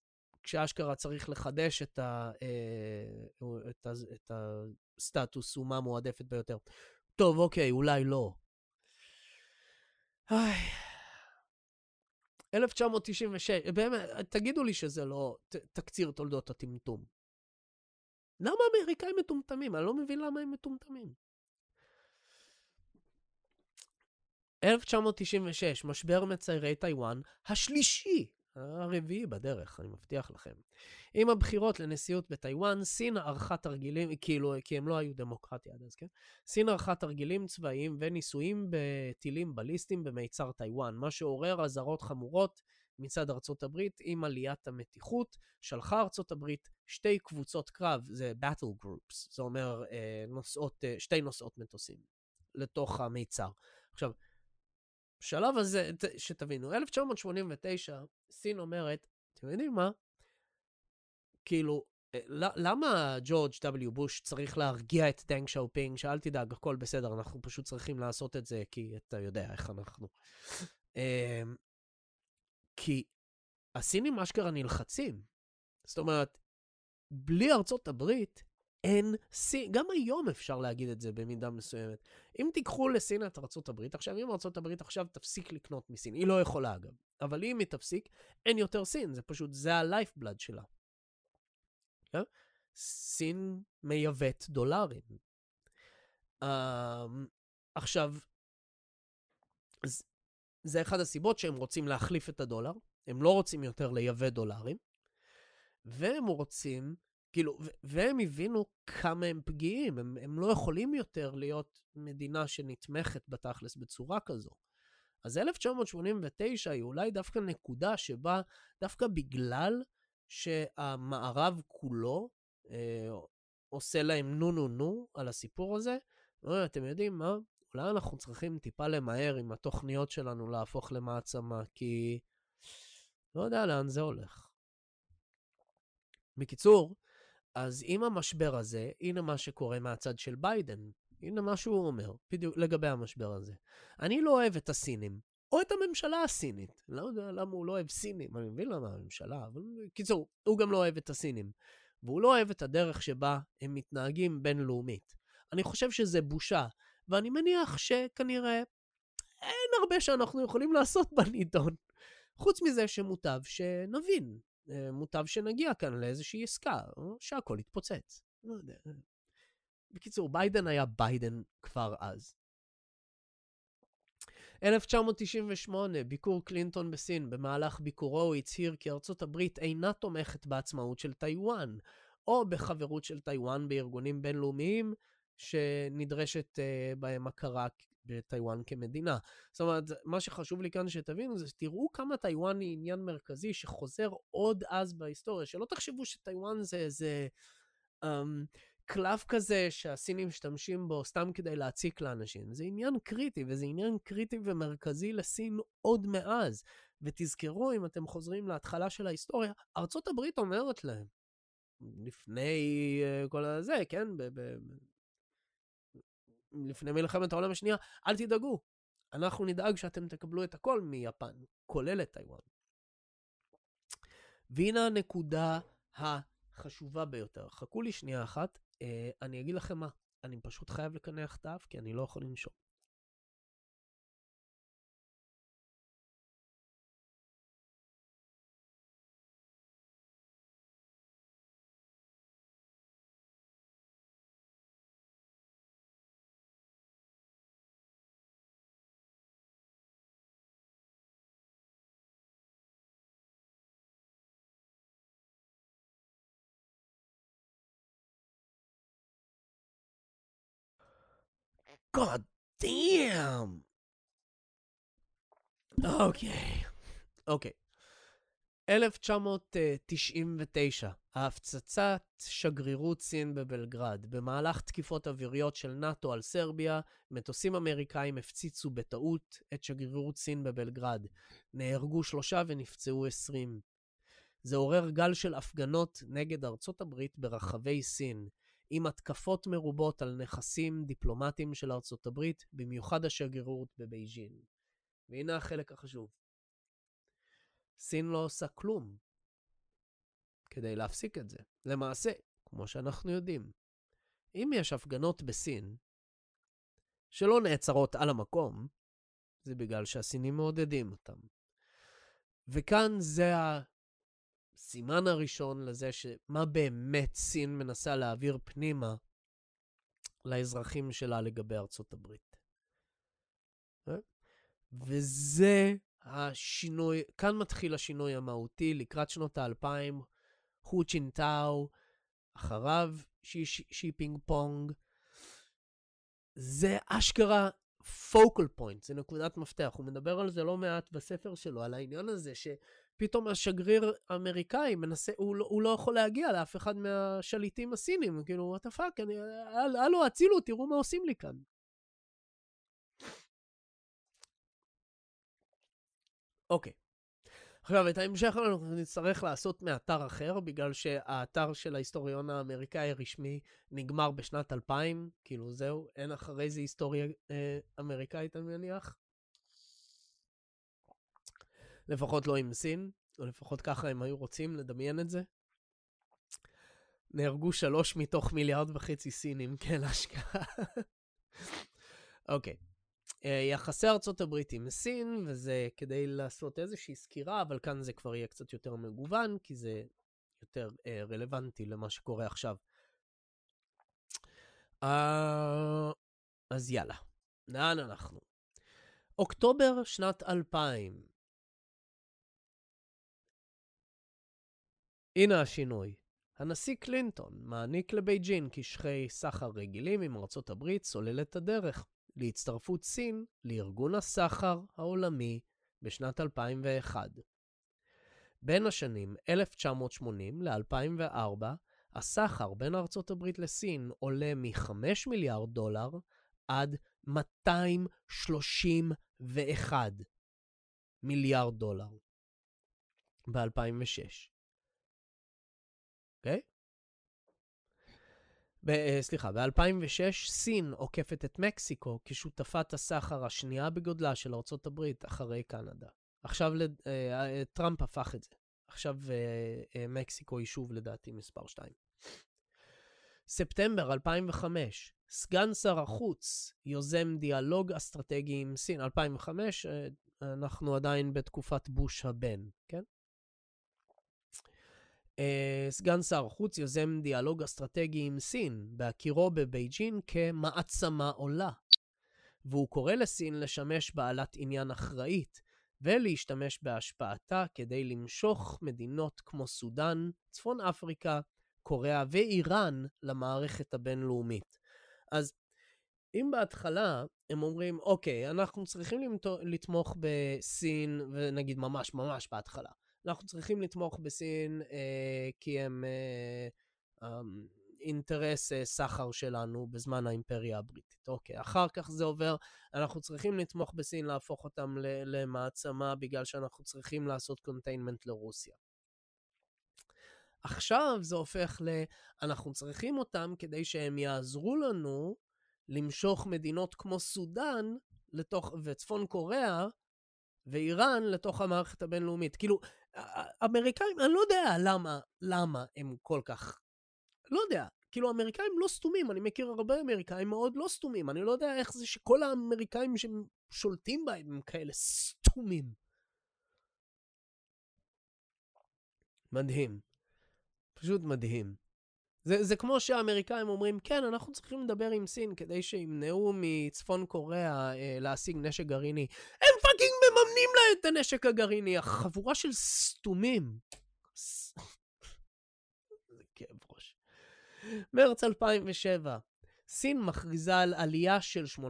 כשאשכרה צריך לחדש את, ה, אה, את, ה, את הסטטוס אומה מועדפת ביותר. טוב, אוקיי, אולי לא. איי. 1996, באמת, תגידו לי שזה לא ת, תקציר תולדות הטמטום. למה האמריקאים מטומטמים? אני לא מבין למה הם מטומטמים. 1996, משבר מציירי טיוואן השלישי. הרביעי בדרך, אני מבטיח לכם. עם הבחירות לנשיאות בטיוואן, סין ערכה תרגילים, כאילו, כי הם לא היו דמוקרטיה עד אז, כן? סין ערכה תרגילים צבאיים וניסויים בטילים בליסטיים במיצר טיוואן, מה שעורר אזהרות חמורות מצד ארצות הברית עם עליית המתיחות. שלחה ארצות הברית שתי קבוצות קרב, זה Battle Groups, זה אומר אה, נוסעות, אה, שתי נוסעות מטוסים, לתוך המיצר. עכשיו, בשלב הזה, שתבינו, 1989, סין אומרת, אתם יודעים מה? כאילו, אה, למה ג'ורג' W. בוש צריך להרגיע את דנג שאופינג, שאל תדאג, הכל בסדר, אנחנו פשוט צריכים לעשות את זה, כי אתה יודע איך אנחנו. אמ, כי הסינים אשכרה נלחצים. זאת אומרת, בלי ארצות הברית, אין סין, גם היום אפשר להגיד את זה במידה מסוימת. אם תיקחו לסין את הברית, עכשיו אם הברית עכשיו תפסיק לקנות מסין, היא לא יכולה אגב, אבל אם היא תפסיק, אין יותר סין, זה פשוט, זה ה-lifeblood שלה. כן? סין מייבאת דולרים. Uh, עכשיו, זה אחד הסיבות שהם רוצים להחליף את הדולר, הם לא רוצים יותר לייבא דולרים, והם רוצים כאילו, והם הבינו כמה הם פגיעים, הם, הם לא יכולים יותר להיות מדינה שנתמכת בתכלס בצורה כזו. אז 1989 היא אולי דווקא נקודה שבה, דווקא בגלל שהמערב כולו אה, עושה להם נו נו נו על הסיפור הזה, לא, אתם יודעים מה? אולי אנחנו צריכים טיפה למהר עם התוכניות שלנו להפוך למעצמה, כי לא יודע לאן זה הולך. בקיצור, אז עם המשבר הזה, הנה מה שקורה מהצד של ביידן. הנה מה שהוא אומר, בדיוק לגבי המשבר הזה. אני לא אוהב את הסינים, או את הממשלה הסינית. לא יודע למה הוא לא אוהב סינים, אני מבין למה הממשלה, אבל קיצור, הוא גם לא אוהב את הסינים. והוא לא אוהב את הדרך שבה הם מתנהגים בינלאומית. אני חושב שזה בושה, ואני מניח שכנראה אין הרבה שאנחנו יכולים לעשות בנידון. חוץ מזה שמוטב שנבין מוטב שנגיע כאן לאיזושהי עסקה, שהכל יתפוצץ. לא יודע. בקיצור, ביידן היה ביידן כבר אז. 1998, ביקור קלינטון בסין. במהלך ביקורו הוא הצהיר כי ארצות הברית אינה תומכת בעצמאות של טיוואן, או בחברות של טיוואן בארגונים בינלאומיים שנדרשת uh, בהם הכרה בטיוואן כמדינה. זאת אומרת, מה שחשוב לי כאן שתבינו זה שתראו כמה טיוואן היא עניין מרכזי שחוזר עוד אז בהיסטוריה. שלא תחשבו שטיוואן זה איזה um, קלף כזה שהסינים משתמשים בו סתם כדי להציק לאנשים. זה עניין קריטי, וזה עניין קריטי ומרכזי לסין עוד מאז. ותזכרו, אם אתם חוזרים להתחלה של ההיסטוריה, ארצות הברית אומרת להם, לפני uh, כל הזה, כן? לפני מלחמת העולם השנייה, אל תדאגו, אנחנו נדאג שאתם תקבלו את הכל מיפן, כולל את טיוואן. והנה הנקודה החשובה ביותר. חכו לי שנייה אחת, אה, אני אגיד לכם מה, אני פשוט חייב לקנח את האף, כי אני לא יכול לנשום. God damn. אוקיי, אוקיי. 1999, ההפצצת שגרירות סין בבלגרד. במהלך תקיפות אוויריות של נאט"ו על סרביה, מטוסים אמריקאים הפציצו בטעות את שגרירות סין בבלגרד. נהרגו שלושה ונפצעו עשרים. זה עורר גל של הפגנות נגד ארצות הברית ברחבי סין. עם התקפות מרובות על נכסים דיפלומטיים של ארצות הברית, במיוחד השגרירות בבייג'ין. והנה החלק החשוב. סין לא עושה כלום כדי להפסיק את זה. למעשה, כמו שאנחנו יודעים, אם יש הפגנות בסין שלא נעצרות על המקום, זה בגלל שהסינים מעודדים אותם. וכאן זה הסימן הראשון לזה שמה באמת סין מנסה להעביר פנימה לאזרחים שלה לגבי ארצות הברית. אה? וזה השינוי, כאן מתחיל השינוי המהותי, לקראת שנות האלפיים, הו ג'ינטאו, אחריו שי, שי, שי פינג פונג. זה אשכרה focal point, זה נקודת מפתח. הוא מדבר על זה לא מעט בספר שלו, על העניין הזה שפתאום השגריר האמריקאי מנסה, הוא, לא, הוא לא יכול להגיע לאף אחד מהשליטים הסינים, כאילו, what the fuck, הלו, הצילו, תראו מה עושים לי כאן. אוקיי. עכשיו, את ההמשך אנחנו נצטרך לעשות מאתר אחר, בגלל שהאתר של ההיסטוריון האמריקאי הרשמי נגמר בשנת 2000, כאילו זהו, אין אחרי זה היסטוריה אה, אמריקאית, אני מניח. לפחות לא עם סין, או לפחות ככה הם היו רוצים לדמיין את זה. נהרגו שלוש מתוך מיליארד וחצי סינים, כן, השקעה. אוקיי. okay. אה, יחסי ארצות הברית עם סין, וזה כדי לעשות איזושהי סקירה, אבל כאן זה כבר יהיה קצת יותר מגוון, כי זה יותר אה, רלוונטי למה שקורה עכשיו. אה, אז יאללה, לאן אנחנו? אוקטובר שנת 2000. הנה השינוי. הנשיא קלינטון מעניק לבייג'ין קשרי סחר רגילים עם ארצות הברית, סולל את הדרך. להצטרפות סין לארגון הסחר העולמי בשנת 2001. בין השנים 1980 ל-2004, הסחר בין ארצות הברית לסין עולה מ-5 מיליארד דולר עד 231 מיליארד דולר ב-2006. אוקיי? ב- אה, סליחה, ב-2006 סין עוקפת את מקסיקו כשותפת הסחר השנייה בגודלה של ארה"ב אחרי קנדה. עכשיו. אה, אה, טראמפ הפך את זה. עכשיו מקסיקו היא שוב לדעתי מספר 2. ספטמבר 2005, סגן שר החוץ יוזם דיאלוג אסטרטגי עם סין. 2005, אנחנו עדיין בתקופת בוש הבן, כן? Uh, סגן שר החוץ יוזם דיאלוג אסטרטגי עם סין, בהכירו בבייג'ין כמעצמה עולה. והוא קורא לסין לשמש בעלת עניין אחראית, ולהשתמש בהשפעתה כדי למשוך מדינות כמו סודאן, צפון אפריקה, קוריאה ואיראן למערכת הבינלאומית. אז אם בהתחלה הם אומרים, אוקיי, אנחנו צריכים לתמוך בסין, ונגיד ממש ממש בהתחלה, אנחנו צריכים לתמוך בסין אה, כי הם אה, אה, אינטרס אה, סחר שלנו בזמן האימפריה הבריטית. אוקיי, אחר כך זה עובר, אנחנו צריכים לתמוך בסין, להפוך אותם למעצמה, בגלל שאנחנו צריכים לעשות containment לרוסיה. עכשיו זה הופך ל... אנחנו צריכים אותם כדי שהם יעזרו לנו למשוך מדינות כמו סודאן לתוך, וצפון קוריאה ואיראן לתוך המערכת הבינלאומית. כאילו, האמריקאים, אני לא יודע למה, למה הם כל כך... לא יודע. כאילו, האמריקאים לא סתומים, אני מכיר הרבה אמריקאים מאוד לא סתומים. אני לא יודע איך זה שכל האמריקאים ששולטים בהם הם כאלה סתומים. מדהים. פשוט מדהים. זה, זה כמו שהאמריקאים אומרים, כן, אנחנו צריכים לדבר עם סין כדי שימנעו מצפון קוריאה אה, להשיג נשק גרעיני. הם fucking מממנים לה את הנשק הגרעיני, החבורה של סתומים. זה כאב ראש. מרץ 2007, סין מכריזה על עלייה של 18%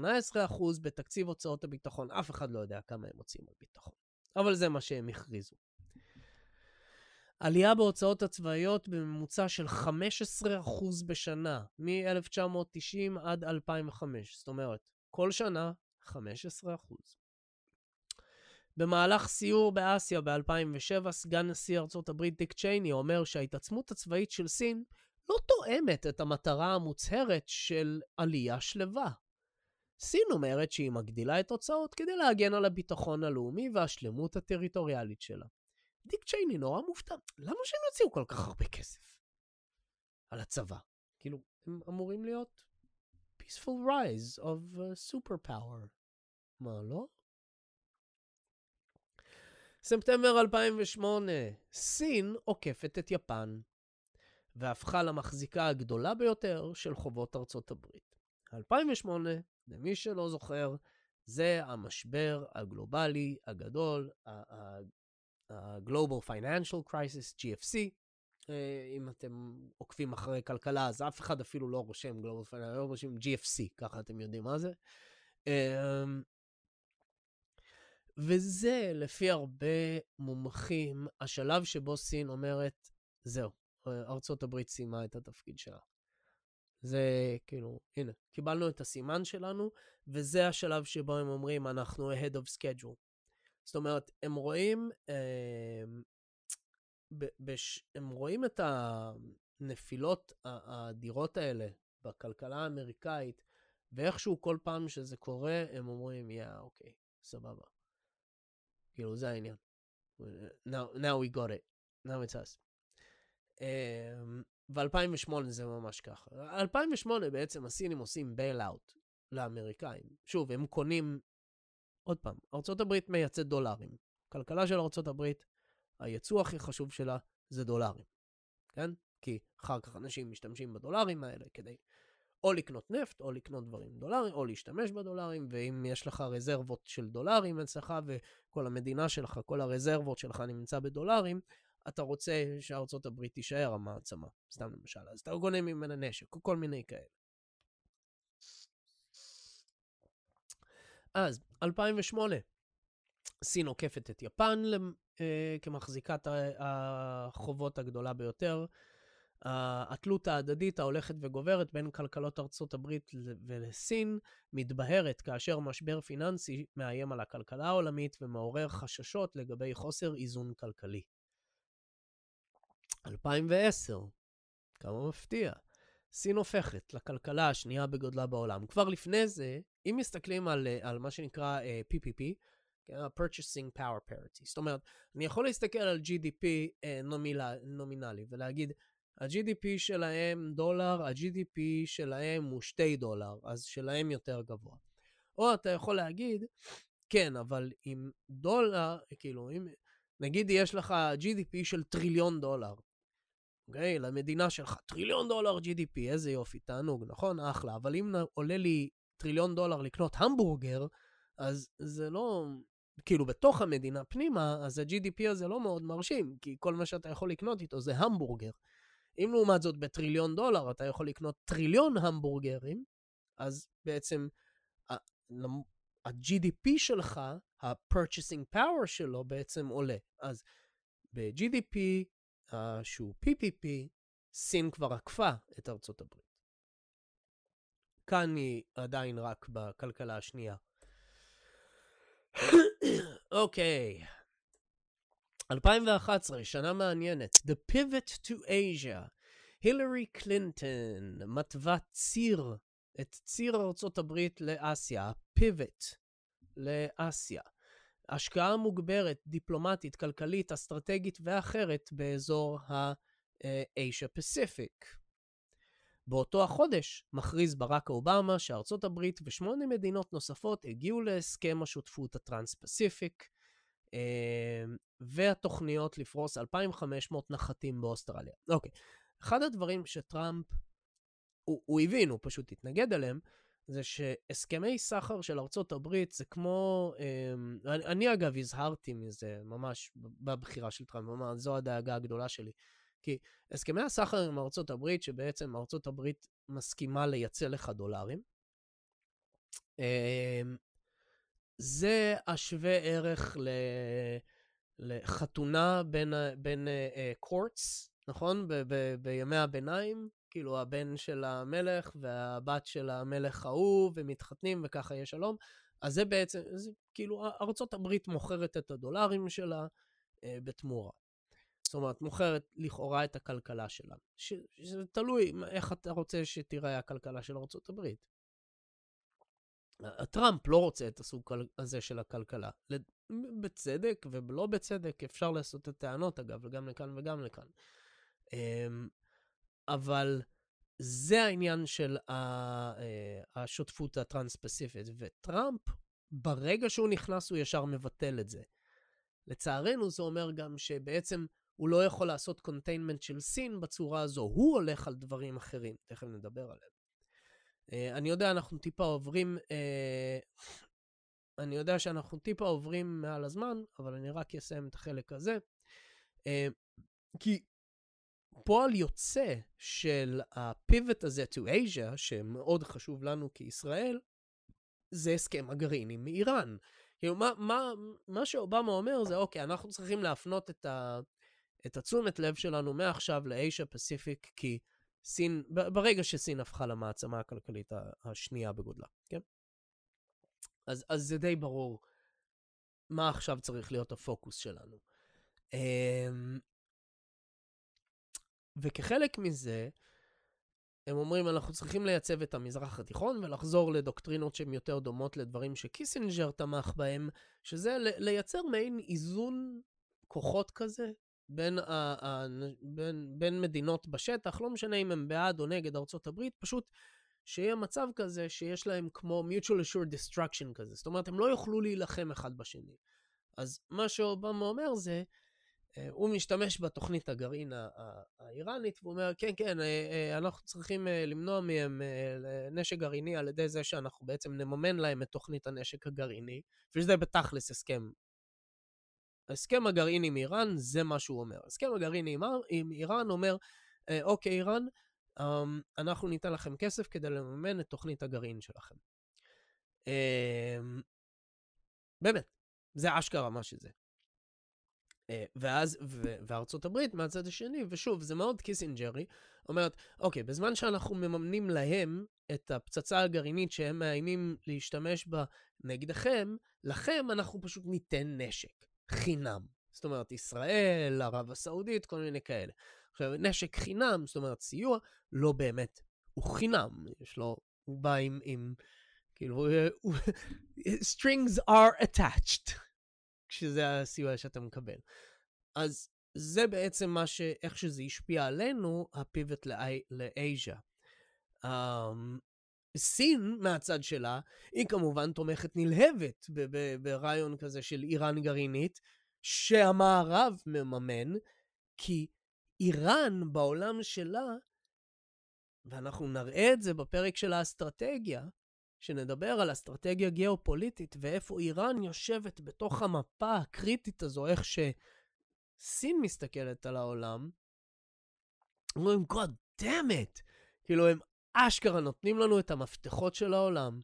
בתקציב הוצאות הביטחון. אף אחד לא יודע כמה הם מוציאים על ביטחון, אבל זה מה שהם הכריזו. עלייה בהוצאות הצבאיות בממוצע של 15% בשנה, מ-1990 עד 2005. זאת אומרת, כל שנה 15%. במהלך סיור באסיה ב-2007, סגן נשיא ארצות הברית דיק צ'ייני אומר שההתעצמות הצבאית של סין לא תואמת את המטרה המוצהרת של עלייה שלווה. סין אומרת שהיא מגדילה את הוצאות כדי להגן על הביטחון הלאומי והשלמות הטריטוריאלית שלה. דיק צ'ייני נורא מופתע, למה שהם יוציאו כל כך הרבה כסף על הצבא? כאילו, הם אמורים להיות peaceful rise of uh, superpower. מה, לא? ספטמבר 2008, סין עוקפת את יפן, והפכה למחזיקה הגדולה ביותר של חובות ארצות הברית. 2008, למי שלא זוכר, זה המשבר הגלובלי הגדול, ה-Global Financial Crisis, GFC. אה, אם אתם עוקבים אחרי כלכלה, אז אף אחד אפילו לא רושם Global Financial, לא רושם GFC, ככה אתם יודעים מה זה. אמ, וזה, לפי הרבה מומחים, השלב שבו סין אומרת, זהו, ארצות הברית סיימה את התפקיד שלה. זה כאילו, הנה, קיבלנו את הסימן שלנו, וזה השלב שבו הם אומרים, אנחנו ahead of schedule. זאת אומרת, הם רואים, אה, בש, הם רואים את הנפילות האדירות האלה בכלכלה האמריקאית, ואיכשהו כל פעם שזה קורה, הם אומרים, יא, yeah, אוקיי, okay, סבבה. כאילו, זה העניין. Now, now we got it. Now it's us. Um, ו-2008 זה ממש ככה. 2008 בעצם הסינים עושים בייל אאוט לאמריקאים. שוב, הם קונים, עוד פעם, ארה"ב מייצאת דולרים. כלכלה של ארה"ב, הייצוא הכי חשוב שלה זה דולרים, כן? כי אחר כך אנשים משתמשים בדולרים האלה כדי או לקנות נפט, או לקנות דברים דולרים, או להשתמש בדולרים, ואם יש לך רזרבות של דולרים אצלך, וכל המדינה שלך, כל הרזרבות שלך נמצא בדולרים, אתה רוצה שארצות הברית תישאר המעצמה, סתם למשל, אז אתה קונה ממנה נשק, או כל מיני כאלה. אז, 2008, סין עוקפת את יפן אה, כמחזיקת החובות הגדולה ביותר. התלות ההדדית ההולכת וגוברת בין כלכלות ארצות הברית ולסין מתבהרת כאשר משבר פיננסי מאיים על הכלכלה העולמית ומעורר חששות לגבי חוסר איזון כלכלי. 2010, כמה מפתיע. סין הופכת לכלכלה השנייה בגודלה בעולם. כבר לפני זה, אם מסתכלים על, על מה שנקרא uh, PPP, כן, purchasing Power Parity, זאת אומרת, אני יכול להסתכל על GDP uh, נומילה, נומינלי ולהגיד, ה-GDP שלהם דולר, ה-GDP שלהם הוא 2 דולר, אז שלהם יותר גבוה. או אתה יכול להגיד, כן, אבל עם דולר, כאילו, אם, נגיד יש לך GDP של טריליון דולר, אוקיי? Okay, למדינה שלך, טריליון דולר GDP, איזה יופי, תענוג, נכון? אחלה. אבל אם עולה לי טריליון דולר לקנות המבורגר, אז זה לא... כאילו, בתוך המדינה פנימה, אז ה-GDP הזה לא מאוד מרשים, כי כל מה שאתה יכול לקנות איתו זה המבורגר. אם לעומת זאת בטריליון דולר אתה יכול לקנות טריליון המבורגרים, אז בעצם ה-GDP שלך, ה-purchasing power שלו בעצם עולה. אז ב-GDP שהוא PPP, סין כבר עקפה את ארצות הברית. כאן היא עדיין רק בכלכלה השנייה. אוקיי. okay. 2011, שנה מעניינת. The Pivot to Asia. הילרי קלינטון מתווה ציר, את ציר ארצות הברית לאסיה, פיבוט לאסיה. השקעה מוגברת, דיפלומטית, כלכלית, אסטרטגית ואחרת באזור האיישה פסיפיק. באותו החודש מכריז ברק אובמה שארצות הברית ושמונה מדינות נוספות הגיעו להסכם השותפות הטרנס-פסיפיק, אמ, והתוכניות לפרוס 2,500 נחתים באוסטרליה. אוקיי, אחד הדברים שטראמפ, הוא, הוא הבין, הוא פשוט התנגד אליהם, זה שהסכמי סחר של ארצות הברית זה כמו, אמ, אני, אני אגב הזהרתי מזה ממש בבחירה של טראמפ, ממש, זו הדאגה הגדולה שלי. כי הסכמי הסחר עם ארצות הברית, שבעצם ארצות הברית מסכימה לייצא לך דולרים, אמ, זה השווה ערך ל... לחתונה בין, בין קורטס, uh, נכון? ב- ב- בימי הביניים, כאילו הבן של המלך והבת של המלך ההוא, ומתחתנים וככה יש שלום. אז זה בעצם, זה כאילו ארצות הברית מוכרת את הדולרים שלה uh, בתמורה. זאת אומרת, מוכרת לכאורה את הכלכלה שלה. שזה תלוי איך אתה רוצה שתיראה הכלכלה של ארצות הברית. טראמפ לא רוצה את הסוג הזה של הכלכלה. בצדק ולא בצדק, אפשר לעשות את הטענות, אגב, גם לכאן וגם לכאן. אבל זה העניין של אה, השותפות הטרנס-פסיפית, וטראמפ, ברגע שהוא נכנס, הוא ישר מבטל את זה. לצערנו, זה אומר גם שבעצם הוא לא יכול לעשות containment של סין בצורה הזו, הוא הולך על דברים אחרים, תכף נדבר עליהם. Uh, אני יודע, אנחנו טיפה עוברים uh, אני יודע שאנחנו טיפה עוברים מעל הזמן, אבל אני רק אסיים את החלק הזה. אה, כי פועל יוצא של הפיבוט הזה to Asia, שמאוד חשוב לנו כישראל, זה הסכם הגרעיני מאיראן. כאילו, מה, מה, מה שאובמה אומר זה, אוקיי, אנחנו צריכים להפנות את, ה, את התשומת לב שלנו מעכשיו לאיישה פסיפיק, כי סין, ברגע שסין הפכה למעצמה הכלכלית השנייה בגודלה, כן? אז, אז זה די ברור מה עכשיו צריך להיות הפוקוס שלנו. אמ, וכחלק מזה, הם אומרים, אנחנו צריכים לייצב את המזרח התיכון ולחזור לדוקטרינות שהן יותר דומות לדברים שקיסינג'ר תמך בהם, שזה לייצר מעין איזון כוחות כזה בין, ה, ה, בין, בין מדינות בשטח, לא משנה אם הם בעד או נגד ארצות הברית, פשוט שיהיה מצב כזה שיש להם כמו mutual assured destruction כזה. זאת אומרת, הם לא יוכלו להילחם אחד בשני. אז מה שאובמה אומר זה, הוא משתמש בתוכנית הגרעין האיראנית, והוא אומר, כן, כן, אה, אה, אנחנו צריכים למנוע מהם נשק גרעיני על ידי זה שאנחנו בעצם נממן להם את תוכנית הנשק הגרעיני, וזה בתכלס הסכם. ההסכם הגרעיני עם איראן, זה מה שהוא אומר. ההסכם הגרעיני עם איראן אומר, אוקיי, איראן, אמ, אנחנו ניתן לכם כסף כדי לממן את תוכנית הגרעין שלכם. אמ, באמת, זה אשכרה מה שזה. אה, ואז, וארצות הברית מהצד השני, ושוב, זה מאוד קיסינג'רי, אומרת, אוקיי, בזמן שאנחנו מממנים להם את הפצצה הגרעינית שהם מאיימים להשתמש בה נגדכם, לכם אנחנו פשוט ניתן נשק, חינם. זאת אומרת, ישראל, ערב הסעודית, כל מיני כאלה. עכשיו, נשק חינם, זאת אומרת, סיוע, לא באמת, הוא חינם. יש לו, הוא בא עם, עם כאילו, strings are attached. כשזה הסיוע שאתה מקבל. אז זה בעצם מה ש... איך שזה השפיע עלינו, הפיבוט לאייז'ה. Um, סין, מהצד שלה, היא כמובן תומכת נלהבת ברעיון כזה של איראן גרעינית, שהמערב מממן, כי איראן בעולם שלה, ואנחנו נראה את זה בפרק של האסטרטגיה, שנדבר על אסטרטגיה גיאופוליטית ואיפה איראן יושבת בתוך המפה הקריטית הזו, איך שסין מסתכלת על העולם, אומרים, God damn it! כאילו, הם אשכרה נותנים לנו את המפתחות של העולם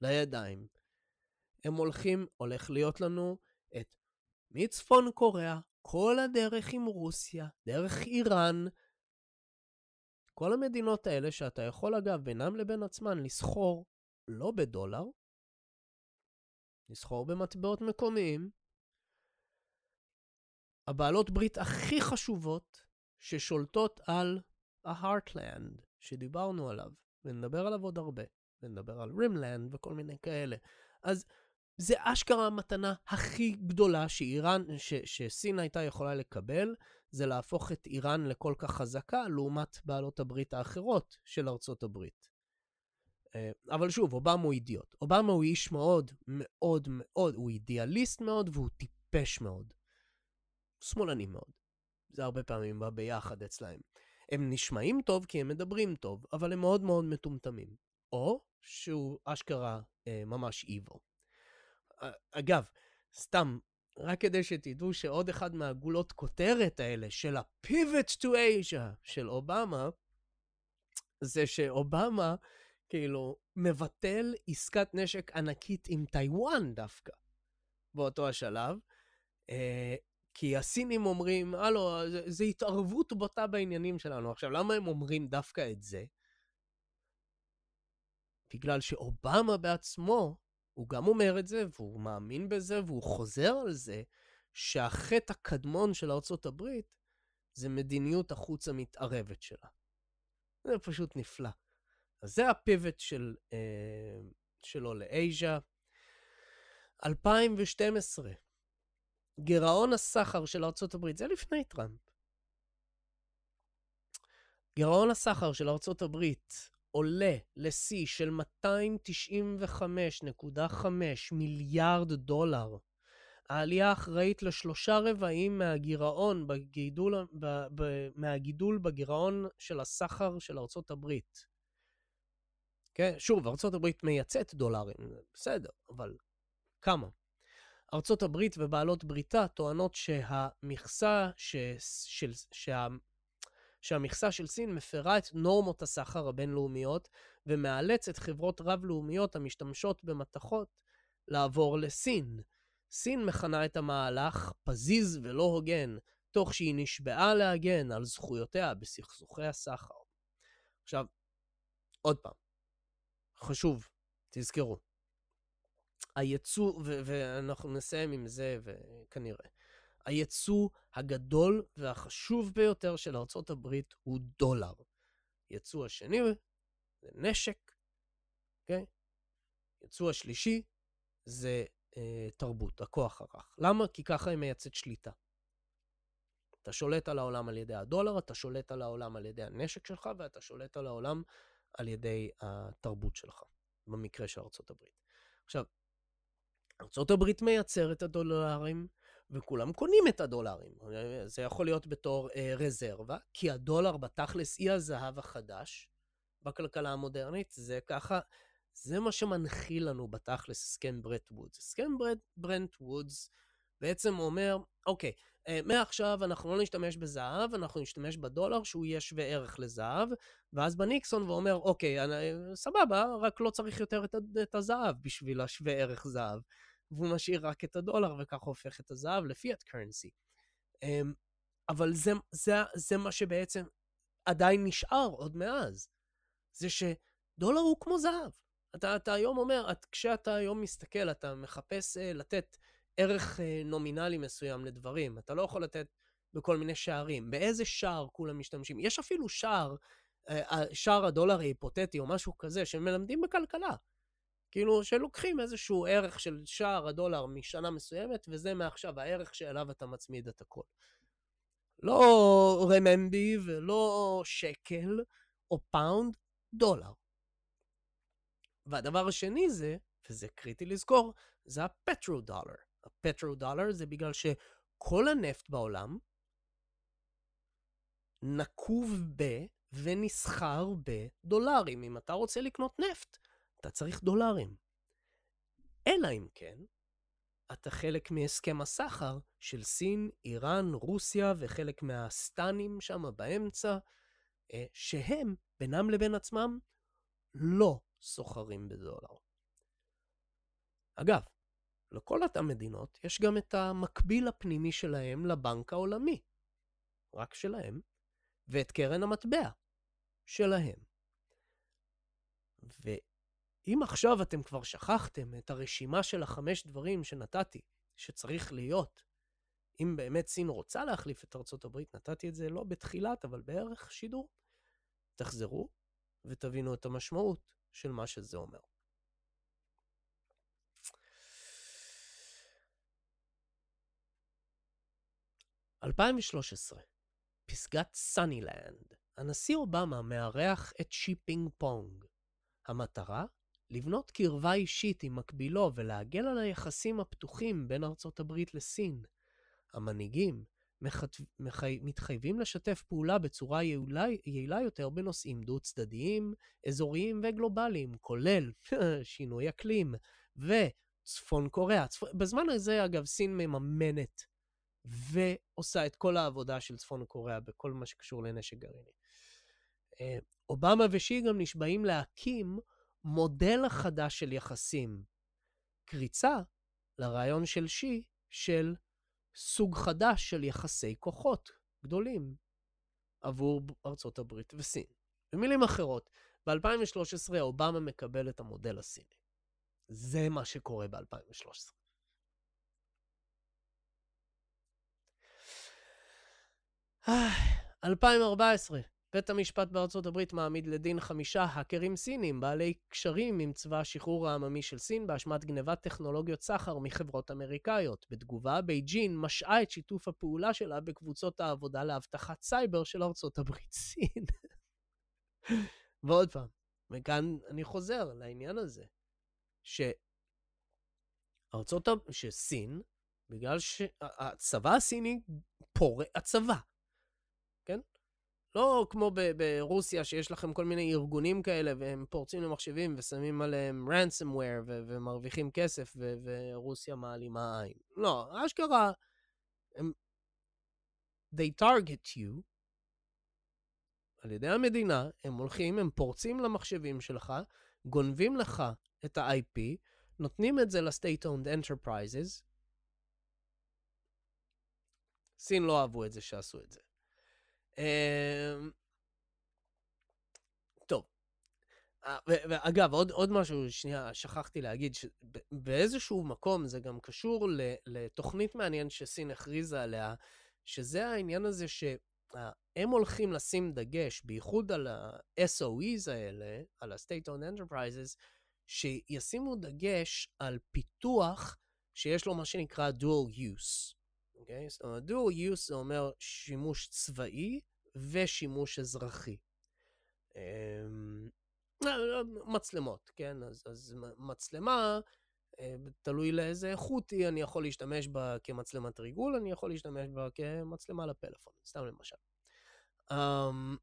לידיים. הם הולכים, הולך להיות לנו את מצפון קוריאה, כל הדרך עם רוסיה, דרך איראן, כל המדינות האלה שאתה יכול, אגב, בינם לבין עצמן לסחור לא בדולר, לסחור במטבעות מקומיים. הבעלות ברית הכי חשובות ששולטות על ה-Heartland שדיברנו עליו, ונדבר עליו עוד הרבה, ונדבר על רימלנד וכל מיני כאלה. אז זה אשכרה המתנה הכי גדולה שאיראן, ש, שסין הייתה יכולה לקבל, זה להפוך את איראן לכל כך חזקה לעומת בעלות הברית האחרות של ארצות הברית. אה, אבל שוב, אובמה הוא אידיוט. אובמה הוא איש מאוד, מאוד, מאוד, הוא אידיאליסט מאוד והוא טיפש מאוד. שמאלני מאוד. זה הרבה פעמים בא ביחד אצלהם. הם נשמעים טוב כי הם מדברים טוב, אבל הם מאוד מאוד מטומטמים. או שהוא אשכרה אה, ממש איבו. אגב, סתם, רק כדי שתדעו שעוד אחד מהגולות כותרת האלה של ה-Pivot to Asia של אובמה, זה שאובמה כאילו, מבטל עסקת נשק ענקית עם טיוואן דווקא, באותו השלב. אה, כי הסינים אומרים, הלו, זה התערבות בוטה בעניינים שלנו. עכשיו, למה הם אומרים דווקא את זה? בגלל שאובמה בעצמו, הוא גם אומר את זה, והוא מאמין בזה, והוא חוזר על זה, שהחטא הקדמון של ארה"ב זה מדיניות החוץ המתערבת שלה. זה פשוט נפלא. אז זה הפיבוט של, אה, שלו לאייז'ה. 2012, גירעון הסחר של ארה"ב, זה לפני טראמפ. גירעון הסחר של ארה"ב עולה לשיא של 295.5 מיליארד דולר. העלייה אחראית לשלושה רבעים מהגירעון בגידול, ב, ב, מהגידול בגירעון של הסחר של ארצות הברית. כן, שוב, ארה"ב מייצאת דולרים, בסדר, אבל כמה? ארצות הברית ובעלות בריתה טוענות שהמכסה, ש... של... שה... שהמכסה של סין מפרה את נורמות הסחר הבינלאומיות ומאלצת חברות רב-לאומיות המשתמשות במתכות לעבור לסין. סין מכנה את המהלך פזיז ולא הוגן, תוך שהיא נשבעה להגן על זכויותיה בסכסוכי הסחר. עכשיו, עוד פעם, חשוב, תזכרו, היצוא, ו- ואנחנו נסיים עם זה וכנראה, היצוא הגדול והחשוב ביותר של הברית הוא דולר. יצוא השני זה נשק, אוקיי? Okay? יצוא השלישי זה אה, תרבות, הכוח הרך. למה? כי ככה היא מייצאת שליטה. אתה שולט על העולם על ידי הדולר, אתה שולט על העולם על ידי הנשק שלך, ואתה שולט על העולם על ידי התרבות שלך, במקרה של ארה"ב. עכשיו, ארה"ב מייצרת את הדולרים, וכולם קונים את הדולרים. זה יכול להיות בתור אה, רזרבה, כי הדולר בתכלס אי הזהב החדש בכלכלה המודרנית, זה ככה, זה מה שמנחיל לנו בתכלס הסכם ברט וודס. הסכם ברט וודס בעצם אומר, אוקיי, מעכשיו אנחנו לא נשתמש בזהב, אנחנו נשתמש בדולר שהוא יהיה שווה ערך לזהב, ואז בא ניקסון ואומר, אוקיי, אני, סבבה, רק לא צריך יותר את, את הזהב בשביל השווה ערך זהב. והוא משאיר רק את הדולר, וככה הופך את הזהב לפיאט קרנסי. אמ, אבל זה, זה, זה מה שבעצם עדיין נשאר עוד מאז. זה שדולר הוא כמו זהב. אתה, אתה היום אומר, את, כשאתה היום מסתכל, אתה מחפש uh, לתת ערך uh, נומינלי מסוים לדברים. אתה לא יכול לתת בכל מיני שערים. באיזה שער כולם משתמשים? יש אפילו שער, uh, שער הדולר ההיפותטי או משהו כזה, שמלמדים בכלכלה. כאילו, שלוקחים איזשהו ערך של שער הדולר משנה מסוימת, וזה מעכשיו הערך שאליו אתה מצמיד את הכל. לא רממבי ולא שקל או פאונד, דולר. והדבר השני זה, וזה קריטי לזכור, זה הפטרו דולר. הפטרו דולר זה בגלל שכל הנפט בעולם נקוב ב ונסחר בדולרים. אם אתה רוצה לקנות נפט, אתה צריך דולרים. אלא אם כן, אתה חלק מהסכם הסחר של סין, איראן, רוסיה וחלק מהסטנים שם באמצע, אה, שהם, בינם לבין עצמם, לא סוחרים בדולר. אגב, לכל אותן מדינות יש גם את המקביל הפנימי שלהם לבנק העולמי, רק שלהם, ואת קרן המטבע שלהם. אם עכשיו אתם כבר שכחתם את הרשימה של החמש דברים שנתתי, שצריך להיות, אם באמת סין רוצה להחליף את ארצות הברית, נתתי את זה לא בתחילת, אבל בערך שידור, תחזרו ותבינו את המשמעות של מה שזה אומר. ב-2013, פסגת סאנילנדס, הנשיא אובמה מארח את שי פינג פונג. המטרה? לבנות קרבה אישית עם מקבילו ולהגן על היחסים הפתוחים בין ארצות הברית לסין. המנהיגים מחת... מח... מתחייבים לשתף פעולה בצורה יעילה, יעילה יותר בנושאים דו-צדדיים, אזוריים וגלובליים, כולל שינוי אקלים וצפון קוריאה. צפ... בזמן הזה, אגב, סין מממנת ועושה את כל העבודה של צפון קוריאה בכל מה שקשור לנשק גרעיני. אה, אובמה ושי גם נשבעים להקים מודל החדש של יחסים. קריצה לרעיון של שי של סוג חדש של יחסי כוחות גדולים עבור ארצות הברית וסין. במילים אחרות, ב-2013 אובמה מקבל את המודל הסיני. זה מה שקורה ב-2013. 2014, בית המשפט בארצות הברית מעמיד לדין חמישה האקרים סינים בעלי קשרים עם צבא השחרור העממי של סין באשמת גנבת טכנולוגיות סחר מחברות אמריקאיות. בתגובה, בייג'ין משעה את שיתוף הפעולה שלה בקבוצות העבודה לאבטחת סייבר של ארצות הברית סין. ועוד פעם, וכאן אני חוזר לעניין הזה, שארצות, שסין, בגלל שהצבא הסיני פורע, הצבא? לא כמו ב- ברוסיה, שיש לכם כל מיני ארגונים כאלה, והם פורצים למחשבים ושמים עליהם ransomware ו- ומרוויחים כסף, ו- ורוסיה מעלימה עין. לא, אשכרה, הם... they target you על ידי המדינה, הם הולכים, הם פורצים למחשבים שלך, גונבים לך את ה-IP, נותנים את זה ל-state-owned enterprises. סין לא אהבו את זה שעשו את זה. אמ, טוב. אה, ואגב, עוד, עוד משהו, שנייה, שכחתי להגיד, שבאיזשהו מקום זה גם קשור לתוכנית מעניינת שסין הכריזה עליה, שזה העניין הזה שהם הולכים לשים דגש, בייחוד על ה-SOEs האלה, על ה-State-Owned Enterprises, שישימו דגש על פיתוח שיש לו מה שנקרא dual use. אוקיי? זאת אומרת, dual use זה אומר שימוש צבאי ושימוש אזרחי. אמ, מצלמות, כן? אז, אז מצלמה, אה, תלוי לאיזה איכות היא, אני יכול להשתמש בה כמצלמת ריגול, אני יכול להשתמש בה כמצלמה לפלאפון, סתם למשל. Um,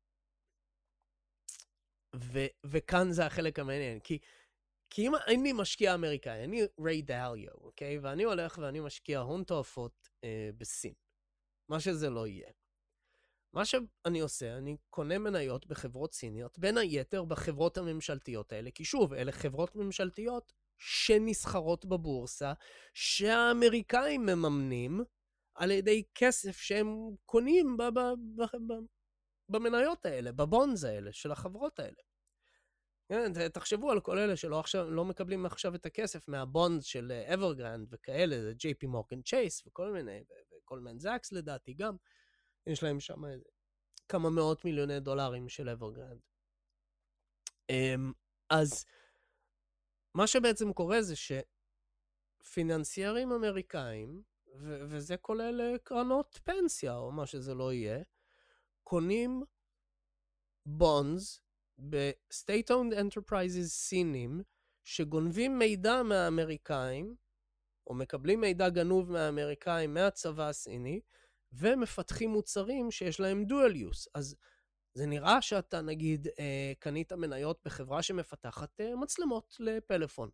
ו, וכאן זה החלק המעניין, כי כי אם אני משקיע אמריקאי, אני ריי דאליו, אוקיי? ואני הולך ואני משקיע הון תועפות אה, בסין. מה שזה לא יהיה. מה שאני עושה, אני קונה מניות בחברות סיניות, בין היתר בחברות הממשלתיות האלה, כי שוב, אלה חברות ממשלתיות שנסחרות בבורסה, שהאמריקאים מממנים על ידי כסף שהם קונים ב- ב- ב- במניות האלה, ב bonds האלה, של החברות האלה. כן, תחשבו על כל אלה שלא עכשיו, לא מקבלים עכשיו את הכסף מה bond של אברגרנד וכאלה, זה ג'יי פי מורגן צ'ייס וכל מיני, וגולדמן זקס לדעתי גם, יש להם שם כמה מאות מיליוני דולרים של אברגרנד. אמ, אז מה שבעצם קורה זה שפיננסיירים אמריקאים, ו- וזה כולל אה, קרנות פנסיה או מה שזה לא יהיה, קונים בונדס ב-State-Owned Enterprises סינים, שגונבים מידע מהאמריקאים, או מקבלים מידע גנוב מהאמריקאים מהצבא הסיני, ומפתחים מוצרים שיש להם dual use. אז זה נראה שאתה, נגיד, אה, קנית מניות בחברה שמפתחת אה, מצלמות לפלאפון,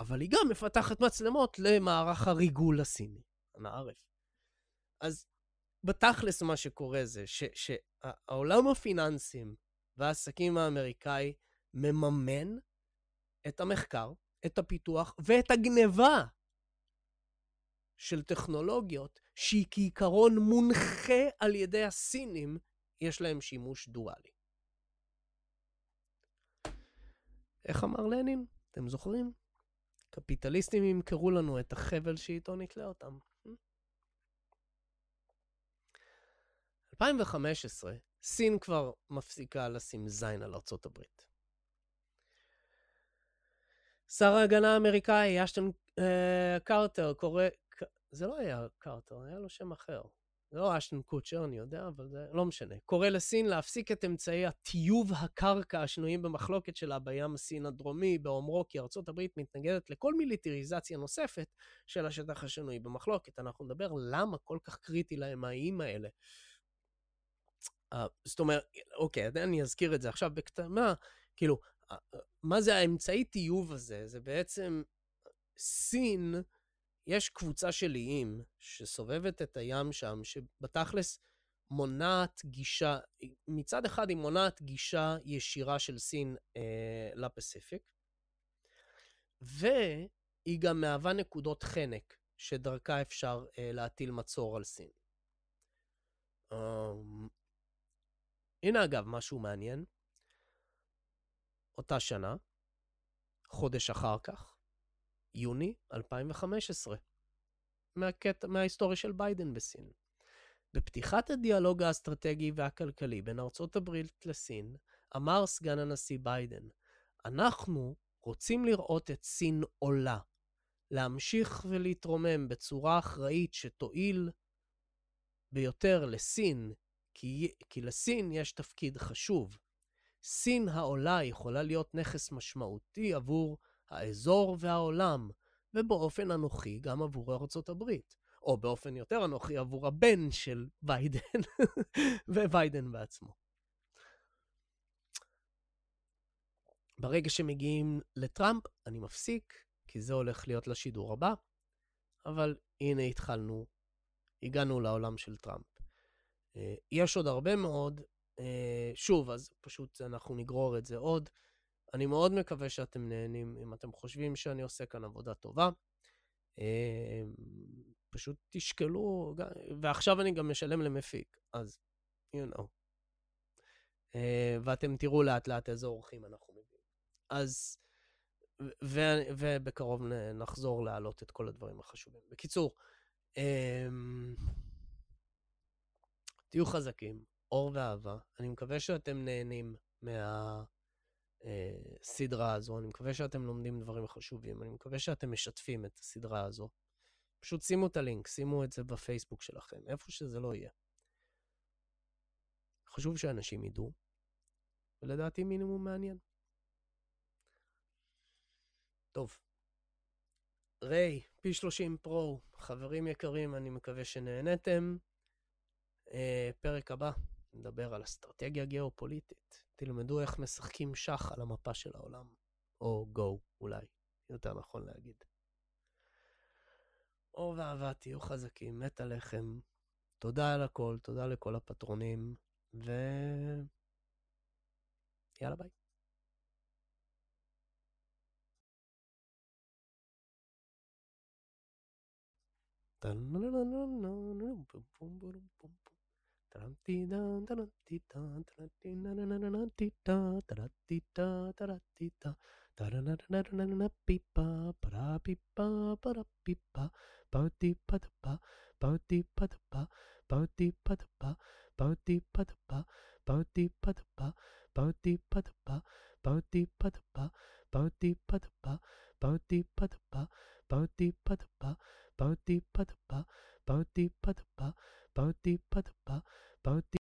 אבל היא גם מפתחת מצלמות למערך הריגול הסיני, אנא. אז בתכלס מה שקורה זה שהעולם הפיננסים והעסקים האמריקאי מממן את המחקר, את הפיתוח ואת הגניבה של טכנולוגיות שהיא כעיקרון מונחה על ידי הסינים, יש להם שימוש דואלי. איך אמר לנין? אתם זוכרים? קפיטליסטים ימכרו לנו את החבל שאיתו נתלה אותם. 2015, סין כבר מפסיקה לשים זין על ארצות הברית. שר ההגנה האמריקאי, אשטון אה, קרטר, קורא... זה לא היה קרטר, היה לו שם אחר. זה לא אשטון קוצ'ר, אני יודע, אבל זה לא משנה. קורא לסין להפסיק את אמצעי הטיוב הקרקע השנויים במחלוקת שלה בים הסין הדרומי, באומרו כי ארצות הברית מתנגדת לכל מיליטריזציה נוספת של השטח השנוי במחלוקת. אנחנו נדבר למה כל כך קריטי להם האיים האלה. זאת אומרת, אוקיי, אני אזכיר את זה עכשיו בקטנה, כאילו, מה זה האמצעי טיוב הזה? זה בעצם סין, יש קבוצה של איים שסובבת את הים שם, שבתכלס מונעת גישה, מצד אחד היא מונעת גישה ישירה של סין אה, לפסיפיק, והיא גם מהווה נקודות חנק שדרכה אפשר אה, להטיל מצור על סין. Um, הנה אגב, משהו מעניין. אותה שנה, חודש אחר כך, יוני 2015, מהקט... מההיסטוריה של ביידן בסין. בפתיחת הדיאלוג האסטרטגי והכלכלי בין ארצות הברית לסין, אמר סגן הנשיא ביידן, אנחנו רוצים לראות את סין עולה, להמשיך ולהתרומם בצורה אחראית שתועיל ביותר לסין, כי, כי לסין יש תפקיד חשוב. סין העולה יכולה להיות נכס משמעותי עבור האזור והעולם, ובאופן אנוכי גם עבור ארצות הברית, או באופן יותר אנוכי עבור הבן של ויידן וויידן בעצמו. ברגע שמגיעים לטראמפ, אני מפסיק, כי זה הולך להיות לשידור הבא, אבל הנה התחלנו, הגענו לעולם של טראמפ. אה, יש עוד הרבה מאוד, אה, שוב, אז פשוט אנחנו נגרור את זה עוד. אני מאוד מקווה שאתם נהנים, אם אתם חושבים שאני עושה כאן עבודה טובה. אה, פשוט תשקלו, ועכשיו אני גם משלם למפיק, אז, you know. ואתם תראו לאט לאט איזה אורחים אנחנו מביאים. אז, ו- ובקרוב נחזור להעלות את כל הדברים החשובים. בקיצור, תהיו חזקים, אור ואהבה. אני מקווה שאתם נהנים מהסדרה אה, הזו, אני מקווה שאתם לומדים דברים חשובים, אני מקווה שאתם משתפים את הסדרה הזו. פשוט שימו את הלינק, שימו את זה בפייסבוק שלכם, איפה שזה לא יהיה. חשוב שאנשים ידעו, ולדעתי מינימום מעניין. טוב. ריי, P30 פרו, חברים יקרים, אני מקווה שנהנתם. אה, פרק הבא, נדבר על אסטרטגיה גיאופוליטית. תלמדו איך משחקים שח על המפה של העולם. או גו, אולי, יותר נכון להגיד. אור ואהבה, תהיו חזקים, מת עליכם. תודה על הכל, תודה לכל הפטרונים, ו... יאללה ביי. Tarantita, Bow deep, Bodhi Padapa, Bodhi Padapa, Bodhi